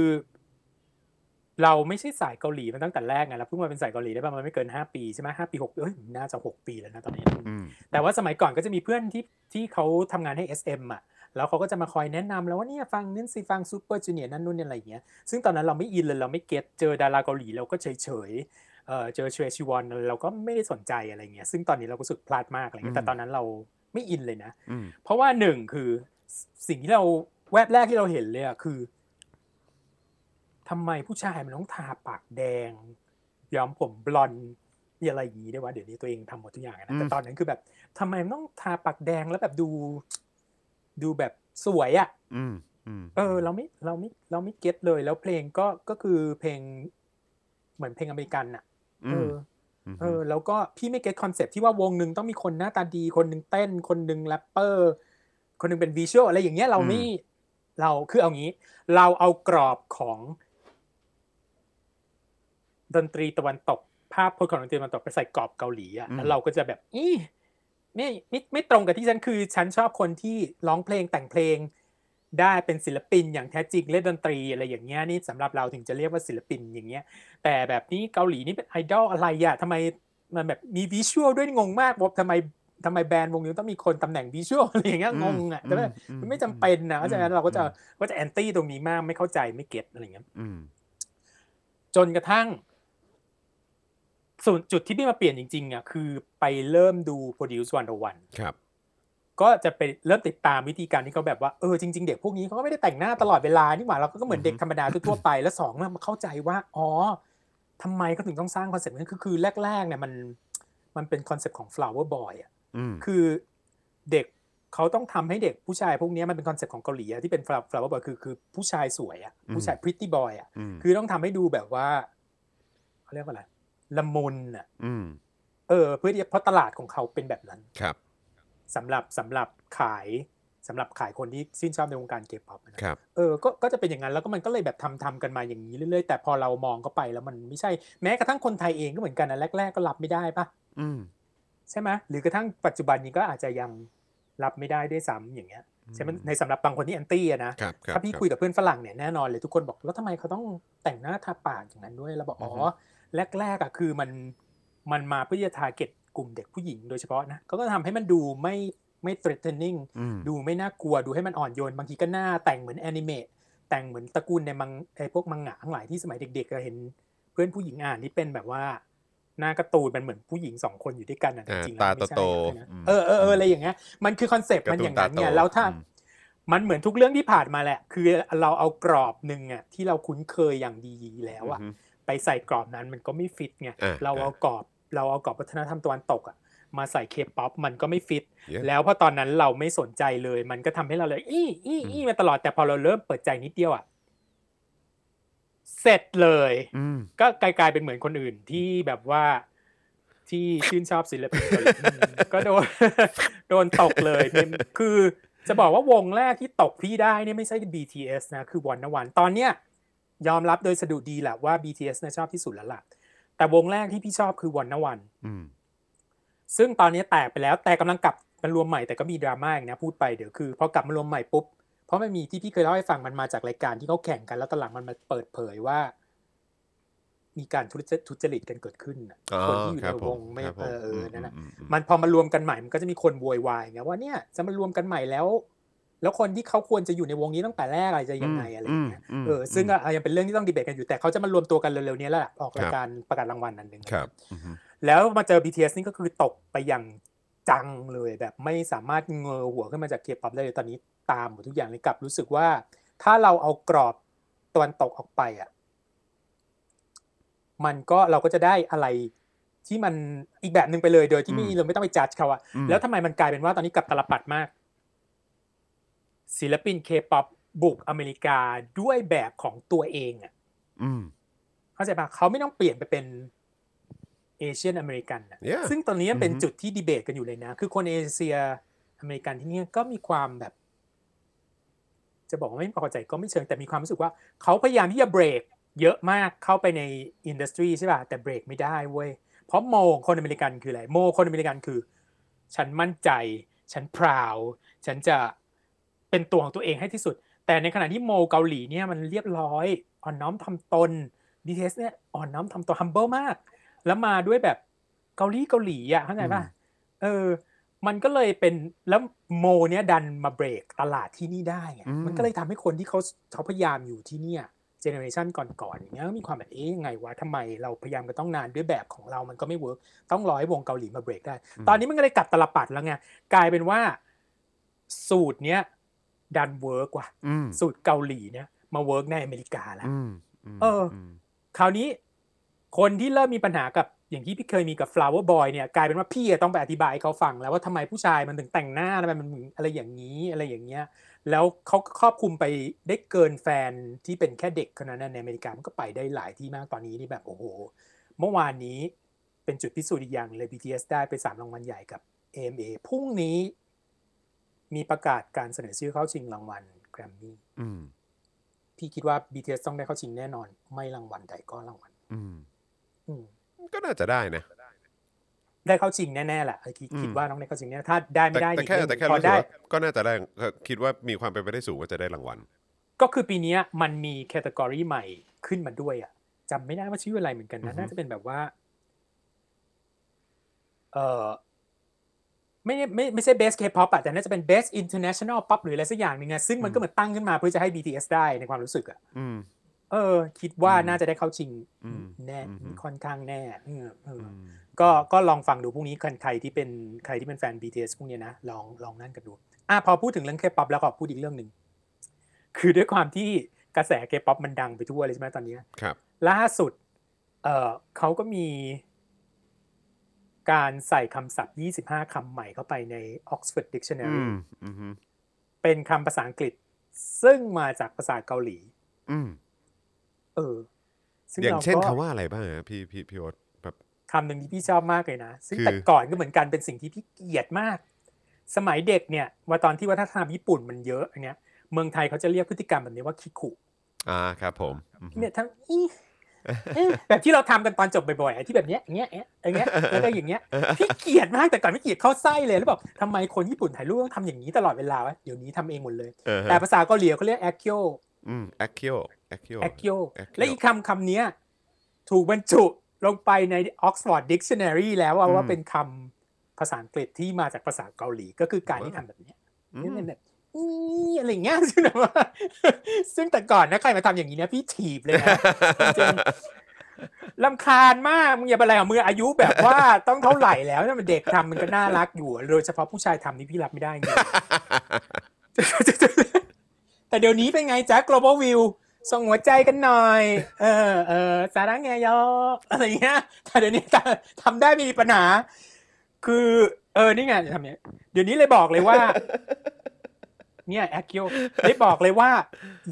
เราไม่ใช่สายเกาหลีมาตั้งแต่แรกไงเราเพิ่งมาเป็นสายเกาหลีได้ประมาณไม่เกิน 5 ปีใช่ไหมห้าปีหกเอ้ยน่าจะ 6 ปีแล้วนะตอนนี้อืมแต่ว่าสมัยก่อนก็จะมีเพื่อนที่ที่เขาทำงานให้ SM อะแล้วเขาก็จะมาคอยแนะนำแล้วว่าเนี่ยฟังนั่นสิฟังซูเปอร์จูเนียร์นั่นนู่นนี่อะไรอย่างเงี้ยซึ่งตอนนั้นเราไม่อินเลยเราไม่เก็ตเจอดาราเกาหลีเราก็เฉยเฉยๆ เจอเชชิวอนเราก็ไม่ได้สนใจอะไรเงี้ยซึ่งตอนนี้เราก็สึกพลาดมากอะไรเงี้ยแต่ตอนนั้นเราไม่อินเลยนะ เพราะว่าหนึ่งคือสิ่งที่เราแวบแรกที่เราเห็นเลยอะคือทำไมผู้ชายมันต้องทาปากแดงย้อมผมบลอนด์มีอะไรอย่างนี้ได้วะเดี๋ยวนี้ตัวเองทำหมดทุกอย่างนะแต่ตอนนั้นคือแบบทำไมมันต้องทาปากแดงแล้วแบบดู ดูแบบสวยอะเออ เราไม่เราไม่เราไม่ get เลย แล้วเพลงก็ก็คือเพลง เหมือนเพลงอเมริกันอะ เออมเออแล้วก็พี่ไม่ get คอนเซปต์ที่ว่าวงหนึ่งต้องมีคนหน้าตาดี คนหนึ่งเต้น คนหนึ่งแรปเปอร์ คนหนึ่งเป็น visual อะไรอย่างเงี้ยเราไม่เราคือเอางี้ เราเอากรอบของ ดนตรีตะวันตก ภาพพจน์ของดนตรีตะวันตกไปใส่กรอบเกาหลีอะแล้วเราก็จะแบบอีไม่ไม่ไม่ตรงกับที่ฉันคือ ฉันชอบคนที่ร้องเพลงแต่งเพลง ได้เป็นศิลปินอย่างแท้จริงเล่นดนตรีอะไรอย่างเงี้ยนี่สำหรับเราถึงจะเรียกว่าศิลปินอย่างเงี้ย แต่แบบนี้เกาหลีนี่เป็นไอดอลอะไรอะทำไมมันแบบมี visual ด้วยงงมากว่าทำไมทำไม band วงนี้ต้องมีคนตำแหน่ง visual อะไรอย่างเงี้ยงงอะแต่ว่ามันไม่จำเป็นนะเพราะฉะนั้นเราก็จะก็จะแอนตี้ตรงนี้มากไม่เข้าใจไม่ get อะไรอย่างเงี้ยอืมจนกระทั่งส่วนจุดที่พี่มาเปลี่ยนจริงๆอะคือไปเริ่มดู Produce 101ครับ ก็จะไปเริ่มติดตามวิธีการที่เขาแบบว่าเออจริง ๆ เด็กพวกนี้เขาก็ไม่ได้แต่งหน้าตลอดเวลานี่หว่าเราก็เหมือนเด็กธรรมดาทั่วๆไปแล้วสองเรามาเข้าใจว่าอ๋อทำไมเขาถึงต้องสร้างคอนเซ็ปต์นั้นคือคือแรกๆเนี่ยมันมันเป็นคอนเซ็ปต์ของ flower boy อะอืมคือเด็กเขาต้องทำให้เด็กผู้ชายพวกนี้มันเป็นคอนเซ็ปต์ของเกาหลีอะที่เป็น flower boy คือคือผู้ชายสวยอะผู้ชาย pretty boy อะอืมคือต้องทำให้ดูแบบว่าเขาเรียกว่าอะไรละมุนอะอืมเออเพื่อที่เพราะตลาดของเขาเป็นแบบนั้นครับ สำหรับสำหรับขายสำหรับขายคนที่ชื่นชอบในวงการเกย์ป๊อปนะครับเออก็ก็จะเป็นอย่างนั้นแล้วก็มันก็เลยแบบทำทำกันมาอย่างนี้เรื่อยๆ แต่พอเรามองเข้าไปแล้วมันไม่ใช่แม้กระทั่งคนไทยเองก็เหมือนกันนะแรก ๆ ก็รับไม่ได้ปะอืมใช่ไหมหรือกระทั่งปัจจุบันนี้ก็อาจจะยังรับไม่ได้ด้วยซ้ำอย่างเงี้ยใช่ไหมในสำหรับบางคนที่แอนตี้อะนะครับครับถ้าพี่รับคุยกับเพื่อนฝรั่งเนี่ยแน่นอนเลยทุกคนบอกแล้วทำไมเขาต้องแต่งหน้าทาปากอย่างนั้นด้วยแล้วบอกอ๋ออือฮึแรกๆอะคือมันมันมาเพื่อจะ target กลุ่มเด็กผู้หญิงโดยเฉพาะนะเขาก็ทำให้มันดูไม่ไม่ threatening อืมดูไม่น่ากลัวดูให้มันอ่อนโยน บางทีก็หน้าแต่งเหมือนแอนิเมะแต่งเหมือนตระกูลในมังไอพวกมังงะทั้งหลายที่สมัยเด็กๆเราเห็น เพื่อนผู้หญิงอ่านที่เป็นแบบว่าหน้าการ์ตูนมันเหมือนผู้หญิงสองคนอยู่ด้วยกันอะจอ่าริงๆแล้วไม่ตาใช่โตนะๆอืมเออเออเอออะไรอย่างเงี้ยมันคือคอนเซปต์มันอย่างนั้นไงแล้วถ้าอืมมันเหมือนทุกเรื่องที่ผ่านมาแหละ คือเราเอากรอบหนึ่งอะที่เราคุ้นเคยอย่างดีแล้วอะอืมไปใส่กรอบนั้นมันก็ไม่ฟิตไงอ่าเราเอากรอบ เราเอากรอบวัฒนธรรมตะวันตกอะมาใส่เคป๊อปมันก็ไม่ฟิต Yeah แล้วพอตอนนั้นเราไม่สนใจเลย มันก็ทำให้เราเลย อี้อี้อี้มาตลอดแต่พอเราเริ่มเปิดใจนิดเดียวอะเสร็จเลยอืมก็กลายกลายเป็นเหมือนคนอื่นที่แบบว่าที่ชื่นชอบศิลปินเกาหลีอืมก็โดนโดนตกเลยเป็นคือจะบอกว่าวงแรกที่ตกพี่ได้เนี่ยไม่ใช่ BTS นะ คือวันนวันตอนเนี้ยยอมรับโดยสะดุดีแหละว่า BTS นะชอบที่สุดแล้วล่ะ แต่วงแรกที่พี่ชอบคือวันนวันอืมซึ่งตอนนี้แตกไปแล้ว แต่กำลังกลับมารวมใหม่แต่ก็มีดราม่าอีกนะพูดไปเดี๋ยวคือพอกลับมารวมใหม่ปุ๊บเพราะมันมีที่พี่เคยเล่าให้ฟังมันมาจากรายการที่เขาแข่งกันแล้วตอนหลังมันมาเปิดเผยว่า มีการทุจริตทุจริตกันเกิดขึ้นน่ะอ๋อคนที่อยู่ครัในบวงผมไม่ครับผมเออเออมนั่นนะอืมอืมมันพอมารวมกันใหม่มันก็จะมีคนโวยวายไงว่าเนี่ยจะมารวมกันใหม่แล้ว แล้วคนที่เขาควรจะอยู่ในวงนี้ตั้งแต่แรกอะไรจะยังไงอะไรอย่างเงี้ยมเออซึ่งก็ยังเป็นเรื่องที่ต้องดีเบตกันอยู่แต่เขาจะมารวมตัวกันเร็วๆนี้แล้วล่ะออกรายการประกาศรางวัลอันหนึ่งครับอืมแล้วมาเจอ BTS นี่ก็คือตกไปอย่างจังเลยแบบไม่สามารถเงยหัวขึ้นมาจากเคป๊อปได้เลยตอนนี้ตามหมดทุกอย่างเลยกลับรู้สึกว่า ถ้าเราเอากรอบตะวันตกออกไปอะมันก็เราก็จะได้อะไรที่มันอีกแบบหนึ่งไปเลยโดยที่ไม่เราไม่ต้องไปจัดเขาอะอืมแล้วทำไมมันกลายเป็นว่าตอนนี้กลับตาลปัตรมาก ศิลปินเคป๊อปบุกอเมริกาด้วยแบบของตัวเองอะอืมเข้าใจปะเขาไม่ต้องเปลี่ยนไปเป็น Asian American นะ Yeah ซึ่งตอนนี้มันเป็นอือฮึจุดที่ดีเบตกันอยู่เลยนะ คือคนเอเชียอเมริกันที่นี่ก็มีความแบบ จะบอกว่าไม่พอใจก็ไม่เชิงแต่มีความรู้สึกว่า เขาพยายามที่จะเบรกเยอะมากเข้าไปใน industry ใช่ป่ะแต่เบรกไม่ได้เว้ยเพราะ mold ของคนอเมริกันคืออะไร mold คนอเมริกันคือ ฉันมั่นใจ ฉัน proud ฉันจะ เป็นตัวของตัวเองให้ที่สุด แต่ในขณะที่โมเกาหลีเนี่ยมันเรียบร้อยอ่อนน้อมทำตน BTS เนี่ยอ่อนน้อมทำตัว humble มาก แล้วมาด้วยแบบเกาหลีเกาหลีอะเข้าใจป่ะอืมเออ มันก็เลยเป็นแล้ว mold เนี่ยดันมาเบรกตลาดที่นี่ได้ไงอืมมันก็เลยทำให้คนที่เขาเขาพยายามอยู่ที่เนี่ย generation ก่อนๆอย่างเงี้ยก็มีความแบบเอ๊ะยังไงวะทำไมเราพยายามกันต้องนานด้วยแบบของเรามันก็ไม่ work ต้องรอให้วงเกาหลีมาเบรกได้ ตอนนี้มันก็เลยกลับตาลปัตรแล้วไงกลายเป็นว่าสูตรเนี้ย ดัน work ว่ะอืมสูตรเกาหลีเนี่ยมา work ในอเมริกาแล้วอืมมเอออืมคราวนี้ คนที่เริ่มมีปัญหากับอย่างที่พี่เคยมีกับ flower boy เนี่ยกลายเป็นว่าพี่อะต้องไปอธิบายให้เขาฟังแล้วว่าทำไมผู้ชายมันถึงแต่งหน้าทำไมมันถึงอะไรอย่างนี้อะไรอย่างเงี้ย แล้วเขาก็ครอบคลุมไปได้เกินแฟนที่เป็นแค่เด็กคนนั้นนะในอเมริกามันก็ไปได้หลายที่มากตอนนี้นี่แบบโอ้โห เมื่อวานนี้เป็นจุดพิสูจน์อีกอย่างเลย BTS ได้ไปสามรางวัลใหญ่กับ AMA พรุ่งนี้ มีประกาศการเสนอชื่อเข้าชิงรางวัลแกรมมี่อืมพี่คิดว่า BTS ต้องได้เข้าชิงแน่นอน ไม่รางวัลใดก็รางวัลอืมอืมก็น่าจะได้นะ ได้เข้าชิงแน่ๆแหละเออคิดอืมคิดว่าต้องได้เข้าชิงแน่ถ้าได้ไม่แต่ได้แต่อีกแค่เรื่องหแต่นึ่งแค่พอรู้สึกได้ว่าก็น่าจะได้ก็คิดว่ามีความเป็นไปได้สูงว่าจะได้รางวัล ก็คือปีเนี้ยมันมีแคตตากรีใหม่ขึ้นมาด้วยอะจำไม่ได้ว่าชื่ออะไรเหมือนกันอือนะฮึน่าจะเป็นแบบว่า เออ ไม่ได้ไม่ไม่ใช่ best K-pop อะแต่น่าจะเป็น best international pop หรืออะไรสักอย่างหนึ่งอะซึ่งมันก็เหมือนตั้งขึ้นมาเพื่อจะให้ BTS ได้ในความรู้สึกอะอืมเออ คิดว่าอืมน่าจะได้เข้าชิงอืมแน่อืมค่อนข้างแน่เออเอออือมก็ก็ลองฟังดูพรุ่งนี้ใครใครที่เป็นใครที่เป็นแฟน BTS พวกเนี้ยนะลองลองนั่นกันดูอะพอพูดถึงเรื่อง K-pop แล้วขอพูดอีกเรื่องหนึ่งคือด้วยความที่กระแส K-pop มันดังไปทั่วเลยใช่ไหมตอนเนี้ยครับล่าสุดเอ่อเขาก็มี การใส่คำศัพท์ 25 คำใหม่เข้าไปใน Oxford อื Dictionary มอืมฮึเป็นคำภาษาอังกฤษ ซึ่งมาจากภาษาเกาหลีอืมเออ ซึ่งอย่างเราเช่นก็คำว่าอะไรบ้างฮะพี่พี่พี่โอ๊ตแบบคำหนึ่งที่พี่ชอบมากเลยนะ ซึ่งคือแต่ก่อนก็เหมือนกันเป็นสิ่งที่พี่เกลียดมาก สมัยเด็กเนี่ย ว่าตอนที่วัฒนธรรมญี่ปุ่นมันเยอะอันเนี้ย เมืองไทยเขาจะเรียกพฤติกรรมแบบนี้ว่าคิคุอ่าครับ ผมอืมฮึเนี่ยทั้งอีเอ๊ะ แบบที่เราทำกันตอนจบบ่อยๆอะที่แบบเนี้ยอย่างเงี้ยอย่างเงี้ยแล้วก็อย่างเงี้ยพี่เกลียดมากแต่ก่อนพี่เกลียดเข้าไส้เลยแล้วแบบทำไมคนญี่ปุ่นถ่ายรูปต้องทำอย่างนี้ตลอดเวลาวะเดี๋ยวนี้ทำเองหมดเลยเออฮะแต่ภาษาเกาหลีเขาเรียกแอคเคียวอืม accio accio แอคเคียว Accio และอีกคำคำเนี้ยถูกบรรจุลงไปใน Oxford Dictionary แล้วว่าอืมว่าเป็นคำภาษาอังกฤษที่มาจากภาษาเกาหลีก็คือการที่ทำแบบเนี้ยอืมนี่เป็นแบบ อีอะไรเงี้ยซึ่งแบบว่าซึ่งแต่ก่อนนะใครมาทำอย่างนี้เนี่ยพี่ถีบเลยนะจริงๆลำคาญมากมึงอย่าไปอะไรของมืออายุแบบว่าต้องเท่าไหร่แล้วถ้ามันเด็กทำมันก็น่ารักอยู่โดยเฉพาะผู้ชายทำนี่พี่รับไม่ได้จริงแต่เดี๋ยวนี้เป็นไงจ๊ะ global view ส่งหัวใจกันหน่อย เออเออสาระแงยออะไรเงี้ยแต่เดี๋ยวนี้ทำได้ไม่มีปัญหา คือ เออนี่ไงจะทำเนี้ยเดี๋ยวนี้เลยบอกเลยว่า เนี่ย 애교 ได้บอกเลยว่า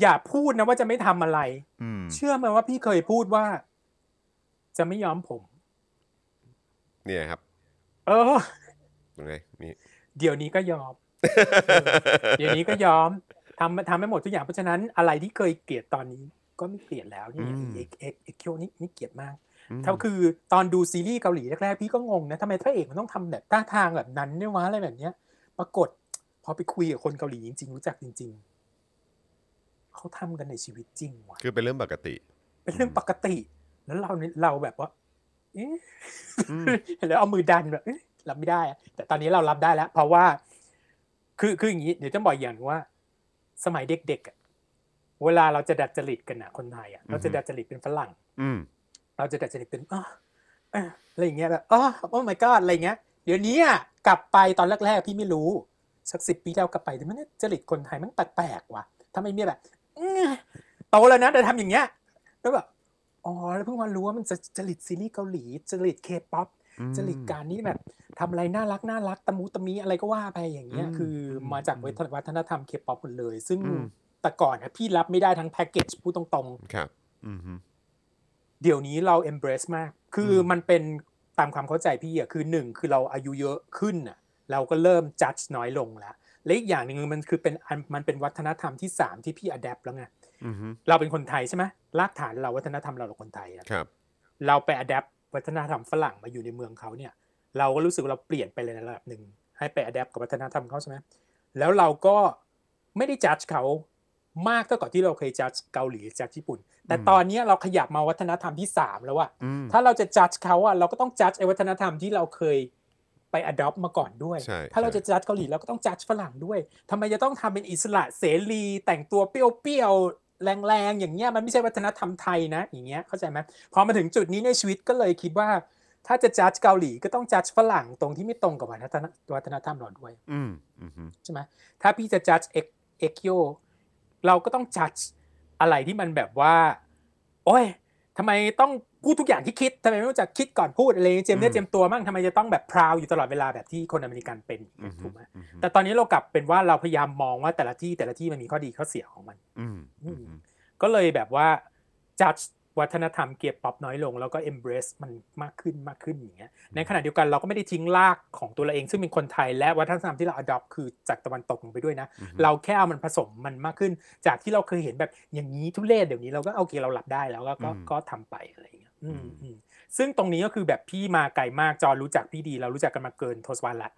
อย่าพูดนะว่าจะไม่ทำอะไรอืมเชื่อไหมว่าพี่เคยพูดว่า จะไม่ย้อมผม เนี่ยครับ เออตรงไหนนี่เดี๋ยวนี้ก็ย้อม เดี๋ยวนี้ก็ยอมทำทำให้หมดทุกอย่างเพราะฉะนั้นอะไรที่เคยเกลียดตอนนี้ ก็ไม่เกลียดแล้วนี่เอ็กเอ็ก 애교 นี่นี่เกลียดมากอืมเท่าคือตอนดูซีรีส์เกาหลีแรกๆพี่ก็งงนะทำไมพระเอกมันต้องทำแบบท่าทางแบบนั้นเนี่ยวะอะไรแบบเนี้ย ปรากฏพ อไปคุยกับคนเกาหลีจริงๆ รู้จักจริง ๆ เขาทำกันในชีวิตจริงว่ะคือเป็นเรื่องปกติ เป็นเรื่องปกติ แล้วเราเนี่ยเราแบบว่า เอ๊ะอืมแล้วเอามือดันแบบเอ๊ะรับไม่ได้อะแต่ตอนนี้เรารับได้แล้ว เพราะว่า คือคืออย่างนี้เดี๋ยวจะบอกอย่างหนึ่งว่า สมัยเด็กๆอะเวลาเราจะดัดจริตกันนะคนไทยอะเราจะดัดจริตเป็นฝรั่ง อืมเราจะดัดจริตเป็นอ๋อเอ้ออะไรอย่างเงี้ยแบบอ๋อโอ้ my god อะไรอย่างเงี้ยเดี๋ยวนี้อะกลับไปตอนแรกๆพี่ไม่รู้ สักสิบปีที่แล้วกลับไปแต่มันเนี่ยจริตคนไทยมันแปลกๆว่ะทำไมมีแบบอื้อโตแล้วนะแต่ทำอย่างเงี้ยแล้วแบบอ๋อแล้วเพิ่งมารู้ว่ามันจะจริตซีรีส์เกาหลีจริตเคป๊อปอืมจริตการนี้แบบทำอะไรน่ารักน่ารักตะมุตะมิอะไรก็ว่าไปอย่างเงี้ยอืมคือมาจากวัฒนธรรมเคป๊อปหมดเลย ซึ่งอืมแต่ก่อนนะพี่รับไม่ได้ทั้งแพ็กเกจพูดตรงๆครับอืมฮึเดี๋ยวนี้เรา embrace มาก คืออมมันเป็นตามความเข้าใจพี่อะคือหนึ่งคือเราอายุเยอะขึ้นอะ เราก็เริ่ม judge น้อยลงแล้วและอีกอย่างหนึ่งมันคือเป็นอันมันเป็นวัฒนธรรมที่สามที่พี่ adapt แล้วไงอืมฮึเราเป็นคนไทยใช่ไหมรากฐานเราวัฒนธรรมเราเราคนไทยอะครับ เราไป adapt วัฒนธรรมฝรั่งมาอยู่ในเมืองเขาเนี่ย เราก็รู้สึกว่าเราเปลี่ยนไปเลยในระดับหนึ่งให้ไป adapt กับวัฒนธรรมเขาใช่ไหมแล้วเราก็ไม่ได้ judge เขามากเท่ากับที่เราเคยจัดเกาหลีจัดญี่ปุ่น แต่ตอนนี้เราขยับมาวัฒนธรรมที่สามแล้วอะอืมถ้าเราจะจัดเขาอะเราก็ต้องจัดไอ้วัฒนธรรมที่เราเคย ไป adopt มาก่อนด้วยใช่ถ้าเราใช่จะจัดเกาหลีเราก็ต้องจัดฝรั่งด้วยทำไมจะต้องทำเป็นอิสระเสรีแต่งตัวเปรี้ยวๆแรงๆอย่างเงี้ยมันไม่ใช่วัฒนธรรมไทยนะ อย่างเงี้ยเข้าใจไหมพอมาถึงจุดนี้ในชีวิตก็เลยคิดว่า ถ้าจะ judge เกาหลีก็ต้อง judge ฝรั่งตรงที่ไม่ตรงกับวัฒนวัฒนธรรมเราด้วยอืมอืมใช่ไหมถ้าพี่จะ judge เอ็ก 애교 เราก็ต้อง judge อะไรที่มันแบบว่า โอ้ย ทำไมต้องพูดทุกอย่างที่คิดทำไมไม่รู้จักคิดก่อนพูดอะไรเจียมเนื้อเจียมตัวมั่งทำไมจะต้องแบบ proud อยู่ตลอดเวลาแบบที่คนอเมริกันเป็นอืมถูกไหมอืมแต่ตอนนี้เรากลับเป็นว่าเราพยายามมองว่าแต่ละที่แต่ละที่มันมีข้อดีข้อเสียของมันอืมอืมก็เลยแบบว่าจัด วัฒนธรรมเกียร์ป๊อปน้อยลง แล้วก็ embrace มันมากขึ้นมากขึ้นอย่างเงี้ยในขณะเดียวกันเราก็ไม่ได้ทิ้งรากของตัวเราเอง ซึ่งเป็นคนไทยและวัฒนธรรมที่เรา adopt คือจากตะวันตกลงไปด้วยนะอืมเราแค่เอามันผสมมันมากขึ้น จากที่เราเคยเห็นแบบอย่างนี้ทุเรศเดี๋ยวนี้เราก็โอเคเราหลับได้แล้วก็ก็อืมก็ทำไปอะไรอย่างเงี้ยอืมอืมอืมซึ่งตรงนี้ก็คือแบบพี่มาไกลมากจอรู้จักพี่ดี เรารู้จักกันมาเกินทศวรรษละ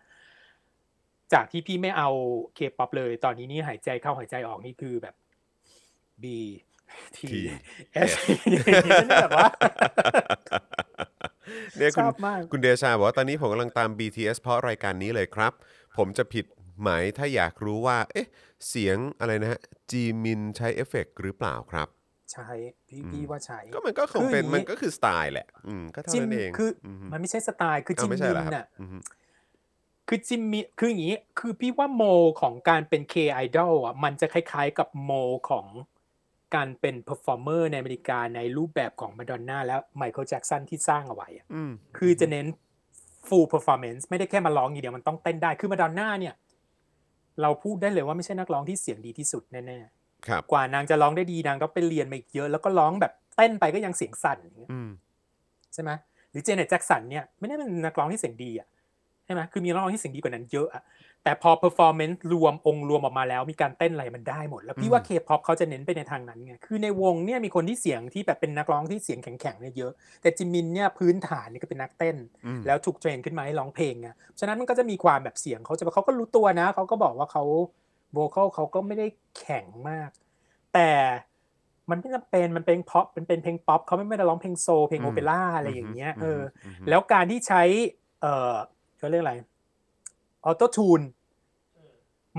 จากที่พี่ไม่เอาเคป๊อปเลย ตอนนี้นี่หายใจเข้าหายใจออกนี่คือแบบ B T T S แบบว่าเนี่ยชคุณอบมากคุณเดชาบอกว่าตอนนี้ผมกำลังตาม BTS เพราะรายการนี้เลยครับ ผมจะผิดไหมถ้าอยากรู้ว่า เอ๊ะ เสียงอะไรนะฮะจีมินใช้เอฟเฟกต์หรือเปล่าครับ ใช่พี่พี่ว่าใช้ก็มันก็คงเป็นคืออย่างนี้มันก็คือสไตล์แหละ อืมก็เท่าจิมนั้นเองคืออมมันไม่ใช่สไตล์คือเอจิอมไม่ใช่มิเหรนอครับน่ะอืมคือจิมมินคืออย่างนี้ คือพี่ว่าโมของการเป็น K idol อะมันจะคล้ายๆกับโมของ การเป็น performer ในอเมริกาในรูปแบบของมาดอนน่าและไมเคิลแจ็กสันที่สร้างเอาไว้อะอืมคือจะเน้น full performance ไม่ได้แค่มาร้องอย่างเดียวมันต้องเต้นได้คือมาดอนน่าเนี่ย เราพูดได้เลยว่าไม่ใช่นักร้องที่เสียงดีที่สุดแน่ครับๆกว่านางจะร้องได้ดีนางต้องไปเรียนมาอีกเยอะ แล้วก็ร้องแบบเต้นไปก็ยังเสียงสั่นอย่างเงี้ยอืมใช่ไหมหรือเจเน็ตแจ็คสันเนี่ยไม่ได้เป็นนักร้องที่เสียงดีอะ ใช่ไหมคือมีนักร้องที่เสียงดีกว่านั้นเยอะอะแต่พอ performance รวมองค์รวมออกมาแล้วมีการเต้นอะไรมันได้หมด แล้วพี่ว่า K-pop เขาจะเน้นไปในทางนั้นไงคือในวงเนี่ยมีคนที่เสียงที่แบบเป็นนักร้องที่เสียงแข็งๆเนี่ยเยอะ แต่จิมมินเนี่ยพื้นฐานเนี่ยก็เป็นนักเต้นอืมแล้วถูกเทรนขึ้นมาให้ร้องเพลงไงฉะนั้นมันก็จะมีความแบบเสียงเขาจะเขาก็รู้ตัวนะเขาก็บอกว่าเขาโวคอลเขาก็ไม่ได้แข็งมาก แต่มันไม่จำเป็นมันเป็นป๊อปมันเป็นเพลงป๊อปเขาไม่ได้ร้องเพลง soul เพลงอืมโอเปร่าอะไรอย่างเงี้ยเออมแล้วการที่ใช้เอ่อ เขาเรียกอะไร auto-tune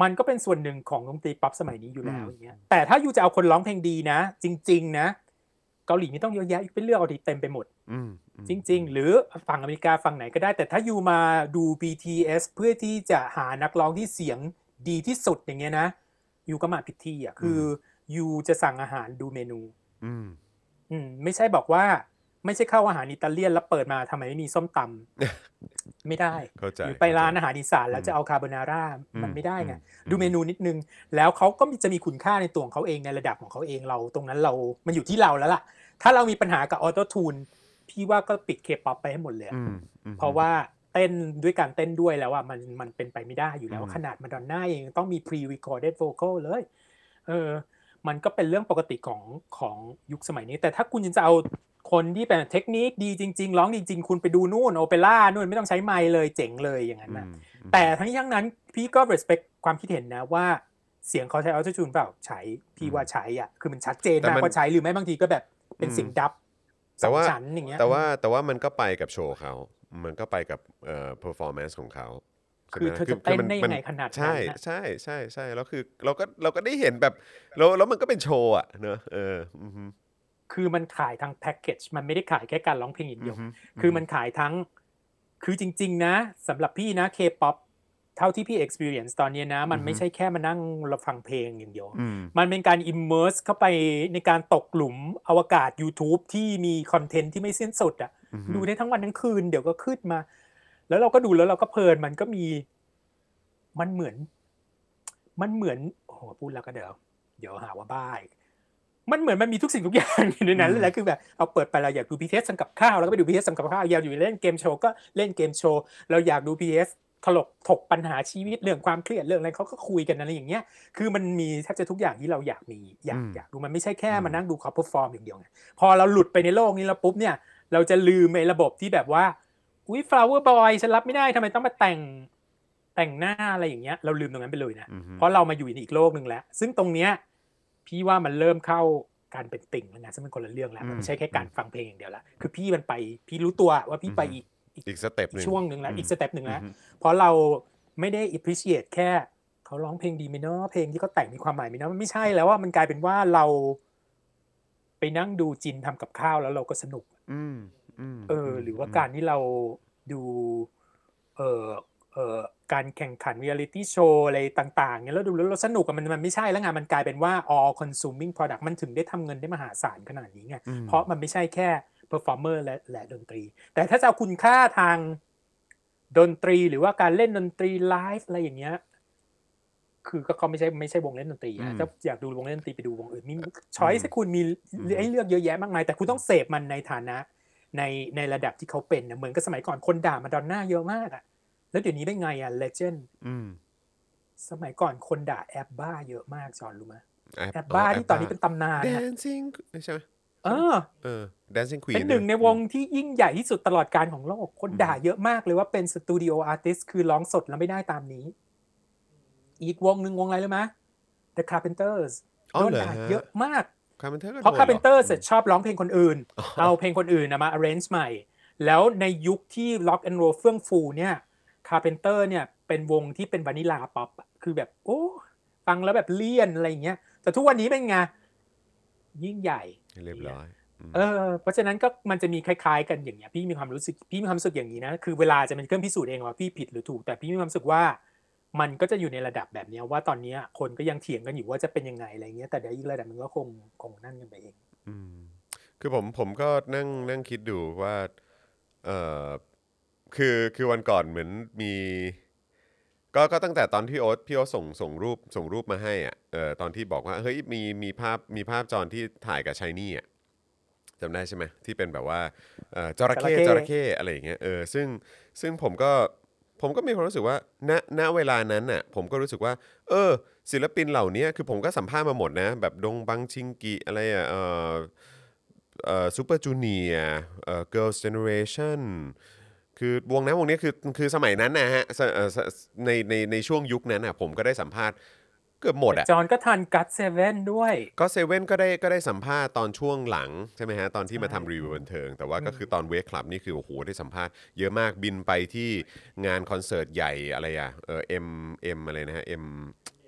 มันก็เป็นส่วนหนึ่งของดนตรีป๊อปสมัยนี้อยู่แล้วอย่างเงี้ยแต่ถ้า you จะเอาคนร้องเพลงดีนะ จริง ๆ นะเกาหลีไม่ต้องเยอะแยะไปเลือกเอาดีเต็มไปหมดอืมอืมจริง ๆ หรือฝั่งอเมริกาฝั่งไหนก็ได้ แต่ถ้า you มาดู BTS เพื่อที่จะหานักร้องที่เสียงดีที่สุดอย่างเงี้ยนะอยู่ก็มาผิดที่อะคืออยู่จะสั่งอาหารดูเมนู อืม อืม ไม่ใช่บอกว่า ไม่ใช่เข้าอาหารอิตาเลียนแล้วเปิดมาทำไมไม่มีส้มตำไม่ได้เข้าใจหรือไปร้านอาเข้หารอีสานแล้วจะเอาคาโบนาร่าอืมมันไม่ได้ไงอืมดูเมนูนิดนึง แล้วเขาก็มีจะมีคุณค่าในตัวของเขาเองในระดับของเขาเองเรา ตรงนั้นเรา มันอยู่ที่เราแล้วล่ะ ถ้าเรามีปัญหากับ autotune พี่ว่าก็ปิดเคป๊อปไปให้หมดเลยอะอืมอืมเพราะว่าเต้นด้วยการเต้นด้วยแล้วอะมันมันเป็นไปไม่ได้อยู่แล้วอืมขนาดมาดอนน่าเองต้องมี pre recorded vocal เลย เออ มันก็เป็นเรื่องปกติของของยุคสมัยนี้ แต่ถ้าคุณจะเอา คนที่เป็นเทคนิคดีจริง ๆ ร้องจริง ๆ คุณไปดูนู่นโอเปร่านู่นไม่ต้องใช้ไมค์เลยเจ๋งเลยอย่างนั้นนะอืมอืมแต่ทั้งนี้ทั้งนั้นพี่ก็ respect ความคิดเห็นนะว่าเสียงเขาใช้ออโตจูนเปล่าใช้พี่ว่าใช้อะคือมันชัดเจนแต่มากมันว่าใช้หรือไม่บางทีก็แบบเป็นอืมเสียงดับสแต่องว่าชั้นอย่างเงี้ยแต่ว่าแต่ว่ามันก็ไปกับโชว์เขามันก็ไปกับเอ่อ performance ของเขาใช่คือไหมเธอจะเต้นมัได้ยังไงขนาดนั้นใช่น่ะใช่ใช่ใช่แล้วคือเราก็เราก็ได้เห็นแบบแล้วแล้วมันก็เป็นโชว์อะเนอะเอออือฮึ คือมันขายทั้งแพ็กเกจมันไม่ได้ขายแค่การร้องเพลงอย่างเดียวฮึคือมันขายทั้ง คือจริง ๆ นะสำหรับพี่นะ K-POP เท่าที่พี่ experience ตอนเนี้ยนะ มันไม่ใช่แค่มานั่งเราฟังเพลงอย่างเดียวอืมมันเป็นการ immerse เข้าไปในการตกหลุมอวกาศ YouTube ที่มี content ที่ไม่สิ้นสุดอะอือฮึดูได้ทั้งวันทั้งคืนเดี๋ยวก็ขึ้นมา แล้วเราก็ดูแล้วเราก็เพลินมันก็มี มันเหมือน มันเหมือนโอ้โหพูดแล้วก็เดี๋ยว เดี๋ยวหาว่าบ้าอีก มันเหมือนมันมีทุกสิ่งทุกอย่างอยู่ในนั้นเลยแหละคือแบบเอาเปิดไปเราอยากดู BTS ทำกับข้าวแล้วก็ไปดู BTS ทำกับข้าวอยากอยู่เล่นเกมโชว์ก็เล่นเกมโชว์เราอยากดู BTS ถลกถกปัญหาชีวิตเรื่องความเครียดเรื่องอะไรเขาก็คุยกันอะไรอย่างเงี้ย คือมันมีแทบจะทุกอย่างที่เราอยากมีอยากอืมอยากดูมันไม่ใช่แค่อืมมานั่งดูเขา perform อย่างเดียวไงพอเราหลุดไปในโลกนี้แล้วปุ๊บเนี่ย เราจะลืมไอ้ระบบที่แบบว่าอุ้ย flower boy ฉันรับไม่ได้ทำไมต้องมาแต่งแต่งหน้าอะไรอย่างเงี้ย เราลืมตรงนั้นไปเลยนะอือฮึเพราะเรามาอยู่ในอีกโลกหนึ่งแล้ว ซึ่งตรงเนี้ย พี่ว่ามันเริ่มเข้าการเป็นติ่งแล้วนะซึ่งเป็นคนละเรื่องแล้วอืมมันไม่ใช่แค่การฟังเพลงอย่างเดียวละคือพี่มันไปพี่รู้ตัวว่าพี่ไปอืมอีกอีก step หนึ่งช่วงหนึ่งแล้วอืมอีก step หนึ่งแล้วอืมเพราะเราไม่ได้ appreciate แค่เขาร้องเพลงดีไหมเนาะเพลงที่เขาแต่งมีความหมายไหมเนาะมันไม่ใช่แล้วว่ามันกลายเป็นว่าเราไปนั่งดูจินทำกับข้าวแล้วเราก็สนุกอืมอืมเออ หรือว่าการที่เราดู เออเออ การแข่งขัน reality show อะไรต่างๆเนี่ยแล้วดูแล้วเราสนุกอะมันมันไม่ใช่แล้วไงมันกลายเป็นว่า all consuming product มันถึงได้ทำเงินได้มหาศาลขนาดนี้ไงอืมเพราะมันไม่ใช่แค่ performer และและดนตรี แต่ถ้าจะเอาคุณค่าทางดนตรีหรือว่าการเล่นดนตรีไลฟ์อะไรอย่างเงี้ยคือก็เขาไม่ใช่ไม่ใช่วงเล่นดนตรีอืมนะถ้าอยากดูวงเล่นดนตรีไปดูวงอื่นมี choice ให้คุณมีอืมให้เลือกเยอะแยะมากมาย แต่คุณต้องเสพมันในฐานะในในระดับที่เขาเป็นนะเหมือนกับสมัยก่อนคนด่ามาดอนน่าเยอะมากอะ แล้วเดี๋ยวนี้ได้ไงอะ legend อืมสมัยก่อนคนด่า ABBA เยอะมากจอห์นรู้ไหมแอบ ABBA ที่ตอนนี้เป็นตำนานอะ dancing ใช่ไหมเออเออ dancing queen เป็นหนึ่งในวงที่ยิ่งใหญ่ที่สุดตลอดกาลของโลก คนด่าเยอะมากเลยว่าเป็น studio artist คือร้องสดแล้วไม่ได้ตามนี้ อีกวงหนึ่งวงอะไรรู้ไหม The Carpenters อ๋อโดนเหรอด่าฮะเยอะมาก Carpenters เพราะ Carpenters ชอบร้องเพลงคนอื่น เอาเพลงคนอื่นนะมา arrange ใหม่ แล้วในยุคที่ rock and roll เฟื่องฟูเนี่ย Carpenter เนี่ยเป็นวงที่เป็น vanilla popคือแบบโอ้ฟังแล้วแบบเลี่ยนอะไรอย่างเงี้ย แต่ทุกวันนี้เป็นไงยิ่งใหญ่เรียบร้อยมเออเพราะฉะนั้นก็มันจะมีคล้ายๆ กันอย่างเงี้ยพี่มีความรู้สึกพี่มีความรู้สึกอย่างนี้นะคือเวลาจะเป็นเครื่องพิสูจน์เองว่าพี่ผิดหรือถูกแต่พี่มีความรู้สึกว่า มันก็จะอยู่ในระดับแบบเนี้ยว่าตอนเนี้ยคนก็ยังเถียงกันอยู่ว่าจะเป็นยังไงอะไรเงี้ยแต่เดี๋ยวอีกระดับมันก็คงคงนั่นกันไปเอง อืมคือผมผมก็นั่งนั่งคิดดูว่าเออ คือคือวันก่อนเหมือนมี ก็ก็ตั้งแต่ตอนที่โอ๊ตพี่โอ๊ตส่งส่งรูปส่งรูปมาให้อะเออตอนที่บอกว่าเฮ้ยมีมีภาพมีภาพจอนที่ถ่ายกับชายนี่อะจำได้ใช่ไหมที่เป็นแบบว่าเออจระเข้จระเข้จระเข้อะไรอย่างเงี้ยเออซึ่งซึ่งผมก็ผมก็มีความรู้สึกว่าณณเวลานั้นน่ะผมก็รู้สึกว่า เออ ศิลปินเหล่านี้คือผมก็สัมภาษณ์มาหมดนะ แบบดงบังชิงกิอะไรอะเออเอ่อซูเปอร์จูเนียเอ่อ Girls Generation คือวงนั้นวงนี้คือคือสมัยนั้นนะฮะสเอ่อสในในในช่วงยุคนั้นน่ะผมก็ได้สัมภาษณ์เกือบหมดอะจอห์นก็ทันกัตเซเว่นด้วย ก็เซเว่นก็ได้ก็ได้สัมภาษณ์ตอนช่วงหลัง ใช่ไหมฮะ ตอนที่มาใช่ทำรีวิวบันเทิง แต่ว่าก็คือตอนเวกคลับนี่คือ โอ้โห ได้สัมภาษณ์เยอะมากบินไปที่งานคอนเสิร์ตใหญ่อะไรอะเออเอ็มเอ็มอะไรนะฮะเอ็ม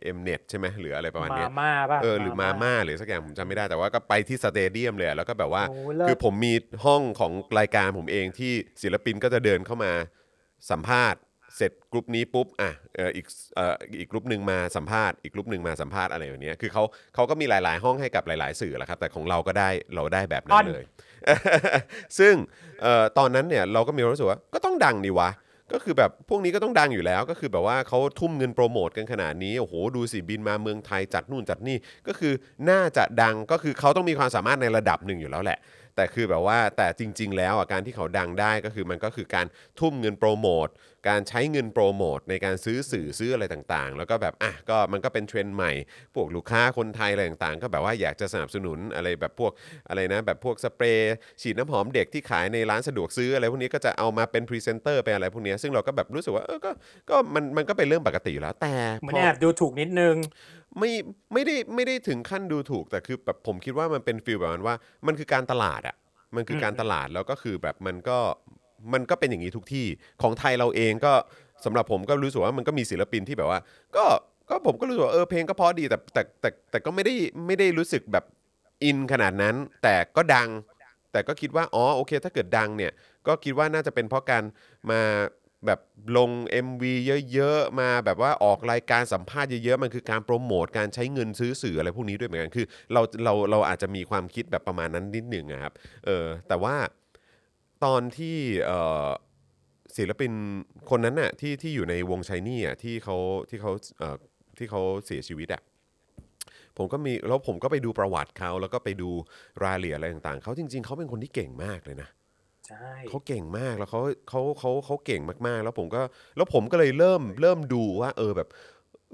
เอ็มเน็ตใช่ไหมหรืออะไรประมาณมาเนี้ยม่าป่ะเออหรือมาม่าหรือสักอย่างผมจำไม่ได้แต่ว่าก็ไปที่สเตเดียมเลยอะแล้วก็แบบว่าโอ้เลิศคือผมมีห้องของรายการผมเองที่ศิลปินก็จะเดินเข้ามาสัมภาษณ์เสร็จกลุ่มนี้ปุ๊บอะเอออีกเอ่ออีกกลุ่มหนึ่งมาสัมภาษณ์อีกกลุ่มหนึ่งมาสัมภาษณ์อะไรแบบเนี้ยคือเขาเขาก็มีหลาย ๆ ห้องให้กับหลาย ๆ สื่อแหละครับ แต่ของเราก็ได้เราได้แบบนั้อันนเลย ซึ่งเอ่อตอนนั้นเนี่ยเราก็มีความรู้สึกว่าก็ต้องดังดีวะ ก็คือแบบพวกนี้ก็ต้องดังอยู่แล้ว ก็คือแบบว่าเขาทุ่มเงินโปรโมทกันขนาดนี้โอ้โหดูสิบินมาเมืองไทยจัดนู่นจัดนี่ก็คือน่าจะดังก็คือเขาต้องมีความสามารถในระดับหนึ่งอยู่แล้วแหละ แต่คือแบบว่าแต่จริง ๆ แล้วอะการที่เขาดังได้ก็คือมันก็คือการทุ่มเงินโปรโมทการใช้เงินโปรโมทในการซื้อสื่อซื้ออะไรต่างๆ แล้วก็แบบอะก็มันก็เป็นเทรนด์ใหม่ พวกลูกค้าคนไทยอะไรต่างๆ ก็แบบว่าอยากจะสนับสนุนอะไรแบบพวกอะไรนะแบบพวกสเปรย์ฉีดน้ำหอมเด็กที่ขายในร้านสะดวกซื้ออะไรพวกนี้ก็จะเอามาเป็นพรีเซนเตอร์เป็นอะไรพวกนี้ซึ่งเราก็แบบรู้สึกว่าเออก็ก็มันมันก็เป็นเรื่องปกติอยู่แล้วแต่มือพนอแอบดูถูกนิดนึง ไม่ไม่ได้ไม่ได้ถึงขั้นดูถูกแต่คือแบบผมคิดว่ามันเป็นฟีลแบบนั้นว่า มันคือการตลาดอะมันคือการตลาดแล้วก็คือแบบมันก็มันก็เป็นอย่างนี้ทุกที่ของไทยเราเองก็สำหรับผมก็รู้สึกว่ามันก็มีศิลปินที่แบบว่า ก็ก็ผมก็รู้สึกว่าเออเพลงก็เพราะดีแต่แต่แต่แต่ก็ไม่ได้ไม่ได้รู้สึกแบบอินขนาดนั้น แต่ก็ดัง แต่ก็คิดว่าอ๋อโอเค ถ้าเกิดดังเนี่ยก็คิดว่าน่าจะเป็นเพราะการมา แบบลง MV เยอะๆ มาแบบว่าออกรายการสัมภาษณ์เยอะๆ มันคือการโปรโมทการใช้เงินซื้อสื่ออะไรพวกนี้ด้วยเหมือนกัน คือเราเราเราอาจจะมีความคิดแบบประมาณนั้นนิดหนึ่งอะครับ เออแต่ว่าตอนที่ศิลปินคนนั้นน่ะที่ที่อยู่ในวงชายนี่อะที่เขาที่เขาเออที่เขาเสียชีวิตอะผมก็มีแล้วผมก็ไปดูประวัติเขาแล้วก็ไปดูรายละเอียดอะไรต่างๆเขาจริง ๆเขาเป็นคนที่เก่งมากเลยนะ ใช่เขาเก่งมากแล้วเขาเขาเขาเขาเก่งมากๆ แล้วผมก็แล้วผมก็เลยเริ่มเริ่มดูว่า เออแบบ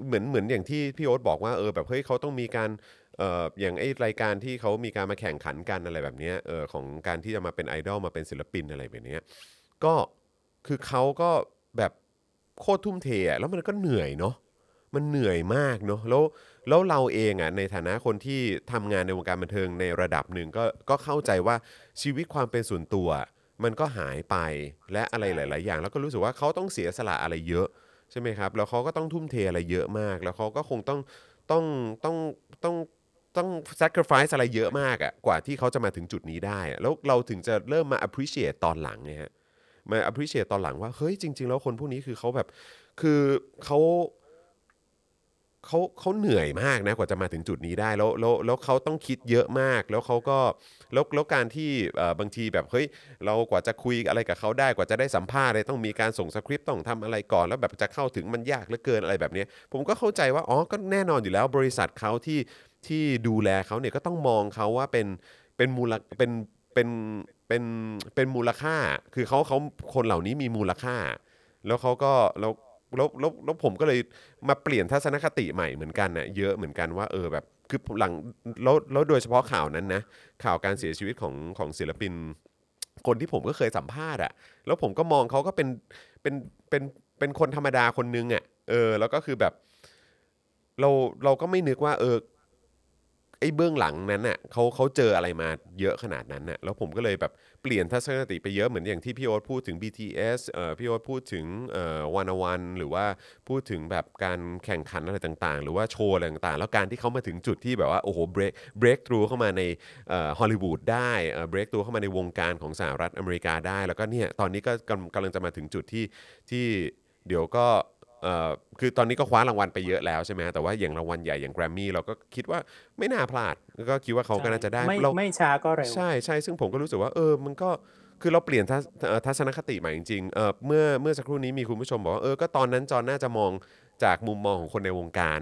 เหมือนเหมือนอย่างที่พี่โอ๊ตบอกว่าเออแบบเฮ้ยเขาต้องมีการเอ่ออย่างไอรายการที่เขามีการมาแข่งขันกันอะไรแบบนี้เออของการที่จะมาเป็นไอดอลมาเป็นศิลปินอะไรแบบนี้ก็คือเขาก็แบบโคตรทุ่มเทอะแล้วมันก็เหนื่อยเนาะมันเหนื่อยมากเนอะแล้วแล้วเราเองอะในฐานะคนที่ทำงานในวงการบันเทิงในระดับหนึ่งก็ก็เข้าใจว่าชีวิตความเป็นส่วนตัว มันก็หายไปและอะไรหลาย ๆ อย่าง แล้วก็รู้สึกว่าเขาต้องเสียสละอะไรเยอะใช่ไหมครับ แล้วเขาก็ต้องทุ่มเทอะไรเยอะมาก แล้วเขาก็คงต้องต้องต้องต้องต้อง sacrifice อะไรเยอะมากอะ่ะกว่าที่เขาจะมาถึงจุดนี้ได้อะแล้วเราถึงจะเริ่มมา appreciate ตอนหลังไงฮะมา appreciate ตอนหลังว่าเฮ้ยจริง ๆ แล้วคนพวกนี้คือเขาแบบคือเขา เขาเขาเหนื่อยมากนะกว่าจะมาถึงจุดนี้ได้แล้วแล้วแล้วเขาต้องคิดเยอะมาก แล้วเขาก็แล้วแล้วการที่เอ่อบางทีแบบเฮ้ยเรากว่าจะคุยอะไรกับเขาได้กว่าจะได้สัมภาษณ์อะไรต้องมีการส่งสคริปต์ต้องทำอะไรก่อน แล้วแบบจะเข้าถึงมันยากเหลือเกินอะไรแบบเนี้ยผมก็เข้าใจว่าอ๋อก็แน่นอนอยู่แล้วบริษัทเขาที่ที่ดูแลเขาเนี่ยก็ต้องมองเขาว่าเป็นเป็นมูลเป็นเป็นเป็นเป็นมูลค่า คือเขาเขาคนเหล่านี้มีมูลค่า แล้วเขาก็แล้ว แล้วแล้วแล้วผมก็เลยมาเปลี่ยนทัศนคติใหม่เหมือนกันนะเยอะเหมือนกันว่าเออแบบคือหลังแล้วแล้วโดยเฉพาะข่าวนั้นนะข่าวการเสียชีวิตของของศิลปิน คนที่ผมก็เคยสัมภาษณ์อะแล้วผมก็มองเขาก็เป็นเป็นเป็นเป็นคนธรรมดาคนนึงอะเออแล้วก็คือแบบ เราเราก็ไม่นึกว่าเออ ไอ้เบื้องหลังนั้นน่ะเขาเขาเจออะไรมาเยอะขนาดนั้นน่ะแล้วผมก็เลยแบบเปลี่ยนทัศนคติไปเยอะเหมือนอย่างที่พี่โอ๊ตพูดถึง BTS เอ่อพี่โอ๊ตพูดถึงเอ่อวันวันหรือว่าพูดถึงแบบการแข่งขันอะไรต่างๆ หรือว่าโชว์อะไรต่างๆ แล้วการที่เขามาถึงจุดที่แบบว่าโอ้โห break break through เข้ามาในเอ่อฮอลลีวูดได้เอ่อ break through เข้ามาในวงการของสหรัฐอเมริกาได้ แล้วก็เนี่ยตอนนี้ก็กำกำลังจะมาถึงจุดที่ที่เดี๋ยวก็ คือตอนนี้ก็คว้ารางวัลไปเยอะแล้วใช่ไหมแต่ว่าอย่างรางวัลใหญ่อย่างแกรมมี่เราก็คิดว่าไม่น่าพลาดแล้วก็คิดว่าเขาก็น่าจะได้ไม่เราไม่ช้าก็เร็วใช่ใช่ซึ่งผมก็รู้สึกว่าเออมันก็คือเราเปลี่ยนทัศเอ่อทัศนคติใหม่จริงๆเออเมื่อเมื่อสักครู่นี้มีคุณผู้ชมบอกว่าเออก็ตอนนั้นจอนน่าจะมองจากมุมมองของคนในวงการ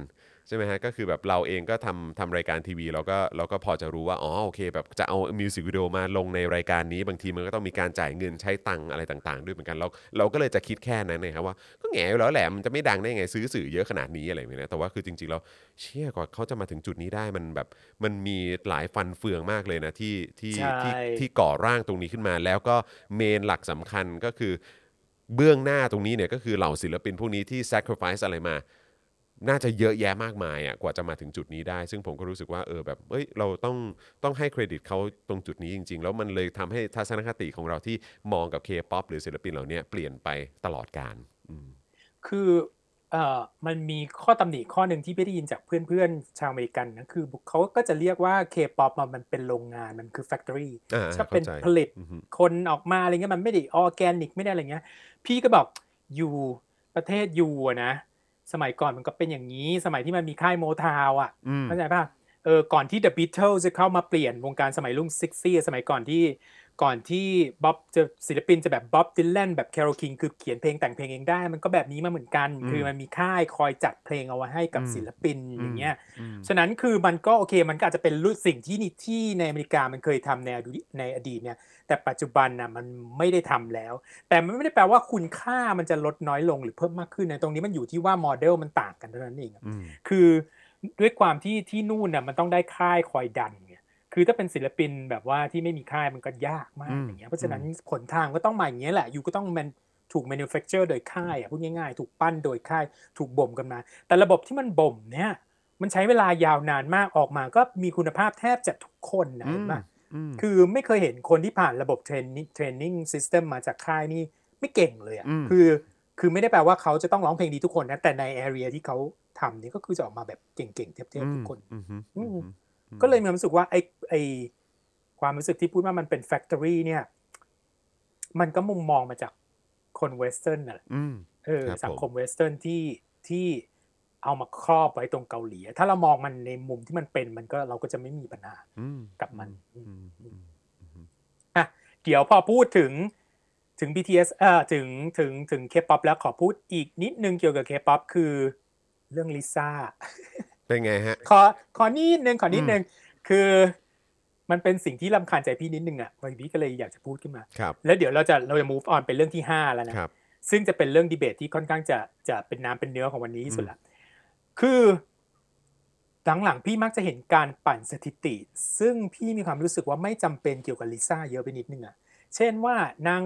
ใช่ไหมฮะก็คือแบบเราเองก็ทำทำรายการทีวีเราก็เราก็พอจะรู้ว่าอ๋อโอเคแบบจะเอามิวสิกวิดีโอมาลงในรายการนี้บางทีมันก็ต้องมีการจ่ายเงินใช้ตังค์อะไรต่างๆ ด้วยเหมือนกันเราเราก็เลยจะคิดแค่นั้นนะครับว่าก็แง่อยู่แล้วแหละมันจะไม่ดังได้ไงซื้อสื่อเยอะขนาดนี้อะไรอย่างเงี้ยนะแต่ว่าคือจริงๆแล้วเชื่อกว่าเขาจะมาถึงจุดนี้ได้มันแบบมันมีหลายฟันเฟืองมากเลยนะที่ที่ใช่ที่ที่ก่อร่างตรงนี้ขึ้นมา แล้วก็เมนหลักสำคัญก็คือเบื้องหน้าตรงนี้เนี่ยก็คือเหล่าศิลปินพวกนี้ที่ sacrifice อะไรมา น่าจะเยอะแยะมากมายอะกว่าจะมาถึงจุดนี้ได้ ซึ่งผมก็รู้สึกว่าเออแบบเอ้ยเราต้องต้องให้เครดิตเขาตรงจุดนี้จริง ๆ แล้วมันเลยทำให้ทัศนคติของเราที่มองกับ K-POP หรือศิลปินเหล่านี้เปลี่ยนไปตลอดกาลอืมคือเอ่อมันมีข้อตำหนิข้อหนึ่งที่พี่ได้ยินจากเพื่อนๆ ชาวอเมริกันนะคือเขาก็จะเรียกว่า K-POP อะมันเป็นโรงงานมันคือ factory อ่าก็เป็นเข้าใจผลิตอือฮึคนออกมาอะไรเงี้ยมันไม่ได้ออร์แกนิกไม่ได้อะไรเงี้ย พี่ก็บอกอยู่ประเทศ you อะนะ สมัยก่อนมันก็เป็นอย่างนี้ สมัยที่มันมีค่าย Motown อะอืมเข้าใจป่ะเออก่อนที่ The Beatles จะเข้ามาเปลี่ยนวงการสมัยรุ่งซิกซี่สมัยก่อนที่ ก่อนที่บ๊อบจะศิลปินจะแบบบ๊อบดิลแลนแบบแคโรคิงคือเขียนเพลงแต่งเพลงเองได้ มันก็แบบนี้มาเหมือนกันอืมคือมันมีค่ายคอยจัดเพลงเอาไว้ให้กับอืมศิลปินอย่างเงี้ยอืมฉะนั้นคือมันก็โอเคมันก็อาจจะเป็นรุ่นสิ่งที่นี่ที่ในอเมริกามันเคยทำในอดีตในอดีตเนี่ย แต่ปัจจุบันนะมันไม่ได้ทำแล้ว แต่มันไม่ได้แปลว่าคุณค่ามันจะลดน้อยลงหรือเพิ่มมากขึ้นนะตรงนี้มันอยู่ที่ว่าโมเดลมันต่างกันเท่านั้นเองอะอืมคือด้วยความที่ที่นู่นน่ะมันต้องได้ค่ายคอยดันไง คือถ้าเป็นศิลปินแบบว่าที่ไม่มีค่ายมันก็ยากมากอืมอย่างเงี้ยเพราะฉะนั้นผลทางก็ต้องมาอย่างเงี้ยแหละอยู่ก็ต้องมันถูก manufacture โดยค่ายอะพูดง่ายๆ ถูกปั้นโดยค่ายถูกบ่มกันมา แต่ระบบที่มันบ่มเนี่ยมันใช้เวลายาวนานมากออกมาก็มีคุณภาพแทบจะทุกคนนะเห็นปะอืมคือไม่เคยเห็นคนที่ผ่านระบบเทรนนิ่งเทรนนิ่งซิสเต็มมาจากค่ายนี่ไม่เก่งเลยอะอืมคือคือไม่ได้แปลว่าเขาจะต้องร้องเพลงดีทุกคนนะแต่ใน area ที่เขาทำนี่ก็คือจะออกมาแบบเก่งๆเทียบๆทุกคนอืมอืมอืมอืม ก็เลยมีความรู้สึกว่าไอ้ไอ้ความรู้สึกที่พูดว่ามันเป็น factory เนี่ย มันก็มุมมองมาจากคน Western น่ะแหละอืมเออครับผมสังคม Western ที่ที่เอามาครอบไว้ตรงเกาหลี ถ้าเรามองมันในมุมที่มันเป็นมันก็เราก็จะไม่มีปัญหาอืมกับมันอืมอืมอืมอะเดี๋ยวพอพูดถึงถึง BTS เอ่อถึงถึงถึง K-pop แล้วขอพูดอีกนิดนึงเกี่ยวกับ K-pop คือเรื่องลิซ่า เป็นไงฮะ ขอขอนิดนึงขอนิดนึงคือมันเป็นสิ่งที่ลำคาญใจพี่นิดนึงอะวันนี้ก็เลยอยากจะพูดขึ้นมาครับแล้วเดี๋ยวเราจะเราจะ move on เป็นเรื่องที่ 5 แล้วนะครับซึ่งจะเป็นเรื่องดีเบตที่ค่อนข้างจะจะเป็นน้ำเป็นเนื้อของวันนี้ที่สุดละคือหลังๆพี่มักจะเห็นการปั่นสถิติ ซึ่งพี่มีความรู้สึกว่าไม่จำเป็นเกี่ยวกับลิซ่าเยอะไปนิดนึงอะเช่นว่านาง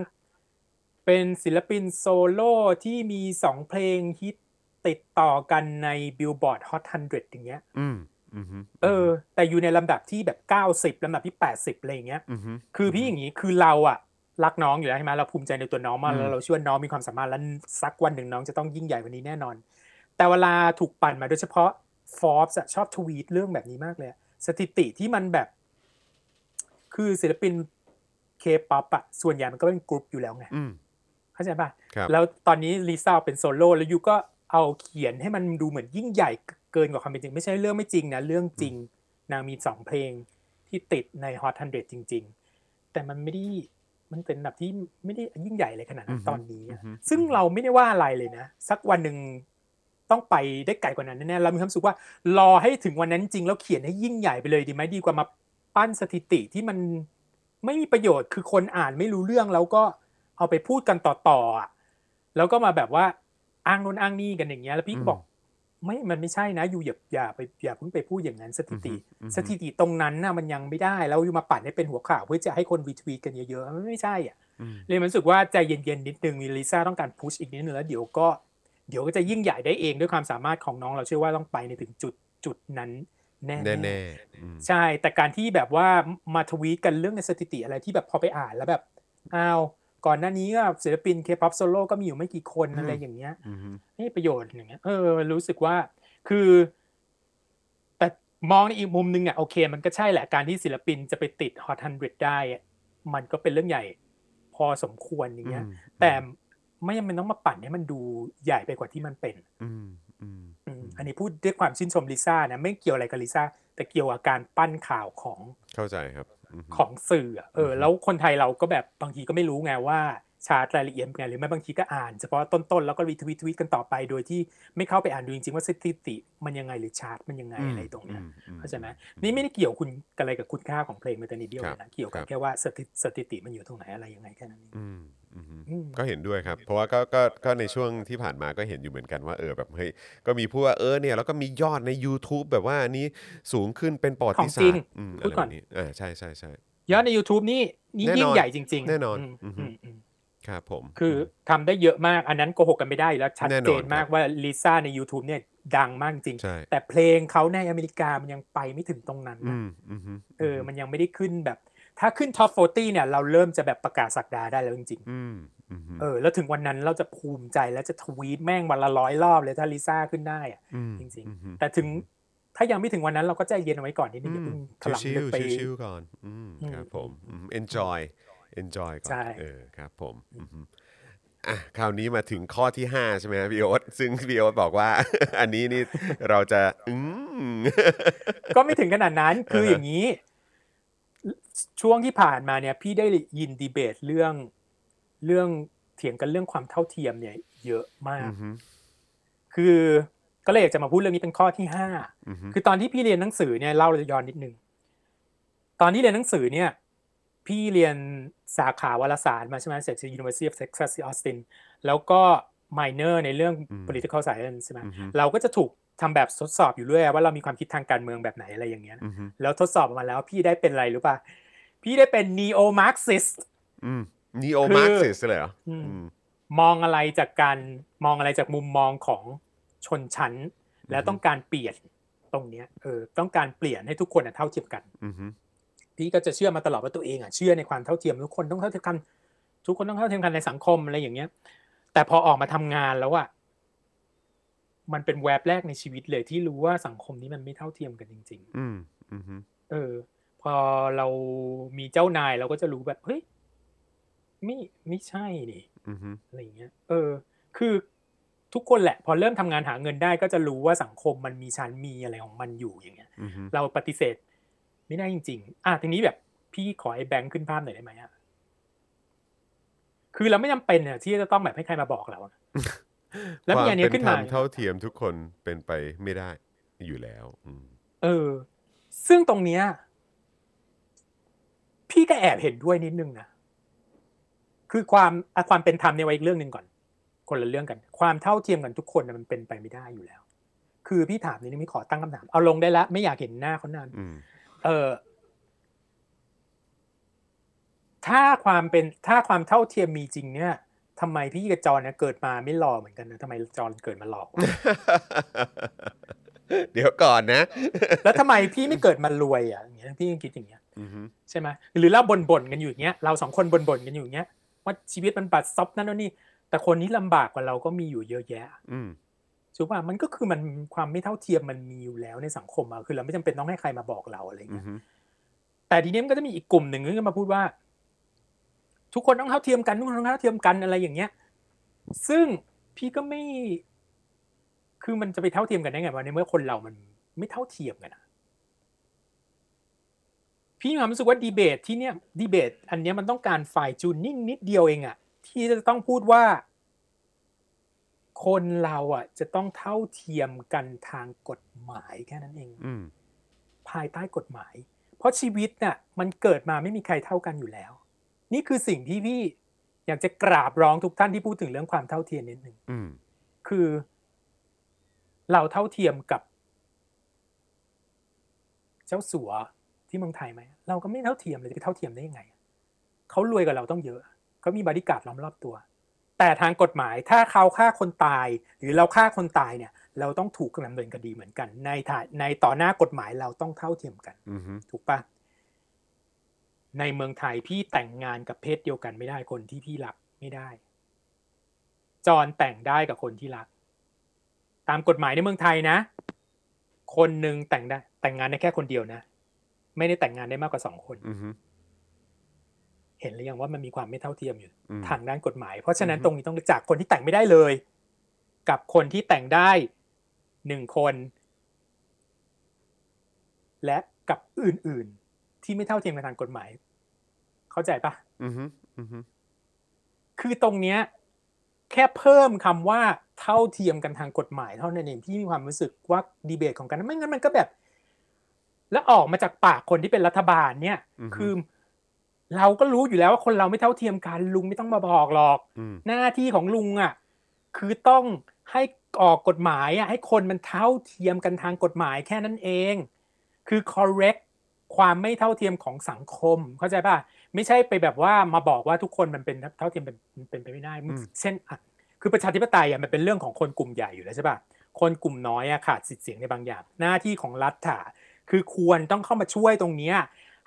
เป็นศิลปินโซโล่ที่มีสองเพลงฮิต ติดต่อกันใน Billboard Hot 100อย่างเงี้ยอืมอืมฮึเออ แต่อยู่ในลำดับที่แบบ90ลำดับที่80อะไรอย่างเงี้ยอืมฮึคือพี่อย่างนี้คือเราอะรักน้องอยู่แล้วใช่ไหมเราภูมิใจในตัวน้องมากอืมแล้วเราเชื่อว่าน้องมีความสามารถแล้วสักวันหนึ่งน้องจะต้องยิ่งใหญ่กวันนี้แน่นอน แต่เวลาถูกปั่นมาโดยเฉพาะ Forbes อะชอบทวีตเรื่องแบบนี้มากเลยอะสถิติที่มันแบบ คือศิลปินเคป๊อปอะส่วนใหญ่มันก็เป็นกรุ๊ปอยู่แล้วไงอืมเข้าใจป่ะครับแล้วตอนนี้ลิซ่าเป็นโซโล่แล้ว you ก็ เอาเขียนให้มันดูเหมือนยิ่งใหญ่เกินกว่าความเป็นจริง ไม่ใช่เรื่องไม่จริงนะเรื่องจริงนางมีสองเพลงที่ติดใน Hot 100จริง ๆ แต่มันไม่ได้มันเป็นแบบที่ไม่ได้ยิ่งใหญ่เลยขนาดนั้นตอนนี้อะซึ่งเราไม่ได้ว่าอะไรเลยนะ สักวันหนึ่งต้องไปได้ไกลกว่านั้นแน่ๆเรามีความรู้สึกว่า รอให้ถึงวันนั้นจริงแล้วเขียนให้ยิ่งใหญ่ไปเลยดีไหมดีกว่ามาปั้นสถิติที่มันไม่มีประโยชน์คือคนอ่านไม่รู้เรื่องแล้วก็เอาไปพูดกันต่อๆอะแล้วก็มาแบบว่า อ้างนู้นอ้างนี่กันอย่างเงี้ยแล้วพี่ก็บอกไม่มันไม่ใช่นะอยู่อย่าอย่าไปอย่าเพิ่งไปพูดอย่างนั้นสถิติอือฮึสถิติตรงนั้นน่ะมันยังไม่ได้แล้วอยู่มาปั่นให้เป็นหัวข่าวเพื่อจะให้คนรีทวีตกันเยอะๆมันไม่ใช่อะอืมเลยมันรู้สึกว่าใจเย็นๆนิดนึงลิซ่าต้องการพุชอีกนิดนึงแล้วเดี๋ยวก็เดี๋ยวก็จะยิ่งใหญ่ได้เองด้วยความสามารถของน้องเราเชื่อว่าต้องไปในถึงจุดจุดนั้นแน่ๆแน่แน่ๆอืมใช่แต่การที่แบบว่ามาทวีตกันเรื่องในสถิติอะไรที่แบบพอไปอ่านแล้วแบบอ้าว ก่อนหน้านี้ก็ศิลปิน K-POP solo ก็มีอยู่ไม่กี่คนอะไรอย่างเงี้ยอืมฮึไม่มีประโยชน์อย่างเงี้ยเออรู้สึกว่าคือ แต่มองในอีกมุมนึงอะโอเค มันก็ใช่แหละการที่ศิลปินจะไปติด Hot 100ได้อะมันก็เป็นเรื่องใหญ่พอสมควรอย่างเงี้ยอืมแต่ไม่จำเป็นต้องมาปั่นให้มันดูใหญ่ไปกว่าที่มันเป็นอืมอืมอืมอันนี้พูดด้วยความชื่นชมลิซ่านะไม่เกี่ยวอะไรกับลิซ่าแต่เกี่ยวกับการปั้นข่าวของเข้าใจครับอืมฮึ ของสื่ออะเอออือฮึแล้วคนไทยเราก็แบบบางทีก็ไม่รู้ไงว่า ชาร์ตรายละเอียดเป็นไงหรือไม่บางทีก็อ่านเฉพาะต้นๆแล้วก็รีทวีตทวีตกันต่อไป โดยที่ไม่เข้าไปอ่านดูจริงๆว่าสถิติมันยังไงหรือชาร์ตมันยังไงอะไรตรงเนี้ยอืมอืมเข้าใจไหมนี่ไม่ได้เกี่ยวคุณกับอะไรกับคุณค่าของเพลงมันแต่นิดเดียวครับนะเกี่ยวกัครับบแค่ว่าสถิสถิติมันอยู่ตรงไหนอะไรยังไงแค่นั้นเองอืมอืมฮึอืมก็เห็นด้วยครับ เพราะว่าก็ก็ก็ในช่วงที่ผ่านมาก็เห็นอยู่เหมือนกันว่าเออแบบเฮ้ยก็มีผู้ว่าเออเนี่ยแล้วก็มียอดใน YouTube แบบว่าอันนี้สูงขึ้นเป็นประวัติศาของจริสตงร์อืมพูดก่อนะไรแบบนี้อ่าใช่ใช่ใช่ยอดใน YouTube นี่นี่แน่นอนยิ่งใหญ่จริง ๆ แน่นอนมอือฮึอืมอืม ครับผมคือทำได้เยอะมากอันนั้นโกหกกันไม่ได้อยู่แล้วชัดแน่นอนเจนมาคกรับว่าลิซ่าใน YouTube เนี่ยดังมากจริงใช่แต่เพลงเขาในอเมริกามันยังไปไม่ถึงตรงนั้นอืนะมอืมฮึเออ มันยังไม่ได้ขึ้นแบบ ถ้าขึ้นท็อป40เนี่ย เราเริ่มจะแบบประกาศสักดาได้แล้วจริงอืมอืมฮึๆเออ แล้วถึงวันนั้นเราจะภูมิใจแล้วจะทวีตแม่งวันละร้อยรอบเลยถ้าลิซ่าขึ้นได้อะอืมจริงอืมฮึๆแต่ถึงถ้ายังไม่ถึงวันนั้นเราก็ใจเย็นเอาไว้ก่อนนิดนึงอย่าเพิ่งถลำชิลึวกไปๆชิวๆก่อนอืมอืมครับผมอืม enjoy enjoy ก่อน ใช่ เออครับผมอืมฮึอะคราวนี้มาถึงข้อที่ 5 ใช่ไหมครับพี่โอ๊ตซึ่งพี่โอ๊ตบอกว่า อันนี้นี่เราจะ อืม ก็ไม่ถึงขนาดนั้น คืออ่าฮะอย่างนี้ ช่วงที่ผ่านมาเนี่ยพี่ได้ยินดีเบตเรื่องเรื่องเถียงกันเรื่องความเท่าเทียมเนี่ย เยอะมาก อืมฮึคือก็เลยอยากจะมาพูดเรื่องนี้เป็นข้อที่ห้า อืมฮึคือตอนที่พี่เรียนหนังสือเนี่ยเล่าย้อนนิดนึง ตอนที่เรียนหนังสือเนี่ย พี่เรียนสาขาวารสารมาใช่ไหมเสร็จจาก University of Texas Austin แล้วก็ minor ในเรื่อง political science ใช่ไหมอืมฮึเราก็จะถูกทำแบบทดสอบอยู่เรื่อยว่าเรามีความคิดทางการเมืองแบบไหนอะไรอย่างเงี้ยอืมฮึแล้วทดสอบออกมาแล้วพี่ได้เป็นอะไรรู้ป่ะ พี่ได้เป็น neo marxist อืม neo marxist เลยเหรออืมอืมมองอะไรจากการมองอะไรจากมุมมองของชนชั้น แล้วต้องการเปลี่ยนตรงเนี้ยเออต้องการเปลี่ยนให้ทุกคนอะเท่าเทียมกันอืมฮึ พี่ก็จะเชื่อมาตลอดว่าตัวเองอะเชื่อในความเท่าเทียมทุกคนต้องเท่าเทียมกันทุกคนต้องเท่าเทียมกันในสังคมอะไรอย่างเงี้ย แต่พอออกมาทำงานแล้วอะมันเป็นแวบแรกในชีวิตเลยที่รู้ว่าสังคมนี้มันไม่เท่าเทียมกันจริงอืมอืมฮึๆเออ พอเรามีเจ้านายเราก็จะรู้แบบเฮ้ยไม่ไม่ใช่นี่อืมฮึอะไรอย่างเงี้ย เออ คือทุกคนแหละ พอเริ่มทำงานหาเงินได้ก็จะรู้ว่าสังคมมันมีชั้นมีอะไรของมันอยู่อย่างเงี้ยอืมฮึเราปฏิเสธ ไม่ได้จริง ๆ อะทีนี้แบบพี่ขอไอ้แบงค์ขึ้นภาพหน่อยได้ไหมอะคือเราไม่จำเป็นเนี่ยที่จะต้องแบบให้ใครมาบอกเราอะแล้วมีอันเนี้ยขึ้นมาควเป็นธรรเท่าเทียมทุกคนเป็นไปไม่ได้อยู่แล้วอืมเออ ซึ่งตรงเนี้ย พี่ก็แอบเห็นด้วยนิดนึงนะคือความอะความเป็นธรรมเนี่ยไว้อีกเรื่องหนึ่งก่อน คนละเรื่องกัน ความเท่าเทียมกันทุกคนน่ะมันเป็นไปไม่ได้อยู่แล้ว คือพี่ถามนิดนึงไม่ขอตั้งคำถามเอาลงได้ละไม่อยากเห็นหน้าเขานานอืม เออถ้าความเป็นถ้าความเท่าเทียมมีจริงเนี่ยทำไมพี่กับจอนเนี่ยเกิดมาไม่หล่อเหมือนกันนะทำไมจอนเกิดมาหล่อกว่าเดี๋ยวก่อนนะ แล้วทำไมพี่ไม่เกิดมารวยอะอย่างเงี้ยพี่ยังคิดอย่างเงี้ยอือฮึใช่ไหมหรือเราบ่นๆกันอยู่อย่างเงี้ยเราสองคนบ่นๆกันอยู่อย่างเงี้ยว่าชีวิตมันบัดซบนั่นนู่นนี่ แต่คนนี้ลำบากกว่าเราก็มีอยู่เยอะแยะอืม ถูกป่ะมันก็คือมันความไม่เท่าเทียมมันมีอยู่แล้วในสังคมอะคือเราไม่จำเป็นต้องให้ใครมาบอกเราอะไรอืเงี้อยฮึแต่ทีนี้มันก็จะมีอีกกลุ่มหนึ่งที่มาพูดว่า ทุกคนต้องเท่าเทียมกันทุกคนต้องเท่าเทียมกันอะไรอย่างเงี้ย ซึ่งพี่ก็ไม่ คือมันจะไปเท่าเทียมกันได้ไงวะในเมื่อคนเรามันไม่เท่าเทียมกันอะพี่มีความรู้สึกว่าดีเบตที่เนี้ยดีเบต อันเนี้ยมันต้องการฝ่ายจูนนิ่งนิดเดียวเองอะที่จะต้องพูดว่า คนเราอะ จะต้องเท่าเทียมกันทางกฎหมายแค่นั้นเองอืมภายใต้กฎหมาย เพราะชีวิตน่ะ มันเกิดมาไม่มีใครเท่ากันอยู่แล้ว นี่คือสิ่งที่พี่อยากจะกราบร้องทุกท่านที่พูดถึงเรื่องความเท่าเทียมนิดหนึ่งอืมคือ เราเท่าเทียมกับ เจ้าสัวที่เมืองไทยไหมเราก็ไม่เท่าเทียมเลยจะไปเท่าเทียมได้ยังไงเขารวยกว่าเราต้องเยอะเขามีบริการดล้อมรอบตัว แต่ทางกฎหมายถ้าเขาฆ่าคนตาย หรือเราฆ่าคนตายเนี่ย เราต้องถูกดำเนินคดีเหมือนกัน ในฐานในต่อหน้ากฎหมายเราต้องเท่าเทียมกันอือฮึถูกปะในเมืองไทยพี่แต่งงานกับเพศเดียวกันไม่ได้คนที่พี่รักไม่ได้ จอนแต่งได้กับคนที่รัก ตามกฎหมายในเมืองไทยนะ คนหนึ่งแต่งได้ แต่งงานได้แค่คนเดียวนะ ไม่ได้แต่งงานได้มากกว่าสองคนอือฮึ เห็นหรือยังว่ามันมีความไม่เท่าเทียมอยู่อืมทางด้านกฎหมาย เพราะฉะนั้นอือฮึตรงนี้ต้องจากคนที่แต่งไม่ได้เลย กับคนที่แต่งได้หนึ่งคน และกับอื่น ๆ ที่ไม่เท่าเทียมกันทางกฎหมาย เข้าใจปะอือฮึอือฮึคือตรงเนี้ย แค่เพิ่มคำว่าเท่าเทียมกันทางกฎหมาย เท่านั้นเองที่มีความรู้สึกว่าดีเบตของกันไม่งั้นมันก็แบบ แล้วออกมาจากปากคนที่เป็นรัฐบาลเนี่ยอือฮึคือ เราก็รู้อยู่แล้วว่าคนเราไม่เท่าเทียมกัน ลุงไม่ต้องมาบอกหรอกอืมหน้าที่ของลุงอะ คือต้องให้ออกกฎหมายอะให้คนมันเท่าเทียมกันทางกฎหมายแค่นั้นเอง คือ correct ความไม่เท่าเทียมของสังคม เข้าใจป่ะไม่ใช่ไปแบบว่ามาบอกว่าทุกคนมันเป็นเท่าเทียมเป็นมันเป็นไปไม่ได้เช่นอะคือประชาธิปไตยอะมันเป็นเรื่องของคนกลุ่มใหญ่อยู่แล้วใช่ป่ะคนกลุ่มน้อยอะขาดสิทธิเสียงในบางอย่าง หน้าที่ของรัฐอะคือควรต้องเข้ามาช่วยตรงเนี้ย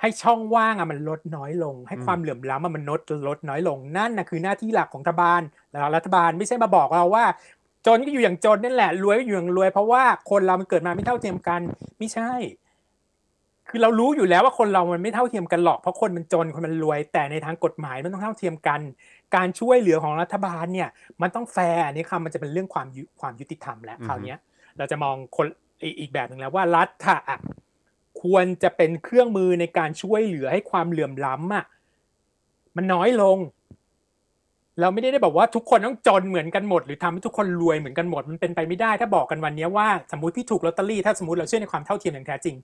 ให้ช่องว่างอะมันลดน้อยลง ให้ความเหลื่อมล้ำอะมันลดลดน้อยลงนั่นนะคือหน้าที่หลักของรัฐบาลแล้วรัฐบาลไม่ใช่มาบอกเราว่า จนก็อยู่อย่างจนนั่นแหละ รวยก็อยู่อย่างรวย เพราะว่าคนเรามันเกิดมาไม่เท่าเทียมกันไม่ใช่ คือเรารู้อยู่แล้วว่าคนเรามันไม่เท่าเทียมกันหรอกเพราะคนมันจนคนมันรวย แต่ในทางกฎหมายมันต้องเท่าเทียมกัน การช่วยเหลือของรัฐบาลเนี่ย มันต้องแฟร์อันนี้คำมันจะเป็นเรื่องความยุความยุติธรรมแล้วคราวเนี้ยเราจะมองคนอีกอีกแบบหนึ่งแล้วว่ารัฐอะ ควรจะเป็นเครื่องมือในการช่วยเหลือให้ความเหลื่อมล้ำอะมันน้อยลง เราไม่ได้ได้บอกว่าทุกคนต้องจนเหมือนกันหมด หรือทำให้ทุกคนรวยเหมือนกันหมดมันเป็นไปไม่ได้ ถ้าบอกกันวันนี้ว่าสมมติพี่ถูกลอตเตอรี่ถ้าสมมติเราเชื่อในความเท่าเทียมอย่างแท้จริง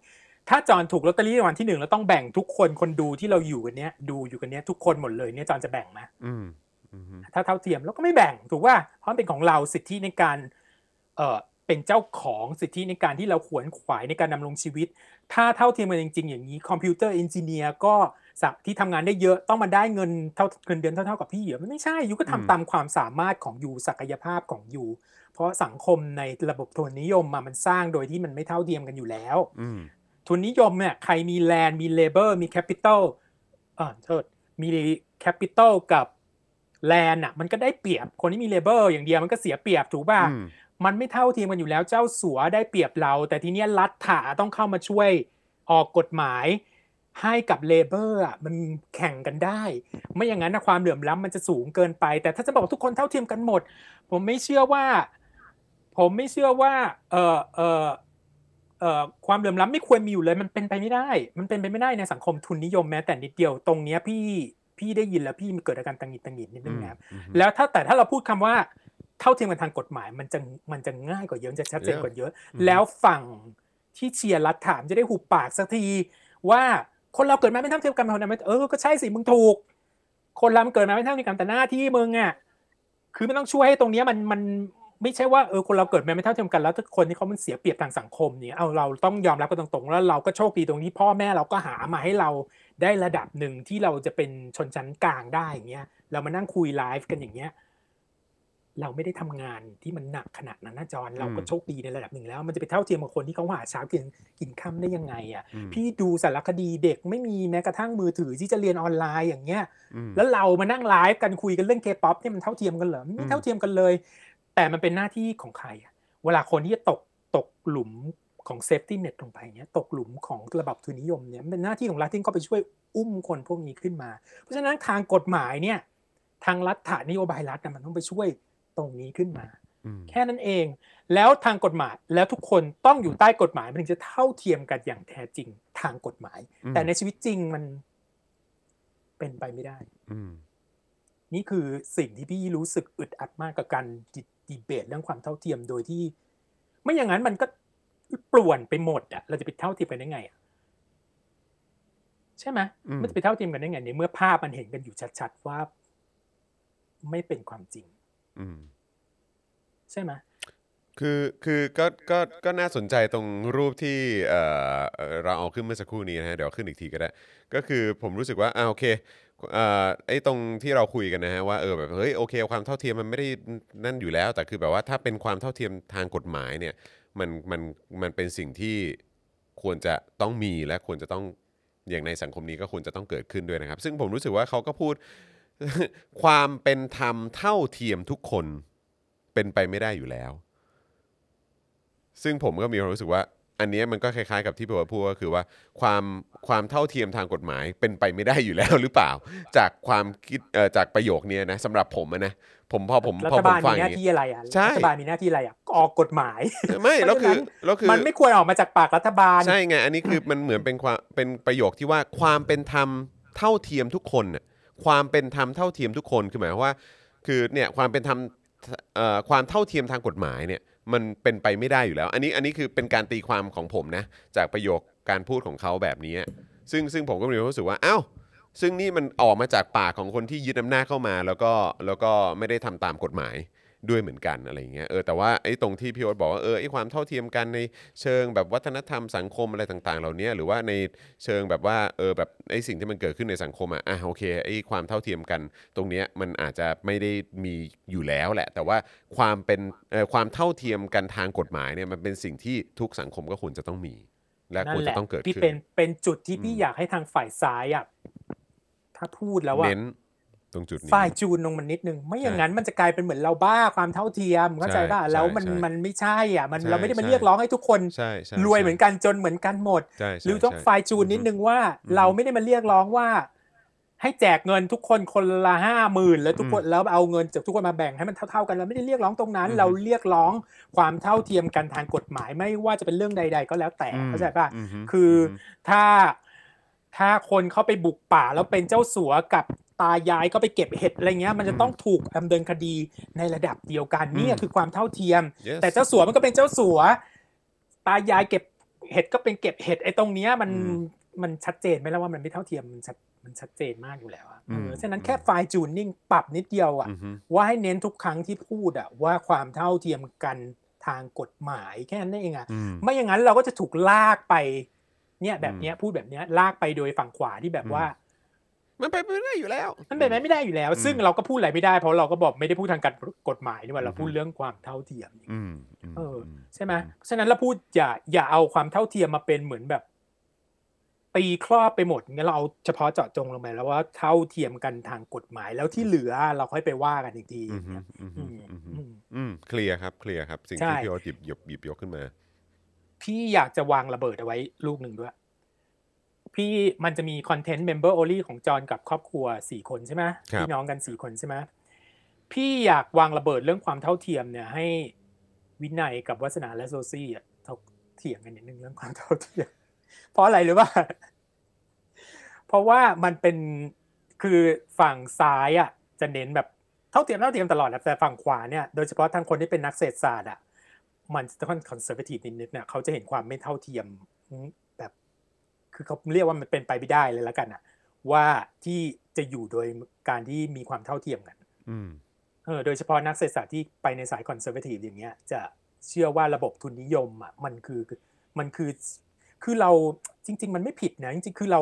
ถ้าจอนถูกลอตเตอรี่รางวัลที่หนึ่งแล้วต้องแบ่งทุกคนคนดูที่เราอยู่กันเนี้ยดูอยู่กันเนี้ยทุกคนหมดเลยเนี่ยจอนจะแบ่งไหมอืมอืมถ้าเท่าเทียมเราก็ไม่แบ่งถูกว่าเพราะมันเป็นของเราสิทธิในการ เอ่อ เป็นเจ้าของสิทธิในการที่เราขวนขวายในการดำรงชีวิต ถ้าเท่าเทียมกันจริง ๆ อย่างนี้ computer engineer ก็สักที่ทำงานได้เยอะต้องมาได้เงินเท่าเงินเดือนเท่าๆกับพี่เหรอมันไม่ใช่ you ก็ทำตามความสามารถของ you ศักยภาพของ you เพราะสังคมในระบบทุนนิยมมามันสร้างโดยที่มันไม่เท่าเทียมกันอยู่แล้วอืมทุนนิยมเนี่ยใครมี land มี labour มี capital อ่าโทษมี capital กับ land อะมันก็ได้เปรียบคนที่มี labour อย่างเดียวมันก็เสียเปรียบถูกป่ะอื มมันไม่เท่าเทียมกันอยู่แล้วเจ้าสัวได้เปรียบเรา แต่ทีเนี้ยรัฐถาต้องเข้ามาช่วยออกกฎหมายให้กับ labour อะมันแข่งกันได้ ไม่อย่างนั้นนะความเหลื่อมล้ำมันจะสูงเกินไป แต่ถ้าจะบอกทุกคนเท่าเทียมกันหมด ผมไม่เชื่อว่า ผมไม่เชื่อว่าเออเออเอ่อความเหลื่อมล้ำไม่ควรมีอยู่เลย มันเป็นไปไม่ได้ มันเป็นไปไม่ได้ในสังคมทุนนิยมแม้แต่นิดเดียวตรงเนี้ยพี่พี่ได้ยินแล้วพี่มีเกิดอาการตังหงิดตังหงิดนิดนึงนะครับอืมแล้วถ้าแต่ถ้าเราพูดคำว่า เท่าเทียมกันทางกฎหมายมันจะมันจะง่ายกว่าเยอะมันจะชัดเจนกว่าเยอะอืมแล้วฝั่งที่เชียร์รัฐถามจะได้หุบปากสักทีว่าคนเราเกิดมาไม่เท่าเทียมกันคนเราไม่เออก็ใช่สิมึงถูก คนเรามันเกิดมาไม่เท่าเทียมกันแต่หน้าที่มึงอะคือไม่ต้องช่วยให้ตรงเนี้ยมันมันไม่ใช่ว่าเออคนเราเกิดมาไม่เท่าเทียมกันแล้วทุกคนที่เขามันเสียเปรียบทางสังคมเนี่ยเอาเราต้องยอมรับกันตรงๆแล้วเราก็โชคดีตรงที่พ่อแม่เราก็หามาให้เราได้ระดับหนึ่งที่เราจะเป็นชนชั้นกลางได้อย่างเงี้ยเรามานั่งคุยไลฟ์กันอย่างเงี้ย เราไม่ได้ทำงานที่มันหนักขนาดนั้นนะจอนเราก็อืมโชคดีในระดับหนึ่งแล้ว มันจะไปเท่าเทียมกับคนที่เขาหาเช้ากินกินค่ำได้ยังไงอะอืมพี่ดูสารคดีเด็กไม่มีแม้กระทั่งมือถือที่จะเรียนออนไลน์อย่างเงี้ยอืมแล้วเรามานั่งไลฟ์กันคุยกันเรื่องเคป๊อปเนี่ยมันเท่าเทียมกันเหรออืมไม่เท่าเทียมกันเลย แต่มันเป็นหน้าที่ของใครอะเวลาคนที่จะตกตกหลุมของ safety net ลงไปเนี่ยตกหลุมของระบบทุนนิยมเนี่ยมันเป็นหน้าที่ของรัฐที่เขาไปช่วยอุ้มคนพวกนี้ขึ้นมา เพราะฉะนั้นทางกฎหมายเนี่ยทางรัฐฐานนโยบายรัฐน่ะมันต้องไปช่วย ตรงนี้ขึ้นมาอืมแค่นั้นเอง แล้วทางกฎหมายแล้วทุกคนต้องอยู่ใต้กฎหมายมันถึงจะเท่าเทียมกันอย่างแท้จริงทางกฎหมายอืมแต่ในชีวิตจริงมันเป็นไปไม่ได้อืมนี่คือสิ่งที่พี่รู้สึกอึดอัดมากกับการดิดีเบตเรื่องความเท่าเทียมโดยที่ ไม่อย่างนั้นมันก็ป่วนไปหมดอะเราจะไปเท่าเทียมกันได้ไงอะใช่ไหมอืมมันจะไปเท่าเทียมกันได้ไงในเมื่อภาพมันเห็นกันอยู่ชัดๆว่า ไม่เป็นความจริงอืม ใช่ไหมคือคือก็ก็ก็น่าสนใจตรงรูปที่เอ่อเอ่อเราเอาขึ้นเมื่อสักครู่นี้นะฮะเดี๋ยวขึ้นอีกทีก็ได้ ก็คือผมรู้สึกว่าอ่าโอเคเอ่อไอ้ตรงที่เราคุยกันนะฮะว่าเออแบบเฮ้ยโอเคความเท่าเทียมมันไม่ได้นั่นอยู่แล้ว แต่คือแบบว่าถ้าเป็นความเท่าเทียมทางกฎหมายเนี่ยมันมันมันเป็นสิ่งที่ควรจะต้องมีและควรจะต้องอย่างในสังคมนี้ก็ควรจะต้องเกิดขึ้นด้วยนะครับ ซึ่งผมรู้สึกว่าเขาก็พูด ความเป็นธรรมเท่าเทียมทุกคนเป็นไปไม่ได้อยู่แล้ว ซึ่งผมก็มีความรู้สึกว่า อันเนี้ยมันก็คล้ายๆ กับที่พี่ว่าพูดก็คือว่า ความความเท่าเทียมทางกฎหมายเป็นไปไม่ได้อยู่แล้วหรือเปล่า จากความคิดเอ่อจากประโยคเนี้ยนะสำหรับผมอะนะผมพอผมรัพอฐผมบาลฟัมีงอหน้าย่างที่นี้อะไรอะใช่รัฐบาลมีหน้าที่อะไรอะออกกฎหมายไม่แล้วคือเพราะฉะนั้นแล้วคือมันไม่ควรออกมาจากปากรัฐบาลใช่ไงอันนี้คือมันเหมือนเป็นความเป็นประโยคที่ว่าความเป็นธรรมเท่าเทียมทุกคนน่ะ ความเป็นธรรมเท่าเทียมทุกคนคือหมายความว่า คือเนี่ยความเป็นธรรมเอ่อความเท่าเทียมทางกฎหมายเนี่ยมันเป็นไปไม่ได้อยู่แล้ว อันนี้อันนี้คือเป็นการตีความของผมนะจากประโยคการพูดของเขาแบบนี้ ซึ่งซึ่งผมก็มีความรู้สึกว่าอ้าวซึ่งนี่มันออกมาจากปากของคนที่ยึดอำนาจเข้ามา แล้วก็แล้วก็ไม่ได้ทำตามกฎหมาย ด้วยเหมือนกันอะไรอย่างเงี้ยเออแต่ว่าไอ้ตรงที่พี่โอ๊ตบอกว่าเออไอ้ความเท่าเทียมกันในเชิงแบบวัฒนธรรมสังคมอะไรต่าง ๆ เหล่านี้หรือว่าในเชิงแบบว่าเออแบบไอ้สิ่งที่มันเกิดขึ้นในสังคมอะอะโอเคไอ้ความเท่าเทียมกัน ตรงเนี้ยมันอาจจะไม่ได้มีอยู่แล้วแหละ แต่ว่าความเป็นเอ่อความเท่าเทียมกันทางกฎหมายเนี่ยมันเป็นสิ่งที่ทุกสังคมก็ควรจะต้องมี และนั่ควรนแหจะละต้องเกิดที่ขึ้นเป็นเป็นจุดที่พี่อืมอยากให้ทางฝ่ายซ้ายอะถ้าพูดแล้วว่าเน้น ตรงจุดนี้ฝ่ายจูนลงมันนิดนึง ไม่อย่างใช่นั้นมันจะกลายเป็นเหมือนเราบ้าความเท่าเทียมเข้าใจป่ะใช่แล้วมันใช่มันไม่ใช่อะมันใช่เราไม่ได้มาใช่เรียกร้องให้ทุกคนใช่ใช่รวยใช่เหมือนกันจนเหมือนกันหมดใช่ใช่หรือต้องใช่ฝ่ายจูนนิดนึงว่า เราไม่ได้มาเรียกร้องว่า ให้แจกเงินทุกคนคนละห้าหมื่นแล้วทุกคนแล้วเอาเงินจากทุกคนมาแบ่งให้มันเท่า ๆกันเราไม่ได้เรียกร้องตรงนั้นอืมเราเรียกร้องความเท่าเทียมกันทางกฎหมายไม่ว่าจะเป็นเรื่องใด ๆ ก็แล้วแต่อืมเข้าใจป่ะอืมฮึคืออมถ้าถ้าคนเข้าไปบุกป่าแล้วเป็นเจ้าสัวกับ ตายายก็ไปเก็บเห็ดอะไรเงี้ย มันจะต้องถูกดำเนินคดีในระดับเดียวกันเนี่ยคือความเท่าเทียม Yes แต่เจ้าสัวมันก็เป็นเจ้าสัว ตายายเก็บเห็ดก็เป็นเก็บเห็ดไอ้ตรงเนี้ยมันอืมมันชัดเจนไหมแล้วว่ามันไม่เท่าเทียมมันชัดมันชัดเจนมากอยู่แล้วอะอืมเออฉะนั้นแค่ไฟล์จูนนิ่งปรับนิดเดียวอะอืมฮึว่าให้เน้นทุกครั้งที่พูดอะว่าความเท่าเทียมกันทางกฎหมายแค่นั้นเองอะอืมไม่อย่างนั้นเราก็จะถูกลากไปเนี่ยแบบเนี้ยพูดแบบเนี้ยลากไปโดยฝั่งขวาที่แบบว่า มันไปไม่ได้อยู่แล้ว มันเป็นไปไม่ได้อยู่แล้วอืมซึ่งเราก็พูดอะไรไม่ได้เพราะเราก็บอกไม่ได้พูดทางการกฎหมายนี่หว่าเราพูดอืมเรื่องความเท่าเทียมอืมมเออมใช่ไหมเพราะฉะนั้นเราพูดอย่าอย่าเอาความเท่าเทียมมาเป็นเหมือนแบบตีครอบไปหมดงั้นเราเอาเฉพาะเจาะจงลงไปแล้วว่าเท่าเทียมกันทางกฎหมายแล้วที่เหลือเราค่อยไปว่ากันอีกทีอืมฮึอืมฮึอืมอืมฮึอืมอืมเคลียร์ครับเคลียร์ครับ สิ่งใช่ที่พี่โอ๊ตหยิบหยิบหยิบยกขึ้นมา พี่อยากจะวางระเบิดเอาไว้ลูกหนึ่งด้วย พี่มันจะมี content member only ของจอห์นกับครอบครัวสี่คนใช่ไหมครับพี่น้องกันสี่คนใช่ไหมพี่อยากวางระเบิดเรื่องความเท่าเทียมเนี่ย ให้วินัยกับวัฒนาและโซซี่อะเขาเถียงกันนิดนึงเรื่องความเท่าเทียม เพราะอะไรหรือว่า เพราะว่ามันเป็นคือฝั่งซ้ายอะ จะเน้นแบบเท่าเทียมเท่าเทียมตลอดแหละแต่ฝั่งขวาเนี่ยโดยเฉพาะทางคนที่เป็นนักเศรษฐศาสตร์อะมันจะค่อนคอนเซอร์เวทีฟนิดๆเนี่ยเขาจะเห็นความไม่เท่าเทียมแบบ คือเขาเรียกว่ามันเป็นไปไม่ได้เลยแล้วกันอะว่าที่จะอยู่โดยการที่มีความเท่าเทียมกันอืมเออโดยเฉพาะนักเศรษฐศาสตร์ที่ไปในสายคอนเซอร์เวทีฟอย่างเงี้ย จะเชื่อว่าระบบทุนนิยมอะมันคือมันคือคือเราจริง ๆ มันไม่ผิดนะจริงๆคือเรา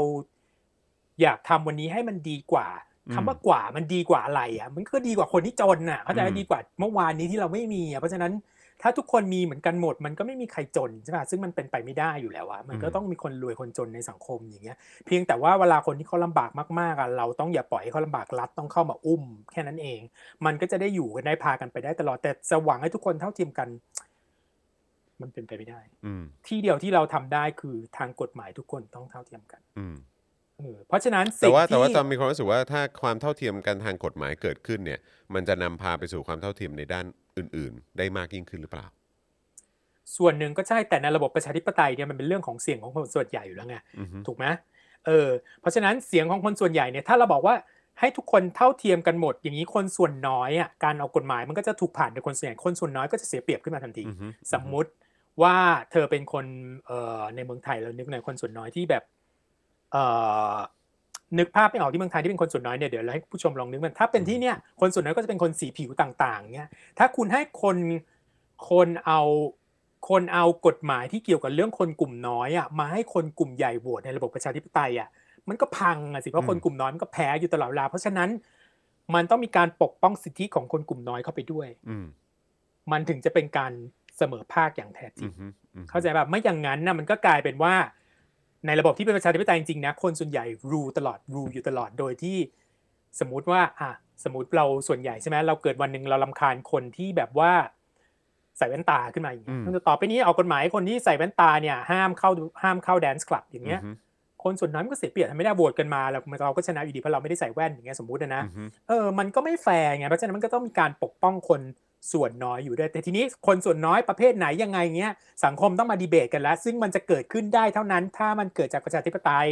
อยากทำวันนี้ให้มันดีกว่าอืมคำว่ากว่ามันดีกว่าอะไรอะ มันก็ดีกว่าคนที่จนน่ะเขาใจอืมดีกว่าเมื่อวานนี้ที่เราไม่มีอะเพราะฉะนั้น ถ้าทุกคนมีเหมือนกันหมด มันก็ไม่มีใครจนใช่ป่ะซึ่งมันเป็นไปไม่ได้อยู่แล้วอะมันก็ต้องมีคนรวยคนจนในสังคมอย่างเงี้ย เพียงแต่ว่าเวลาคนที่เขาลำบากมากๆอะเราต้องอย่าปล่อยให้เขาลำบากรัฐต้องเข้ามาอุ้ม แค่นั้นเอง มันก็จะได้อยู่กันได้พากันไปได้ตลอดแต่จะหวังให้ทุกคนเท่าเทียมกัน มันเป็นไปไม่ได้อืมที่เดียวที่เราทำได้คือทางกฎหมายทุกคนต้องเท่าเทียมกัน อืม เออเพราะฉะนั้นแต่สิ่งว่าแต่ว่าที่จอมมีความรู้สึกว่าถ้าความเท่าเทียมกันทางกฎหมายเกิดขึ้นเนี่ย มันจะนำพาไปสู่ความเท่าเทียมในด้านอื่น ๆ ได้มากยิ่งขึ้นหรือเปล่า ส่วนหนึ่งก็ใช่แต่ในระบบประชาธิปไตยเนี่ยมันเป็นเรื่องของเสียงของคนส่วนใหญ่อยู่แล้วไงอือฮึถูกไหมเออเพราะฉะนั้นเสียงของคนส่วนใหญ่เนี่ยถ้าเราบอกว่าให้ทุกคนเท่าเทียมกันหมด อย่างนี้คนส่วนน้อยอะการเอากฎหมายมันก็จะถูกผ่านโดยคนส่วนใหญ่คนส่วนน้อยก็จะเสียเปรียบขึ้นมาทันทีอือฮึสมมุติว่าเธอเป็นคนเอ่อในเมืองไทยเรานึกในคนส่วนน้อยที่แบบเอ่อ นึกภาพไม่ออกที่เมืองไทยที่เป็นคนส่วนน้อยเนี่ยเดี๋ยวเราให้ผู้ชมลองนึกมันถ้าเป็นที่เนี่ยคนส่วนน้อยก็จะเป็นคนสีผิวต่างๆเนี่ยถ้าคุณให้คนคนเอาคนเอากฎหมายที่เกี่ยวกับเรื่องคนกลุ่มน้อยอะมาให้คนกลุ่มใหญ่โหวตในระบบประชาธิปไตยอะมันก็พังอะสิเพราะคนกลุ่มน้อยมันก็แพ้อยู่ตลอดเวลาเพราะฉะนั้นมันต้องมีการปกป้องสิทธิของคนกลุ่มน้อยเข้าไปด้วยอืมมันถึงจะเป็นการเสมอภาคอย่างแท้จริอืงอฮึอือฮึเข้าใจแบบไม่อย่างนั้นนะมันก็กลายเป็นว่า ในระบบที่เป็นประชาธิปไตยจริงๆนะคนส่วนใหญ่รูตลอดรูอยู่ตลอดโดยที่สมมุติว่าอะสมมติเราส่วนใหญ่ใช่ไหมเราเกิดวันหนึ่งเรารำคาญคนที่แบบว่าใส่แว่นตาขึ้นมาอย่างเงี้ยมันจะต่อไปนี้ออกกฎหมายให้คนที่ใส่แว่นตาเนี่ยห้ามเข้าห้ามเข้า dance club อย่างเงี้ยอือฮึคนส่วนน้อยมันก็เสียเปรียบทำไม่ได้โหวตกันมาแล้วเราก็ชนะอยู่ดีเพราะเราไม่ได้ใส่แว่นอย่างเงี้ยสมมุตินะนะอือฮึเออมันก็ไม่แฟร์ไงเพราะฉะนั้นมันก็ต้องมีการปกป้องคน ส่วนน้อยอยู่ด้วยแต่ทีนี้คนส่วนน้อยประเภทไหนยังไงเงี้ยสังคมต้องมาดีเบตกันแล้ว ซึ่งมันจะเกิดขึ้นได้เท่านั้นถ้ามันเกิดจากประชาธิปไตย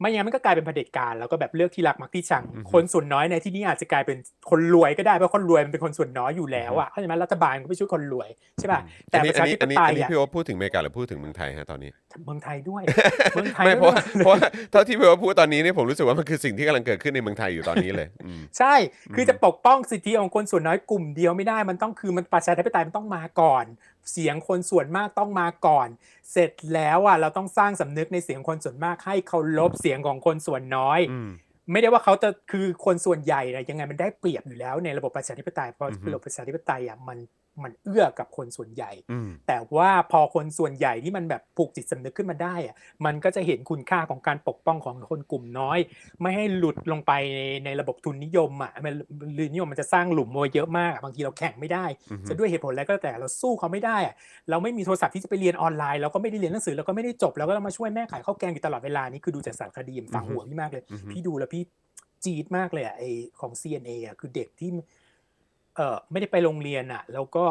ไม่อย่างนั้นมันก็กลายเป็นเผด็จการแล้วก็แบบเลือกที่รักมักที่ชังอือฮึคนส่วนน้อยในที่นี้อาจจะกลายเป็นคนรวยก็ได้เพราะคนรวยมันเป็นคนส่วนน้อยอยู่แล้วอะเข้าใจไหมรัฐบาลก็ไม่ช่วยคนรวยใช่ป่ะแต่อันปนี้ระชาธิปอันนี้ไตอัยนนี้อะพี่โอ๊ตพูดถึงอเมริกาหรือพูดถึงเมืองไทยฮะตอนนี้เมืองไทยด้วยเมืองไทยไม่เพด้ราะวยว่าเพราะว่าเท่าที่พี่โอ๊ตพูดตอนนี้เนี่ยผมรู้สึกว่ามันคือสิ่งที่กำลังเกิดขึ้นในเมืองไทยอยู่ตอนนี้เลยอืมใช่คือจะปกป้องสิทธิของคนส่วนน้อยกลุ่มเดียวไม่ได้มันต้องคือมันประชาธิปไตยมันต้องมาก่อน เสียงคนส่วนมากต้องมาก่อน เสร็จแล้วอะเราต้องสร้างสำนึกในเสียงคนส่วนมากให้เคารพเสียงของคนส่วนน้อยอืมไม่ได้ว่าเขาจะคือคนส่วนใหญ่นะยังไงมันได้เปรียบอยู่แล้วในระบบประชาธิปไตยเพราะอือฮึระบบประชาธิปไตยอะมัน มันเอื้อกับคนส่วนใหญ่อืมแต่ว่าพอคนส่วนใหญ่ที่มันแบบผูกจิตสำนึกขึ้นมาได้อะมันก็จะเห็นคุณค่าของการปกป้องของคนกลุ่มน้อย ไม่ให้หลุดลงไปในในระบบทุนนิยมอะมันทุนนิยมมันจะสร้างหลุมเอาไว้เยอะมากอะบางทีเราแข่งไม่ได้อือฮึจะด้วยเหตุผลอะไรก็แล้วแต่เราสู้เขาไม่ได้อะเราไม่มีโทรศัพท์ที่จะไปเรียนออนไลน์เราก็ไม่ได้เรียนหนังสือเราก็ไม่ได้จบเราก็ต้องมาช่วยแม่ขายข้าวแกงอยู่ตลอดเวลานี่คือดูจากสารคดีมันฝังหัวพี่มากเลยอือฮึพี่ดูแล้วพี่จี๊ดมากเลยอะไอของ CNA อะคือเด็กที่ เออไม่ได้ไปโรงเรียนอะ แล้วก็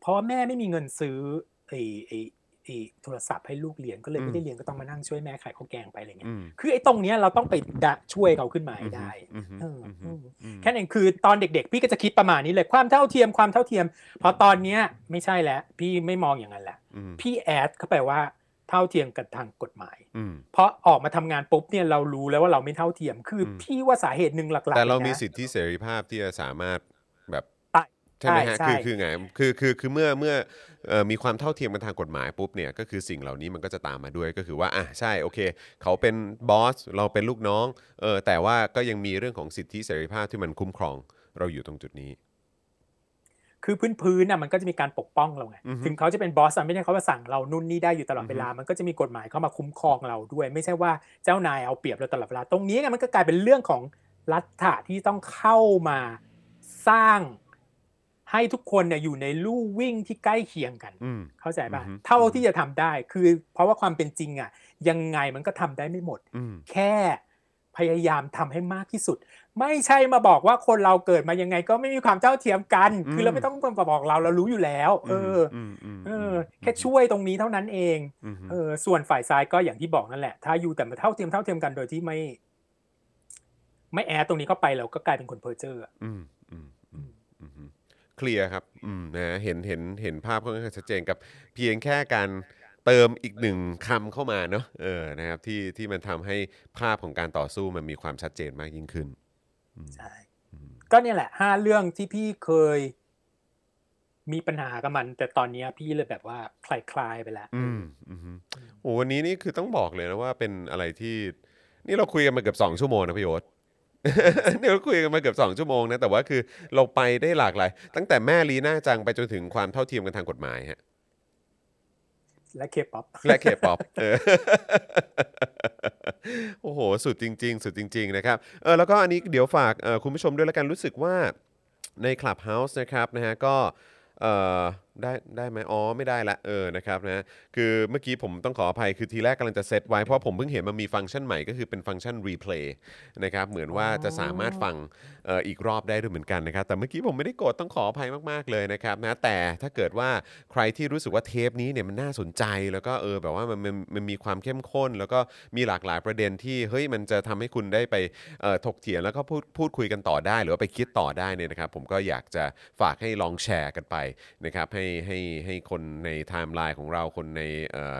เพราะว่าแม่ไม่มีเงินซื้อไอไอไอโทรศัพท์ให้ลูกเรียนก็เลยอืมไม่ได้เรียนก็ต้องมานั่งช่วยแม่ขายข้าวแกงไปอะไรเงี้ยอืมคือไอ้ตรงเนี้ยเราต้องไปดะช่วยเขาขึ้นมาให้ได้อือฮึเอออือฮึอืมอืมแค่นั้นคือตอนเด็ก ๆ พี่ก็จะคิดประมาณนี้เลยความเท่าเทียมความเท่าเทียม พอตอนเนี้ยไม่ใช่แล้วพี่ไม่มองอย่างนั้นแหละอืมพี่แอดเข้าไปว่าเท่าเทียมกันทางกฎหมายอืมเพราะออกมาทำงานปุ๊บเนี่ยเรารู้แล้วว่าเราไม่เท่าเทียม คืออมพี่ว่าสาเหตุหนึ่งหลักๆแต่เราลยนะมีสิทธิเสรีภาพที่จะสามารถแบบ ใช่ใช่ไหมฮะ ใช่คือใช่ คือไงคือคือคือเมื่อเมื่อเอ่อมีความเท่าเทียมกันทางกฎหมายปุ๊บเนี่ยก็คือสิ่งเหล่านี้มันก็จะตามมาด้วยก็คือว่าอะใช่โอเค เขาเป็นบอสเราเป็นลูกน้องเออแต่ว่าก็ยังมีเรื่องของสิทธิเสรีภาพที่มันคุ้มครองเราอยู่ตรงจุดนี้ คือพื้นๆน่ะมันก็จะมีการปกป้องเราไงอือฮึถึงเขาจะเป็นบอสอะไม่ได้เขามาสั่งเรานู่นนี่ได้อยู่ตลอดเวลา มันก็จะมีกฎหมายเข้ามาคุ้มครองเราด้วย ไม่ใช่ว่าเจ้านายเอาเปรียบเราตลอดเวลาตรงนี้ไงมันก็กลายเป็นเรื่องของรัฐะที่ต้องเข้ามาสร้าง ให้ทุกคนเนี่ยอยู่ในลู่วิ่งที่ใกล้เคียงกันอืมเข้าใจป่ะอือฮึเท่าที่จะทำได้คือเพราะว่าความเป็นจริงอะยังไงมันก็ทำได้ไม่หมดอืมแค่พยายามทำให้มากที่สุด ไม่ใช่มาบอกว่าคนเราเกิดมายังไงก็ไม่มีความเท่าเทียมกัน คือเราไม่ต้องมาบอกเราเรารู้อยู่แล้ว เอออมมเออ แค่ช่วยตรงนี้เท่านั้นเองอืมเออส่วนฝ่ายซ้ายก็อย่างที่บอกนั่นแหละ ถ้าอยู่แต่มาเท่าเทียมเท่าเทียมกันโดยที่ไม่ ไม่ add ตรงนี้เข้าไปเราก็กลายเป็นคนเพอร์เจอร์อะอืมอืมอืมอืมอืม เคลียร์ครับอืมนะฮะเห็นเห็นเห็นภาพค่อนข้างชัดเจนกับเพียงแค่การเติมอีกหนึ่งคำเข้ามาเนอะเออนะครับที่ที่มันทำให้ภาพของการต่อสู้มันมีความชัดเจนมากยิ่งขึ้นใช่ก็เนี่ยแหละห้าเรื่องที่พี่เคย มีปัญหากับมัน แต่ตอนเนี้ยพี่เลยแบบว่าคลายๆไปแล้วอืมอืมโอ้วันนี้นี่คือต้องบอกเลยนะว่าเป็นอะไรที่ นี่เราคุยกันมาเกือบสองชั่วโมงนะพี่โอ๊ต เดี๋ยวคุยกันมาเกือบ2ชั่วโมงนะแต่ว่าคือเราไปได้หลากหลาย ตั้งแต่แม่ลีน่าจังไปจนถึงความเท่าเทียมกันทางกฎหมายฮะและเคป๊อปและเคป๊อปเออโอ้โห สุดจริง ๆ สุดจริง ๆ นะครับเออแล้วก็อันนี้เดี๋ยวฝากเอ่อคุณผู้ชมด้วยแล้วกันรู้สึกว่าใน Clubhouse นะครับนะฮะก็เอ่อ ได้ได้ไหมอ๋อไม่ได้ละเออนะครับนะคือเมื่อกี้ผมต้องขออภัยคือทีแรกกำลังจะเซตไว้เพราะผมเพิ่งเห็นมันมีฟังก์ชันใหม่ก็คือเป็น function replayนะครับเหมือนว่าจะสามารถฟังเอ่ออีกรอบได้ด้วยเหมือนกันนะครับ แต่เมื่อกี้ผมไม่ได้กดต้องขออภัยมากๆเลยนะครับนะแต่ถ้าเกิดว่าใครที่รู้สึกว่าเทปนี้เนี่ยมันน่าสนใจแล้วก็เออแบบว่ามันมันมันมีความเข้มข้น แล้วก็มีหลากหลายประเด็นที่เฮ้ยมันจะทำให้คุณได้ไปเอ่อถกเถียงแล้วก็พูดพูดคุยกันต่อได้ หรือว่าไปคิดต่อได้เนี่ยนะครับผมก็อยากจะฝากให้ลองแชร์กันไปนะครับให้ให้ให้คนในไทม์ไลน์ของเราคนใน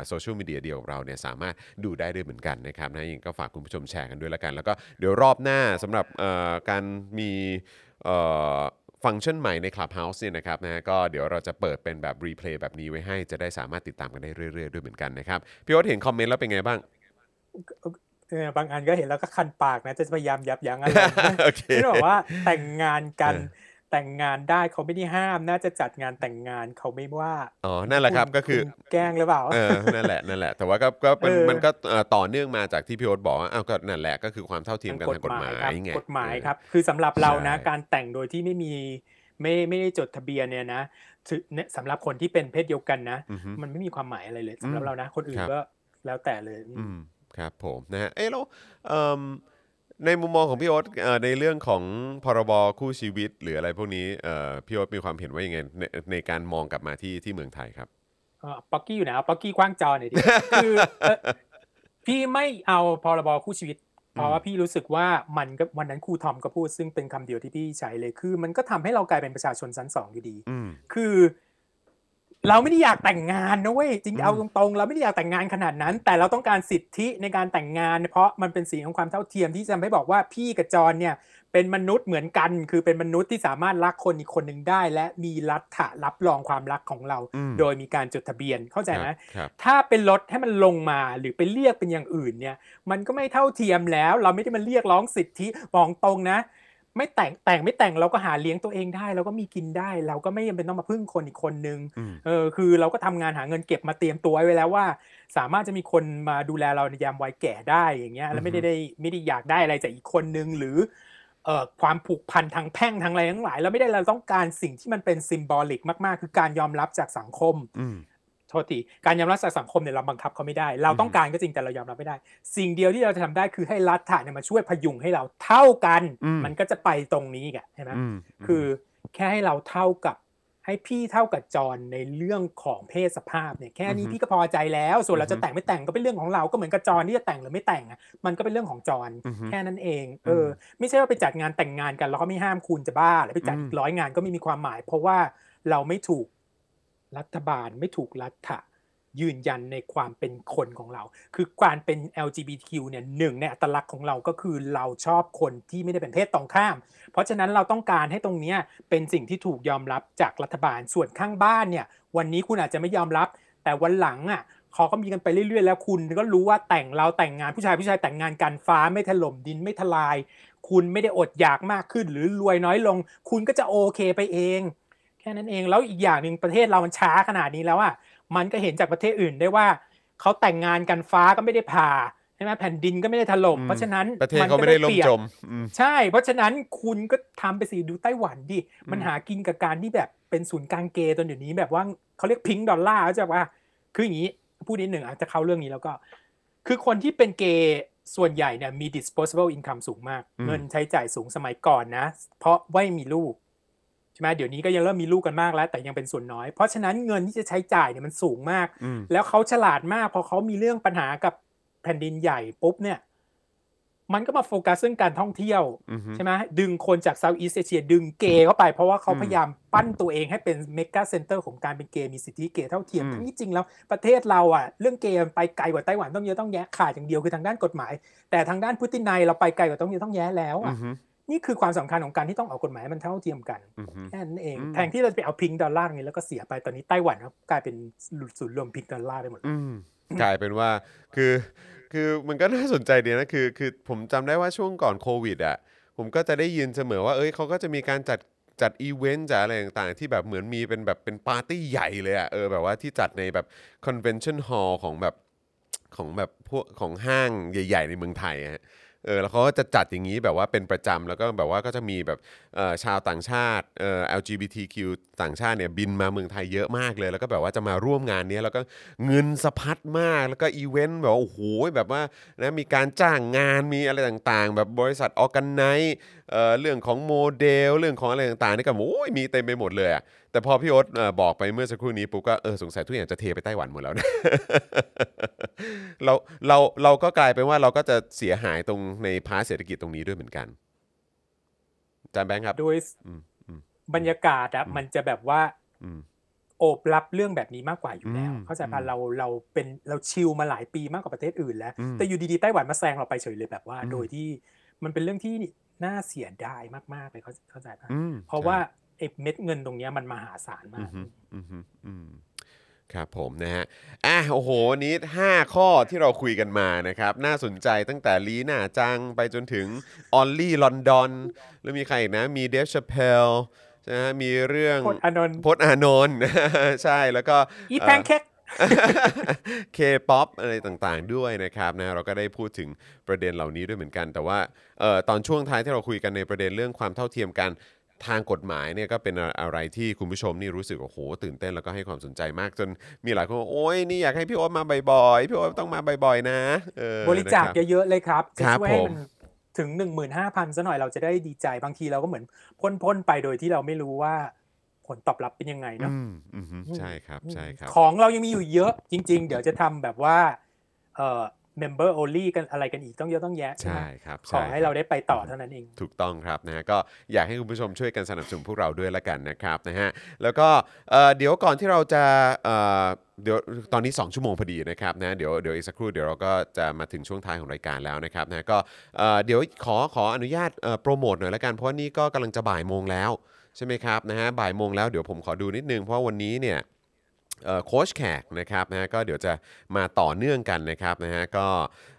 โซเชียลมีเดียเดียวกับเราเนี่ยสามารถดูได้ด้วยเหมือนกันนะครับนะยังก็ฝากคุณผู้ชมแชร์กันด้วยแล้วกัน แล้วก็เดี๋ยวรอบหน้าสำหรับเอ่อการมีเอ่อฟังก์ชันใหม่ใน Clubhouse เนี่ยนะครับนะก็เดี๋ยวเราจะเปิดเป็นแบบรีเพลย์แบบนี้ไว้ให้จะได้สามารถติดตามกันได้เรื่อยๆ ด้วยเหมือนกันนะครับ พี่โอ๊ตเห็นคอมเมนต์แล้วเป็นไงบ้างเออบางอันก็เห็นแล้วก็คันปากนะ จะพยายามยับยั้งอะไรโอเคที่บอกว่าแต่งงานกันเออ แต่งงานได้เขาไม่ได้ห้าม น่าจะจัดงานแต่งงานเขาไม่ว่า อ๋อ นั่นแหละครับก็คือณแกล้งหรือเปล่า เออ นั่นแหละ นั่นแหละ แต่ว่าก็ก็เป็นเออมันก็เอ่อต่อเนื่องมาจากที่พี่โอ๊ตบอกว่าอ้าวก็นั่นแหละก็คือความเท่าเทียมกันทางกฎหมายครับไงกฎหมายเออครับ คือสำหรับเรานะใช่การแต่งโดยที่ไม่มีไม่ไม่ได้จดทะเบียนเนี่ยนะถือเนี่ยสำหรับคนที่เป็นเพศเดียวกันนะอือฮึมันไม่มีความหมายอะไรเลยสำหรับอืมเรานะ คนอื่นครับก็แล้วแต่เลยอืมอืมครับผมนะฮะเอ้แล้วเอิ่ม ในมุมมองของพี่โอ๊ตเอ่อในเรื่องของพรบคู่ชีวิต หรืออะไรพวกนี้เอ่อพี่โอ๊ตมีความเห็นว่ายังไงในในการมองกลับมาที่ที่เมืองไทยครับเอ่อป๊อกกี้อยู่ไหนเอาป๊อกกี้คว้างจอหน่อยดิคือเอ่อพี่ไม่เอาพรบคู่ชีวิต เพราะว่าพี่รู้สึกว่ามันก็วันนั้นครูทอมก็พูดซึ่งเป็นคำเดียวที่พี่ใช้เลยคือ มันก็ทำให้เรากลายเป็นประชาชนชั้นสองอยู่ดีอืมคือ เราไม่ได้อยากแต่งงานนะเว้ยจริงอืมๆเอาตรงๆ เราไม่ได้อยากแต่งงานขนาดนั้น แต่เราต้องการสิทธิในการแต่งงาน เพราะมันเป็นสีของความเท่าเทียมที่จะทำให้บอกว่าพี่กับจรเนี่ยเป็นมนุษย์เหมือนกัน คือเป็นมนุษย์ที่สามารถรักคนอีกคนหนึ่งได้ และมีรัฐะรับรองความรักของเราอืมโดยมีการจดทะเบียนเข้าใจไหมครับถ้าเป็นลดให้มันลงมาหรือไปเรียกเป็นอย่างอื่นเนี่ยมันก็ไม่เท่าเทียมแล้ว เราไม่ได้มาเรียกร้องสิทธิมองตรงนะ ไม่แต่งแต่งไม่แต่งเราก็หาเลี้ยงตัวเองได้เราก็มีกินได้ เราก็ไม่จำเป็นต้องมาพึ่งคนอีกคนนึงอืมเออคือเราก็ทำงานหาเงินเก็บมาเตรียมตัวไว้แล้วว่า สามารถจะมีคนมาดูแลเราในยามวัยแก่ได้อย่างเงี้ยแล้วไม่ได้ได้ไม่ได้อยากได้อะไรจากอีกคนนึงหรือเอ่อความผูกพันทางแพ่งทางอะไรทั้งหลายเราไม่ได้เราต้องการสิ่งที่มันเป็นซิมบอลิกมากๆ คือการยอมรับจากสังคมอืม โทษทีการยอมรับจากสังคมเนี่ยเราบังคับเขาไม่ได้ เราต้องการก็จริงแต่เรายอมรับไม่ได้ สิ่งเดียวที่เราจะทำได้คือให้รัฐะเนี่ยมาช่วยพยุงให้เราเท่ากันอืมมันก็จะไปตรงนี้แกใช่ไหมอืมคือแค่ให้เราเท่ากับให้พี่เท่ากับจรในเรื่องของเพศสภาพเนี่ยแค่นี้อือฮึพี่ก็พอใจแล้ว ส่วนเราอือฮึจะแต่งไม่แต่งก็เป็นเรื่องของเราก็เหมือนกับจรที่จะแต่งหรือไม่แต่งอะมันก็เป็นเรื่องของจรอือฮึแค่นั้นเองเออไม่ใช่ว่าไปจัดงานแต่งงานกันแล้วก็ไม่ห้ามคุณจะบ้าหรือไปจัดอืมร้อยงานก็ไม่มีความหมาย เพราะว่าเราไม่ถูก รัฐบาลไม่ถูกรัฐะยืนยันในความเป็นคนของเรา คือการเป็น LGBTQ เนี่ยหนึ่งในอัตลักษณ์ของเราก็คือเราชอบคนที่ไม่ได้เป็นเพศตรงข้าม เพราะฉะนั้นเราต้องการให้ตรงเนี้ยเป็นสิ่งที่ถูกยอมรับจากรัฐบาล ส่วนข้างบ้านเนี่ย วันนี้คุณอาจจะไม่ยอมรับ แต่วันหลังอะเขาก็มีกันไปเรื่อยๆ แล้วคุณก็รู้ว่าแต่งเราแต่งงานผู้ชายผู้ชายแต่งงานกันฟ้าไม่ถล่มดินไม่ทลาย คุณไม่ได้อดอยากมากขึ้น หรือรวยน้อยลง คุณก็จะโอเคไปเอง ค่นั้นเองแล้วอีกอย่างหนึ่งประเทศเรามันช้าขนาดนี้แล้วอะมันก็เห็นจากประเทศอื่นได้ว่าเขาแต่งงานกันฟ้าก็ไม่ได้ผ่าใช่ไหมแผ่นดินก็ไม่ได้ถล่มอืมเพราะฉะนั้นประเทศเขาไม่ได้ล่มปรียบจมอืมใช่ เพราะฉะนั้นคุณก็ทำไปสิดูไต้หวันดิมันหากินกับการที่แบบเป็นศูนย์กลางเกย์ตอนเดี๋ยวนี้แบบว่าเขาเรียกพิงดอลลาร์จะว่า คืออย่างนี้พูดนิดหนึ่งอาจจะเข้าเรื่องนี้แล้วก็ คือคนที่เป็นเกย์ส่วนใหญ่เนี่ยมี disposable income สูงมากอืมเงินใช้จ่ายสูงสมัยก่อนนะ เพราะไม่มีลูก ใช่ไหมเดี๋ยวนี้ก็ยังเริ่มมีลูกกันมากแล้ว แต่ยังเป็นส่วนน้อย เพราะฉะนั้นเงินที่จะใช้จ่ายเนี่ยมันสูงมากอืมแล้วเขาฉลาดมากพอเขามีเรื่องปัญหากับแผ่นดินใหญ่ปุ๊บเนี่ยมันก็มาโฟกัสเรื่องการท่องเที่ยวอืมใช่ไหมดึงคนจาก Southeast Asia ดึงเกย์เข้าไป เพราะว่าเขาอืมพยายามปั้นตัวเองให้เป็น mega center ของการเป็นเกย์มีสิทธิเกย์เท่าเทียมอืมทั้งที่จริงแล้วประเทศเราอะเรื่องเกย์มันไปไกลกว่าไต้หวันต้องเยอะต้องแยะขาดอย่างเดียวคือทางด้านกฎหมาย แต่ทางด้านพฤตินัยเราไปไกลกว่าต้องเยอะต้องแยะแล้วอือะม นี่คือความสำคัญของการที่ต้องออกกฎหมายให้มันเท่าเทียมกันอืมแค่นั้นเองอืมแทนที่เราจะไปเอา pink dollar นี้แล้วก็เสียไปตอนนี้ไต้หวันก็กลายเป็นศูนย์รวม pink dollar ไปหมดเลยอืมกลายเป็นว่าคือคือมันก็น่าสนใจดีนะคือคือผมจำได้ว่าช่วงก่อนโควิดอะผมก็จะได้ยินเสมอว่าเอ้ยเขาก็จะมีการจัดจัดอีเวนต์จัดอะไรต่างๆ ที่แบบเหมือนมีเป็นแบบเป็นปาร์ตี้ใหญ่เลยอะเออแบบว่าที่จัดในแบบ convention hall ของแบบของแบบพวกของห้างใหญ่ ๆ ในเมืองไทยอะฮะ เออแล้วเขาก็จะจัดอย่างนี้แบบว่าเป็นประจำแล้วก็แบบว่าก็จะมีแบบเอ่อชาวต่างชาติเอ่อ LGBTQ ต่างชาติเนี่ยบินมาเมืองไทยเยอะมากเลย แล้วก็แบบว่าจะมาร่วมงานเนี้ยแล้วก็เงินสะพัดมากแล้วก็อีเวนต์แบบว่าโอ้โหแบบว่านะมีการจ้างงานมีอะไรต่างๆ แบบบริษัท organize เอ่อเรื่องของโมเดล เรื่องของอะไรต่างๆนี่ก็โอ้ยมีเต็มไปหมดเลยอะ แต่พอพี่โอ๊ตเอ่อบอกไปเมื่อสักครู่นี้ปุ๊บก็เออสงสัยทุกอย่างจะเทไปไต้หวันหมดแล้วนะ เราเราเราก็กลายเป็นว่าเราก็จะเสียหายตรงใน part เศรษฐกิจตรงนี้ด้วยเหมือนกันอาจารย์แบงค์ครับ โดยอืมอืม บรรยากาศอะอืมมันจะแบบว่าอืม โอบรับเรื่องแบบนี้มากกว่าอยู่แล้ว อืมเข้าใจปะอืมเราเราเป็นเราชิลมาหลายปีมากกว่าประเทศอื่นแล้ว อืมแต่อยู่ดีๆไต้หวันมาแซงเราไปเฉยเลยแบบว่า อืม โดยที่มันเป็นเรื่องที่น่าเสียดายมากๆเลยเข้าเข้าใจปะอืมเพราะใช่ว่า ไอ้เม็ดเงินตรงเนี้ยมันมหาศาลมาอืกอฮึอือฮึอืมครับผมนะฮะ อะโอ้โหวันนี้ 5 ข้อที่เราคุยกันมานะครับ น่าสนใจตั้งแต่ลีน่าจังไปจนถึงOli London แล้วมีใครอีกนะ มี Dave Chappelle นะฮะมีเรื่องพจน์อานนท์พจน์อานนท์ใช่แล้วก็อีแพนเค้กเคป๊อปอะไรต่างๆด้วยนะครับนะเราก็ได้พูดถึงประเด็นเหล่านี้ด้วยเหมือนกัน แต่ว่าเอ่อตอนช่วงท้ายที่เราคุยกันในประเด็นเรื่องความเท่าเทียมกัน ทางกฎหมายเนี่ยก็เป็นอะไรที่คุณผู้ชมนี่รู้สึกโอ้โหตื่นเต้นแล้วก็ให้ความสนใจมากจนมีหลายคนบอกโอ้ยนี่อยากให้พี่โอ๊ตมาบ่อยๆพี่โอ๊ตต้องมาบ่อยๆนะเออบริจาคนะครับเยอะๆเลยครับจะครับช่วยให้ผมมันถึง 15,000ซะหน่อยเราจะได้ดีใจบางทีเราก็เหมือนพ่นๆไปโดยที่เราไม่รู้ว่าผลตอบรับเป็นยังไงเนาะอืมอืมฮึใช่ครับใช่ครับ ของเรายังมีอยู่เยอะจริง ๆ เดี๋ยวจะทำแบบว่าเอ่อ member only กันอะไรกันอีกต้องเยอะต้องแยะ ใช่ไหมใช่ครับขอให้ช่คบเราได้ไปต่อเท่านั้นเอง ถูกต้องครับนะฮะก็อยากให้คุณผู้ชมช่วยกันสนับสนุนพวกเราด้วยละกันนะครับนะฮะแล้วก็เอ่อเดี๋ยวก่อนที่เราจะเอ่อเดี๋ยวตอนนี้ 2 ชั่วโมงพอดีนะครับนะเดี๋ยวเดี๋ยวอีกสักครู่เดี๋ยวเราก็จะมาถึงช่วงท้ายของรายการแล้วนะครับนะก็เอ่อเดี๋ยวขอขออนุญาตเอ่อโปรโมทหน่อยละกันเพราะว่านี่ก็กำลังจะบ่ายโมงแล้วใช่ไหมครับนะฮะบ่ายโมงแล้วเดี๋ยวผมขอดูนิดนึงเพราะว่าวันนี้เนี่ยเอ่อ โค้ชแขกนะครับนะฮะก็เดี๋ยวจะมาต่อเนื่องกันนะครับนะฮะก็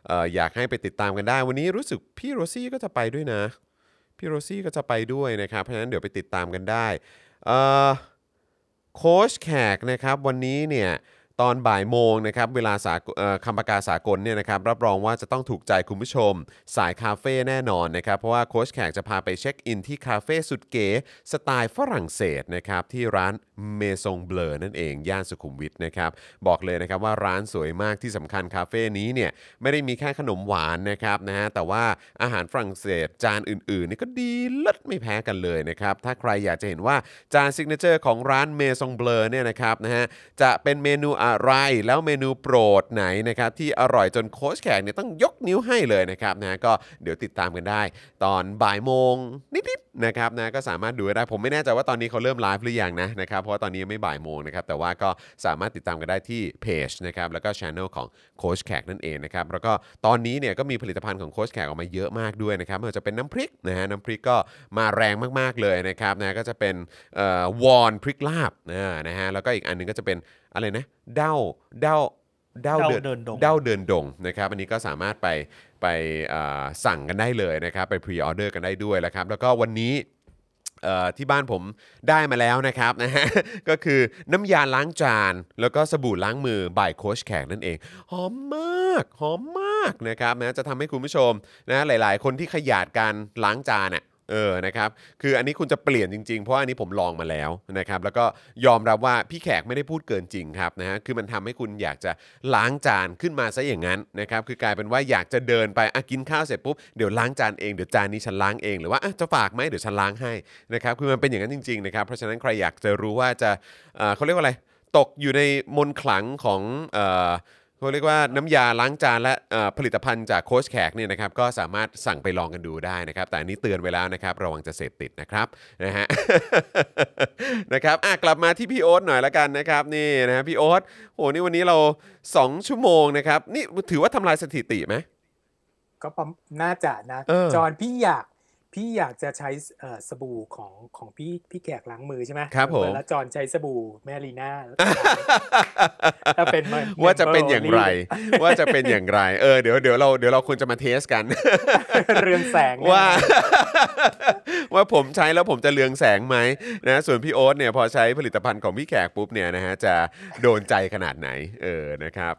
เอ่ออยากให้ไปติดตามกันได้ วันนี้รู้สึกพี่โรซี่ก็จะไปด้วยนะ พี่โรซี่ก็จะไปด้วยนะครับ เพราะฉะนั้นเดี๋ยวไปติดตามกันได้เอ่อโค้ชแขกนะครับวันนี้เนี่ย ตอนบ่ายโมงนะครับเวลาสากคำประกาศสากลเนี่ยนะครับรับรองว่าจะต้องถูกใจคุณผู้ชม สายคาเฟ่แน่นอนนะครับ เพราะว่าโค้ชแขกจะพาไปเช็คอินที่คาเฟ่สุดเก๋สไตล์ฝรั่งเศสนะครับที่ร้านเมซงเบลอนั่นเอง ย่านสุขุมวิทนะครับบอกเลยนะครับว่าร้านสวยมากที่สำคัญคาเฟ่นี้เนี่ยไม่ได้มีแค่ขนมหวานนะครับนะฮะแต่ว่าอาหารฝรั่งเศสจานอื่นๆนี่ก็ดีเลิศไม่แพ้กันเลยนะครับถ้าใครอยากจะเห็นว่าจาน signature ของร้านเมซงเบลอเนี่ยนะครับนะฮะจะเป็นเมนูอะไรแล้วเมนูโปรดไหนนะครับที่อร่อยจนโค้ชแขกเนี่ยต้องยกนิ้วให้เลยนะครับนะก็เดี๋ยวติดตามกันได้ ตอนบ่ายโมงนิดๆนะครับนะก็สามารถดูได้ผมไม่แน่ใจว่าตอนนี้เขาเริ่มไลฟ์หรือยังนะนะครับเพราะว่าตอนนี้ยังไม่บ่ายโมงนะครับแต่ว่าก็สามารถติดตามกันได้ที่เพจนะครับแล้วก็ channel ของโค้ชแขกนั่นเองนะครับแล้วก็ตอนนี้เนี่ยก็มีผลิตภัณฑ์ของโค้ชแขกออกมาเยอะมากด้วยนะครับไม่ว่าจะเป็นน้ำพริกนะฮะน้ำพริกก็มาแรงมากๆเลยนะครับนะก็จะเป็นวอนพริกลาบนะฮะแล้วก็อีกอันหนึงก็จะเป็นอะไรนะเด้าเด้าเด้าเด้าเดินเดินดงเด้าเดินดงนะครับอันนี้ก็สามารถไปไปเอ่อสั่งกันได้เลยนะครับ ไปพรีออเดอร์กันได้ด้วยนะครับ แล้วก็วันนี้เอ่อที่บ้านผมได้มาแล้วนะครับนะฮะก็คือน้ำยาล้างจาน แล้วก็สบู่ล้างมือบ่ายโคชแขกนั่นเอง หอมมากหอมมากนะครับนะจะทำให้คุณผู้ชมนะหลาย ๆ คนที่ขยาดการล้างจานอะ เออนะครับคืออันนี้คุณจะเปลี่ยนจริงๆ เพราะว่าอันนี้ผมลองมาแล้วนะครับแล้วก็ยอมรับว่าพี่แขกไม่ได้พูดเกินจริงครับนะฮะคือมันทำให้คุณอยากจะล้างจานขึ้นมาซะอย่างนั้นนะครับคือกลายเป็นว่าอยากจะเดินไปอะกินข้าวเสร็จปุ๊บเดี๋ยวล้างจานเองเดี๋ยวจานนี้ฉันล้างเองหรือว่าอะจะฝากไหมเดี๋ยวฉันล้างให้นะครับคือมันเป็นอย่างนั้นจริงๆนะครับเพราะฉะนั้นใครอยากจะรู้ว่าจะเอ่อเขาเรียกว่าอะไรตกอยู่ในมนขลังของเอ่อ เขาเรียกว่าน้ำยาล้างจานและเอ่อผลิตภัณฑ์จากโค้ชแขกเนี่ยนะครับก็สามารถสั่งไปลองกันดูได้นะครับ แต่อันนี้เตือนไว้แล้วนะครับระวังจะเสพติดนะครับนะฮะ นะครับอะกลับมาที่พี่โอ๊ตหน่อยละกันนะครับนี่นะฮะพี่โอ๊ตโหนี่วันนี้เรา 2 ชั่วโมงนะครับนี่ถือว่าทำลายสถิติไหมก็ประมน่าจะนะ เออ จอห์นพี่อยาก พพี่อยากจะใช้เอ่อสบู่ของของพี่พี่แขกล้างมือใช่ไหมครับผมแล้วจอนใช้สบู่แมรีน่าถ้าเป็น member ว่าจะเป็นอย่างไร only ว่าจะเป็นอย่างไร เออเดี๋ยวเดี๋ยวเราเดี๋ยวเราควรจะมาเทสกัน เรืองแสงเนี่ยว่า ว่าผมใช้แล้วผมจะเรืองแสงไหมนะส่วนพี่โอ๊ตเนี่ยพอใช้ผลิตภัณฑ์ของพี่แขกปุ๊บเนี่ยนะฮะจะโดนใจขนาดไหน เออนะครับ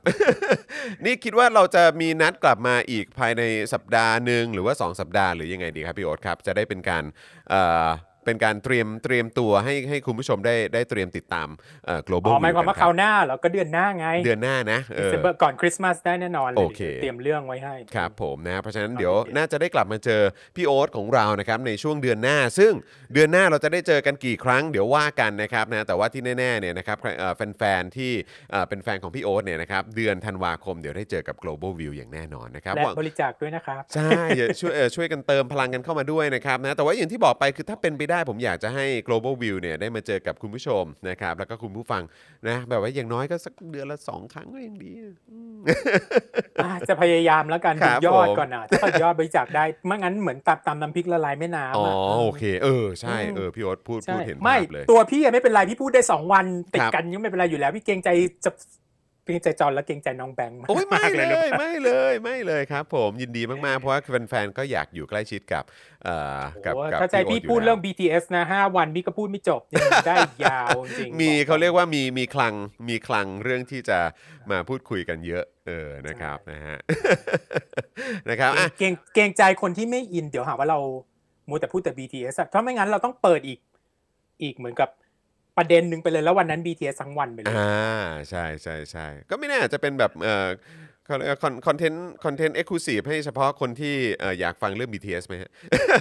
นี่คิดว่าเราจะมีนัดกลับมาอีกภายในสัปดาห์หนึ่งหรือว่า 2 สัปดาห์หรือยังไงดีครับพี่โอ๊ตครับจะได้เป็นการ เอ่อเป็นการเตรียมเตรียมตัวให้ให้คุณผู้ชมได้ได้เตรียมติดตามเอ่อ global อ๋อหมายความ View ว่ากันคราวหน้าเหรอก็เดือนหน้าไง เดือนหน้านะเออ December ก่อนคริสต์มาสได้แน่นอนเลยโอเค เตรียมเรื่องไว้ให้ ครับผมนะเพราะฉะนั้นครับเดี๋ยวโอเคน่าจะได้กลับมาเจอพี่โอ๊ตของเรานะครับในช่วงเดือนหน้า ซึ่งเดือนหน้าเราจะได้เจอกันกี่ครั้งเดี๋ยวว่ากันนะครับนะแต่ว่าที่แน่ๆเนี่ยนะครับใครเอ่อแฟนๆที่เอ่อเป็นแฟนของพี่โอ๊ตเนี่ยนะครับเดือนธันวาคมเดี๋ยวได้เจอกับ global view อย่างแน่นอนนะครับและหวัง บริจาคด้วยนะครับ ใช่อย่าช่วยเอ่อช่วยกันเติมพลังกันเข้ามาด้วยนะครับนะแต่ว่าอย่างที่บอกไปคือถ้าเป็นไปได้ผมอยากจะให้ global view เนี่ยได้มาเจอกับคุณผู้ชมนะครับ แล้วก็คุณผู้ฟังนะ แบบว่าอย่างน้อยก็สักเดือนละสองครั้งก็ยังดีอะจะพยายามแล้วกันครัดูบยอดผม ก่อนนะถ้ายอดบริจาคได้ไม่งั้นเหมือนตำตำน้ำพริกละลายแม่น้ำอ๋ออะ โอเค เออใช่อืมเออพี่โอ๊ตพูดใช่พูดเห็นไม่ภาพเลย ตัวพี่อะไม่เป็นไรพี่พูดได้สองวันติดครับ กันยังไม่เป็นไรอยู่แล้ว พี่เกรงใจจะ เกรงใจจอนและเกรงใจน้องแบงค์โอ้ยไม่ากเลหรือยไม่เลยไม่เลยครับ ผมยินดีมากๆ เพราะว่าแฟนๆก็อยากอยู่ใกล้ชิดกับเอ่อกับโอ้กับถ้าใจโอ๊ตพี่ยู่พูดแล้วเรื่อง BTS นะห้าวันพี่ก็พูดไม่จบยังได้อีกยาวจริงๆมีบเขาเรียกว่ามีมีคลังมีคลังเรื่องที่จะมาพูดคุยกันเยอะเออนะครับนะฮะนะครับอะเกรงเกรงใจคนที่ไม่อินเดี๋ยวหาว่าเรามัวแต่พูดแต่ BTS อะถ้าไม่งั้นเราต้องเปิดอีกอีกเหมือนกับ ประเด็นหนึ่งไปเลยแล้ววันนั้น BTS ทั้งวันไปเลยอ่าใช่ใช่ใช่ก็ไม่แน่อาจจะเป็นแบบเอ่อเขาเรียกว่าคอนเทนต์คอนเทนต์เอ็กซ์คลูซีฟให้เฉพาะคนที่เอ่ออยากฟังเรื่อง BTS ไหมฮะ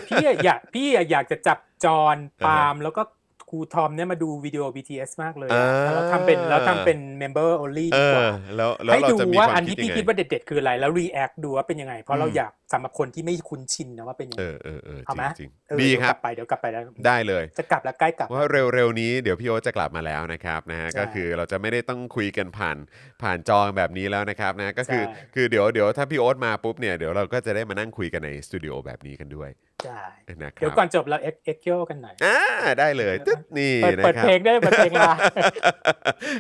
พี่อะอยากพี่อะอยากจะจับจอนอ่าฮะปาล์มแล้วก็ครูทอมเนี่ยมาดูวิดีโอ BTS มากเลยอ่าอะเราทำเป็นเราทำเป็น member only เอดีกอว่าแล้วแล้วให้เราดูจะมีว่าความอันคิดที่ยังไงพี่คิดว่าเด็ดๆ คืออะไร แล้ว react ดูว่าเป็นยังไง เพอืราะมเราอยากสำหรับคนที่ไม่คุ้นชินนะว่าเป็นยังเอไงอเออเออเอาไหมจริงเออๆดีเยวครักบลับไปเดี๋ยวกลับไปแล้วได้เลย จะกลับแล้วใกล้กลับว่าเร็วๆนี้เดี๋ยวพี่โอ๊ตจะกลับมาแล้วนะครับนะฮะใช่ก็คือเราจะไม่ได้ต้องคุยกันผ่านผ่านจอแบบนี้แล้วนะครับนะก็คือใช่คือเดี๋ยวเดี๋ยวถ้าพี่โอ๊ตมาปุ๊บเนี่ยเดี๋ยวเราก็จะได้มานั่งคุยกันในสตูดิโอแบบนี้กันด้วยใช่นะคเดี๋ยรัวบก่อนจบเราเอ็กเอ็กโกันหน่อยอ่าได้เลยตึ๊ดนี่เปิดนะเปิดครัเพลงบได้เปิดเพลงลา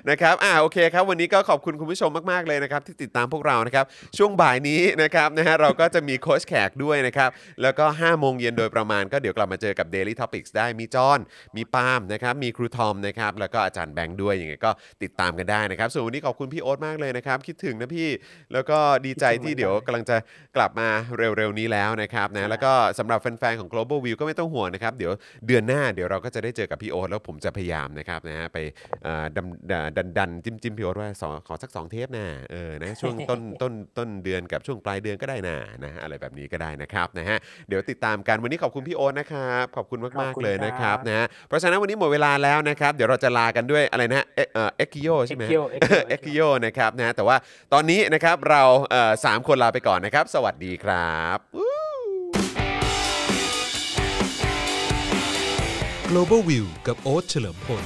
นะครับอ่าโอเคครับวันนี้ก็ขอบคุณคุณผู้ชมมากๆเลยนะครับที่ติดตามพวกเรานะครับช่วงบ่ายนี้นะครับนะฮะเราก็จะมีโค้ชแขกด้วยนะครับ แล้วก็5โมงเย็นโดยประมาณก็เดี๋ยวกลับมาเจอกับ Daily Topics ได้มีจอนมีปาล์มนะครับมีครูทอมนะครับแล้วก็อาจารย์แบงค์ด้วยยังไงก็ติดตามกันได้นะครับ ส่วนวันนี้ขอบคุณพี่โอ๊ตมากเลยนะครับคิดถึงนะพี่แล้วก็ดีใจที่เดี๋ยวกำลังจะกลับมาเร็วๆนี้แล้วนะครับนะแล้วก็สำหรับแฟนๆของ global view ก็ไม่ต้องห่วงนะครับเดี๋ยวเดือนหน้าเดี๋ยวเราก็จะได้เจอกับพี่โอ๊ตแล้วผมจะพยายามนะครับนะฮะไปดันดันดันจิ้มจิ้มพี่โอ๊ตว่าขอสักสองเทปนะเออนะช่วงต้นต้นต้นเดือนกับช่วงปลายเดือนก็ได้นะนะฮะอะไรแบบนี้ก็ได้นะครับนะฮะเดี๋ยวติดตามกันวันนี้ขอบคุณพี่โอ๊ตนะครับขอบคุณขอมากบคุๆณเลยนะคครัรับบนะฮะเพราะฉะนั้นวันนี้หมดเวลาแล้วนะครับเดี๋ยวเราจะลากันด้วยอะไรนะเอเอ่อเอ็กกิโยใช่ไหม Ekio Ekio เอ็กกิโยนะครับนะแต่ว่าตอนนี้นะครับเราเอ่อสามคนลาไปก่อนนะครับ สวัสดีครับ Global View กับโอ๊ตเฉลิมพล